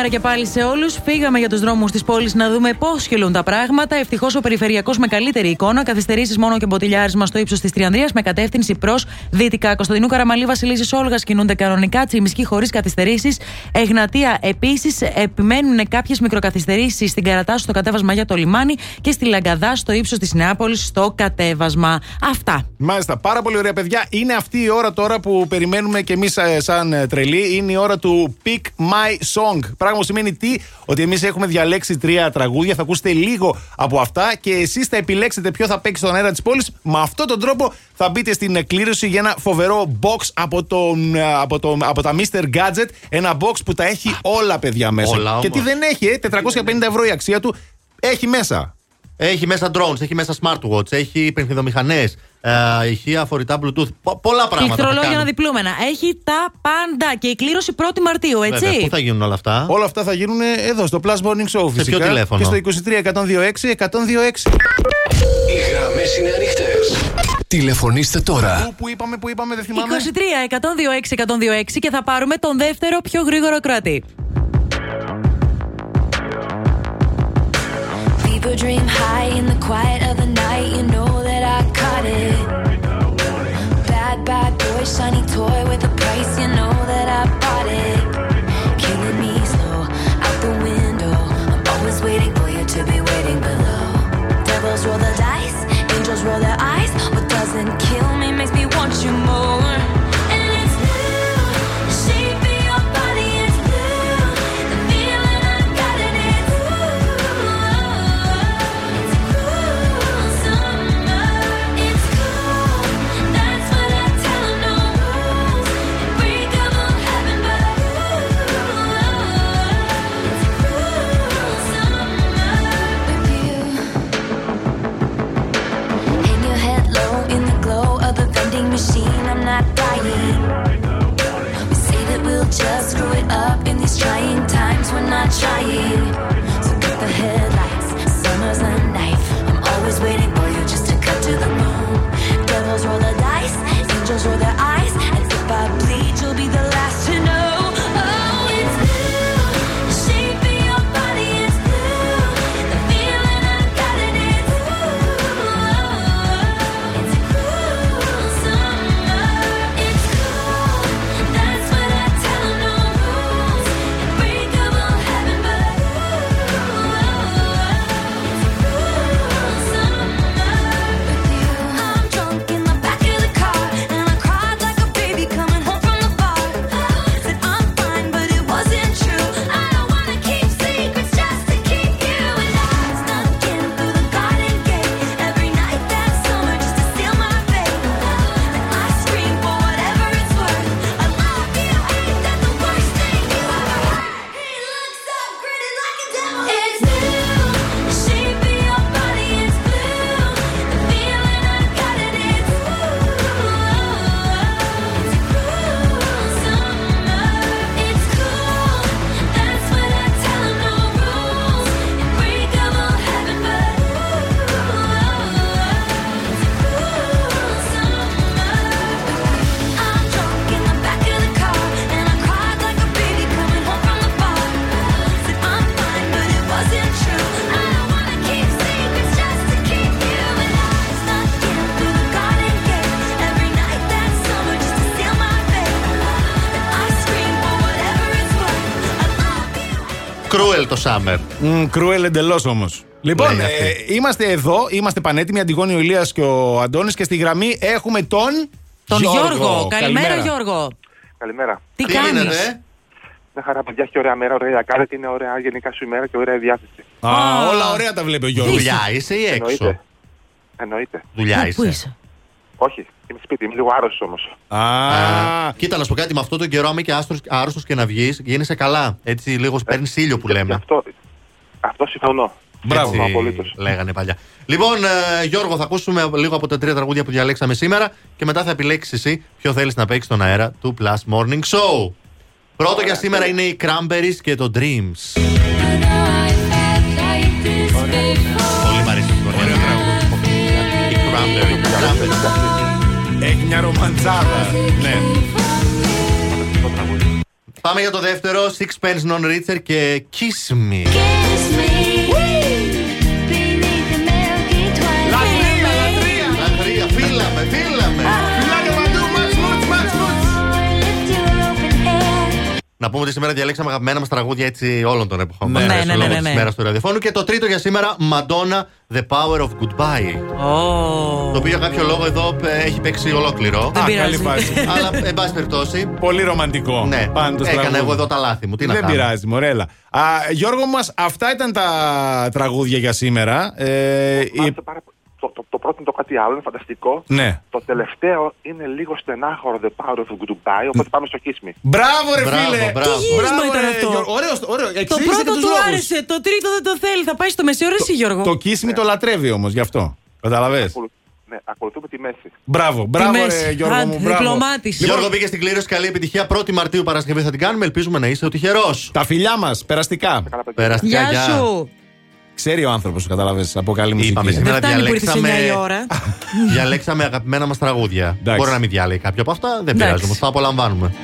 Καλημέρα, καλημέρα και πάλι σε όλους. Φύγαμε για τους δρόμους της πόλης να δούμε πώς χυλούν τα πράγματα. Ευτυχώς ο περιφερειακός με καλύτερη εικόνα. Καθυστερήσεις μόνο και μποτιλιάρισμα στο ύψος της Τριανδρίας με κατεύθυνση προς δυτικά. Κωνσταντινού Καραμαλή, Βασιλίση Όλγας κινούνται κανονικά. Τσιμισκή χωρίς καθυστερήσεις. Εγνατία επίσης επιμένουν κάποιες μικροκαθυστερήσεις στην Καρατάσου στο κατέβασμα για το λιμάνι και στη Λαγκαδά στο ύψος της Νεάπολης στο κατέβασμα. Αυτά. Μάλιστα, πάρα πολύ ωραία παιδιά. Είναι αυτή η ώρα τώρα που περιμένουμε και εμείς σαν ε, τρελοί. Είναι η ώρα του Pick My Song. Πράγμα που σημαίνει τι, ότι εμείς έχουμε διαλέξει τρία τραγούδια. Θα ακούσετε λίγο από αυτά και εσείς θα επιλέξετε ποιο θα παίξει στον αέρα της πόλης. Με αυτόν τον τρόπο θα μπείτε στην εκκλήρωση για ένα φοβερό box από, τον, ε, από, το, από τα Mr. Gadget. Ένα box που τα έχει όλα παιδιά μέσα. Όλα, και όμως. τι δεν έχει, ε, 450 ευρώ η αξία του. Έχει μέσα. Έχει μέσα drones, έχει μέσα smartwatch, έχει πενθυδομηχανέ, ε, ηχεία φορητά Bluetooth. Πο- πολλά πράγματα. θα Πληκτρολόγια κάνουν. διπλούμενα. Έχει τα πάντα. Και η κλήρωση 1η Μαρτίου, έτσι. Βέβαια, πού θα γίνουν όλα αυτά; Όλα αυτά θα γίνουν εδώ στο Plus Morning Show φυσικά. τηλέφωνο; Και στο 23 126 126. Οι γραμμές είναι ανοιχτές. Τηλεφωνήστε τώρα. Πού, πού είπαμε, πού είπαμε, δεν θυμάμαι; 23 126 126 και θα πάρουμε τον δεύτερο πιο γρήγορο κράτη. Fever dream high in the quiet of the night. You know that I caught it. Bad, bad boy, shiny toy with a price. You know that I bought it. Το Summer. Κρούελ εντελώς όμως. Λοιπόν, Λέει αυτή. ε, είμαστε εδώ, είμαστε πανέτοιμοι. Αντιγόνη ο Ηλίας και ο Αντώνης και στη γραμμή έχουμε τον. Τον Γιώργο. Καλημέρα, Γιώργο. Καλημέρα. Τι κάνεις; Μια χαρά, παιδιά, και ωραία μέρα, ωραία κάνετε, είναι ωραία γενικά σου ημέρα και ωραία διάθεση. Α, όλα ωραία τα βλέπει ο Γιώργος. Δουλειά είσαι ή έξω; Εννοείται. Εννοείται. Δουλειά είσαι. Όχι, είμαι σπίτι, είμαι λίγο άρρωστος όμως. Α, κοίτα, να σου πω κάτι με αυτόν τον καιρό, άμα και άρρωστος και να βγεις, γίνεσαι καλά. Έτσι, λίγος παίρνεις ήλιο που λέμε. Αυτό, αυτό συμφωνώ. Μπράβο. Συμφωνώ απολύτως. Λέγανε παλιά. Λοιπόν, ε, Γιώργο, θα ακούσουμε λίγο από τα τρία τραγούδια που διαλέξαμε σήμερα και μετά θα επιλέξεις εσύ ποιο θέλεις να παίξεις στον αέρα του Plus Morning Show. Πρώτο για σήμερα είναι οι Cranberries και το Dreams. Πολύ μ' αρέσει αυτό. Ωραίο τραγούδι. Οι Cranberries. Cranberries. Έχει μια ρομαντζάδα. Ναι. Πάμε για το δεύτερο. Sixpence Non Richer και Kiss Me. Λατρεία, Να πούμε ότι σήμερα διαλέξαμε αγαπημένα μας τραγούδια έτσι όλων των εποχών. Ναι, Μας ναι, αρέσουν ναι, λόγω ναι, της ναι. μέρας του ραδιοφώνου. Και το τρίτο για σήμερα, Madonna, The Power of Goodbye. Το οποίο για κάποιο λόγο εδώ ε, έχει παίξει ολόκληρο. Δεν Α, πειράζει. καλή φάση. Αλλά, εν πάση περιπτώσει. Πολύ ρομαντικό. Ναι, Πάντως έκανα τραγούδι. εγώ εδώ τα λάθη μου. Τι να Δεν κάνω. πειράζει, μωρέλα. Α, Γιώργο μας, αυτά ήταν τα τραγούδια για σήμερα. Ε, η- Το, το, το πρώτο είναι το κάτι άλλο, είναι φανταστικό. Ναι. Το τελευταίο είναι λίγο στενάχωρο The Power of Goodbye, οπότε πάμε στο Kiss Me. Μπράβο, ρε Μπράβο, φίλε! μπράβο. Τι γύρισμα Μπράβο, ήταν ρε, αυτό; Γιώργο. Ωραίος, ωραίος. Το Εξήγησε και πρώτο τους του λόγους. άρεσε, το τρίτο δεν το θέλει. Θα πάει στο μεσαίωρο εσύ, Γιώργο. Το κίσιμι το λατρεύει όμως γι' αυτό. Καταλαβες; Ναι, ακολουθούμε τη μέση. Μπράβο, μπράβο, μέση. ρε, Γιώργο Άντε, μου. Μπράβο. διπλωμάτης. Γιώργο πήγε στην κλήρωση. Καλή επιτυχία. 1η Μαρτίου Παρασκευή θα την κάνουμε. Ελπίζουμε να είσαι ο τυχερός. Τα φιλιά μας, περαστικά. Περαστικά, Γεια σου. Ξέρει ο άνθρωπος, καταλαβες, από καλή μουσική. Είπαμε σήμερα Δεν φτάνει που ήρθε διαλέξαμε, 9 η ώρα. διαλέξαμε αγαπημένα μας τραγούδια. Μπορεί να μην διάλεγει κάποιο από αυτά. Δεν Εντάξει. πειράζει όμως. Τα απολαμβάνουμε.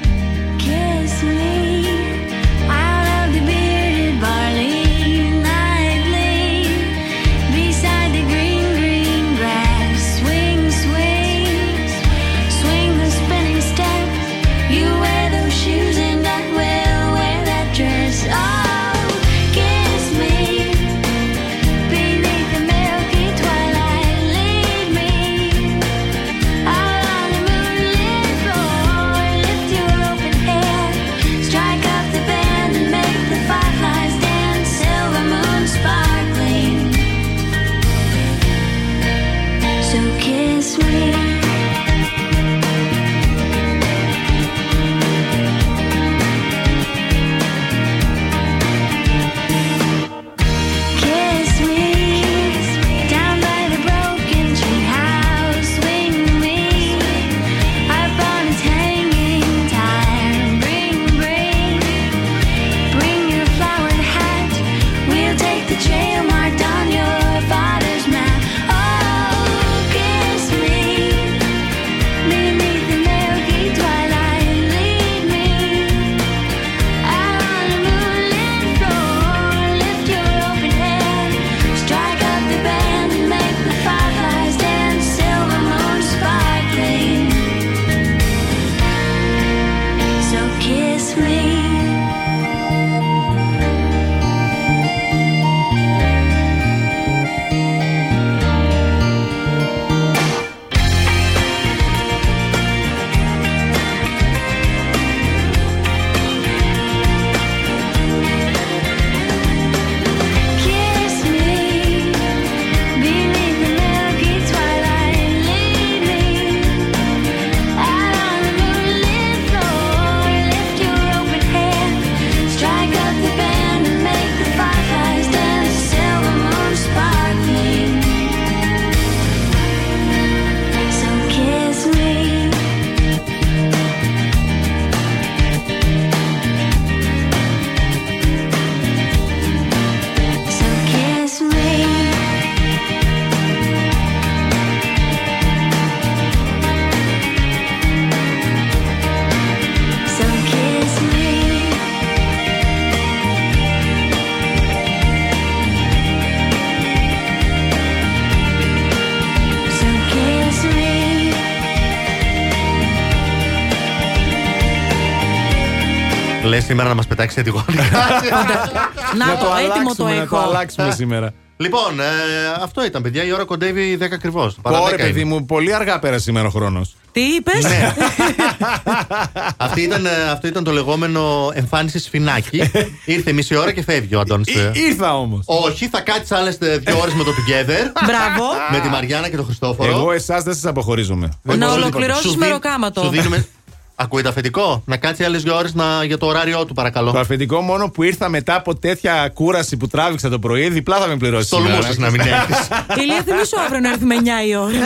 Σήμερα να μας πετάξει αντιγόνικα. Να το, έτοιμο το αλλάξουμε, να το έχω. αλλάξουμε σήμερα. λοιπόν, ε, αυτό ήταν, παιδιά. Η ώρα κοντεύει 10 ακριβώς. Ωραία, παιδί μου, πολύ αργά πέρασε σήμερα ο χρόνος. Τι είπες; Ναι. Αυτή ήταν, ε, αυτό ήταν το λεγόμενο εμφάνιση σφινάκι. Ήρθε μισή ώρα και φεύγει ο Αντώνης. Ήρθα όμως. Όχι, θα κάτσεις άλλες δύο ώρες με το Together. Μπράβο. με τη Μαριάννα και τον Χριστόφορο. Εγώ εσάς δεν σας αποχωρίζομαι. Δεν Να μπορώ ολοκληρώσεις Σου με δι- ροκάματο. Σου δίνουμε. Ακούγεται αφεντικό; Να κάτσει άλλες δύο ώρες για το ωράριό του, παρακαλώ. Το αφεντικό μόνο που ήρθα μετά από τέτοια κούραση που τράβηξα το πρωί, διπλά θα με πληρώσεις. Τολμούσες να μην έρθεις. Ηλία, θυμίσου αύριο να έρθουμε 9 η ώρα.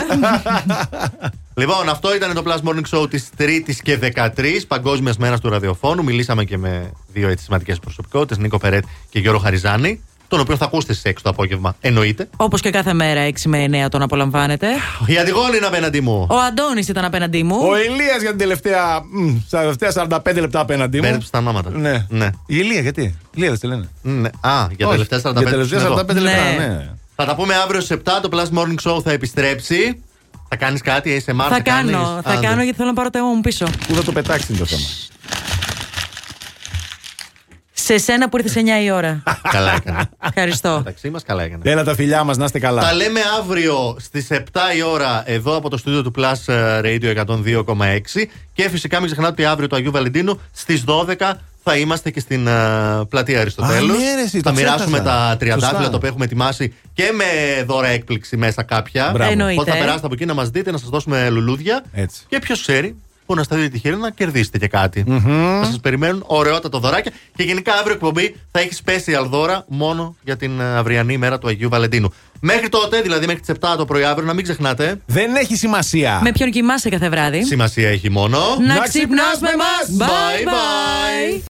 Λοιπόν, αυτό ήταν το Plus Morning Show της 3η και 13 Παγκόσμιας Μέρας του Ραδιοφώνου. Μιλήσαμε και με δύο έτσι σημαντικές προσωπικότητες, Νίκο Φερέτ και Γιώργο Χαριζάνη. Τον οποίο θα ακούσετε στις 6 το απόγευμα. Εννοείται. Όπως και κάθε μέρα 6 με 9 τον απολαμβάνετε. Η Αντιγόνη είναι απέναντί μου. Ο Αντώνης ήταν απέναντί μου. Ο Ηλίας για την τελευταία, μ, στα τελευταία 45 λεπτά απέναντί μου. Μπέρδεψε τα ονόματα. Ναι. ναι. Η Ηλία, γιατί; Ηλία δεν τη λένε. Ναι. Α, για τα Όχι, τελευταία 45 για τα τελευταία είναι εδώ. 45 λεπτά, Ναι. ναι. Θα τα πούμε αύριο στις 7. Το Plus Morning Show θα επιστρέψει. Θα κάνεις κάτι, ASMR, θα κάνω, κάνεις; θα Α, κάνω ναι. γιατί θέλω να πάρω το αίμα μου πίσω. Πού θα το πετάξεις είναι το θέμα; Σε σένα που ήρθες 9 η ώρα. Καλά έκανε. Ευχαριστώ. Μεταξύ μα καλά έκανε. Έλα τα φιλιά μας, να είστε καλά. Τα λέμε αύριο στις 7 η ώρα εδώ από το στούντιο του Plus ε, Radio 102,6 και φυσικά μην ξεχνάτε ότι αύριο του Αγίου Βαλεντίνου στις 12 θα είμαστε και στην ε, πλατεία Αριστοτέλους. Α, ναι, ρε, εσύ, το θα μοιράσουμε ξέχασα. τα τριαντάφυλλα Σωστά. τα οποία έχουμε ετοιμάσει και με δώρα έκπληξη μέσα κάποια. Μπράβο. Εννοείται. Οπότε θα περάσετε από εκεί να μας δείτε, να σας δώσουμε λουλούδια. Έτσι. Και ποιος ξέρει, που να σταθεί τυχερή να κερδίσετε και κάτι. Θα σας περιμένουν ωραιότατα δωράκια. Και γενικά αύριο εκπομπή θα έχεις special δώρα μόνο για την ε, αυριανή ημέρα του Αγίου Βαλεντίνου. Μέχρι τότε, δηλαδή μέχρι τις 7 το πρωί αύριο, να μην ξεχνάτε. Δεν έχει σημασία. Με ποιον κοιμάσαι κάθε βράδυ; Σημασία έχει μόνο. Να ξυπνάς με μας. Bye bye.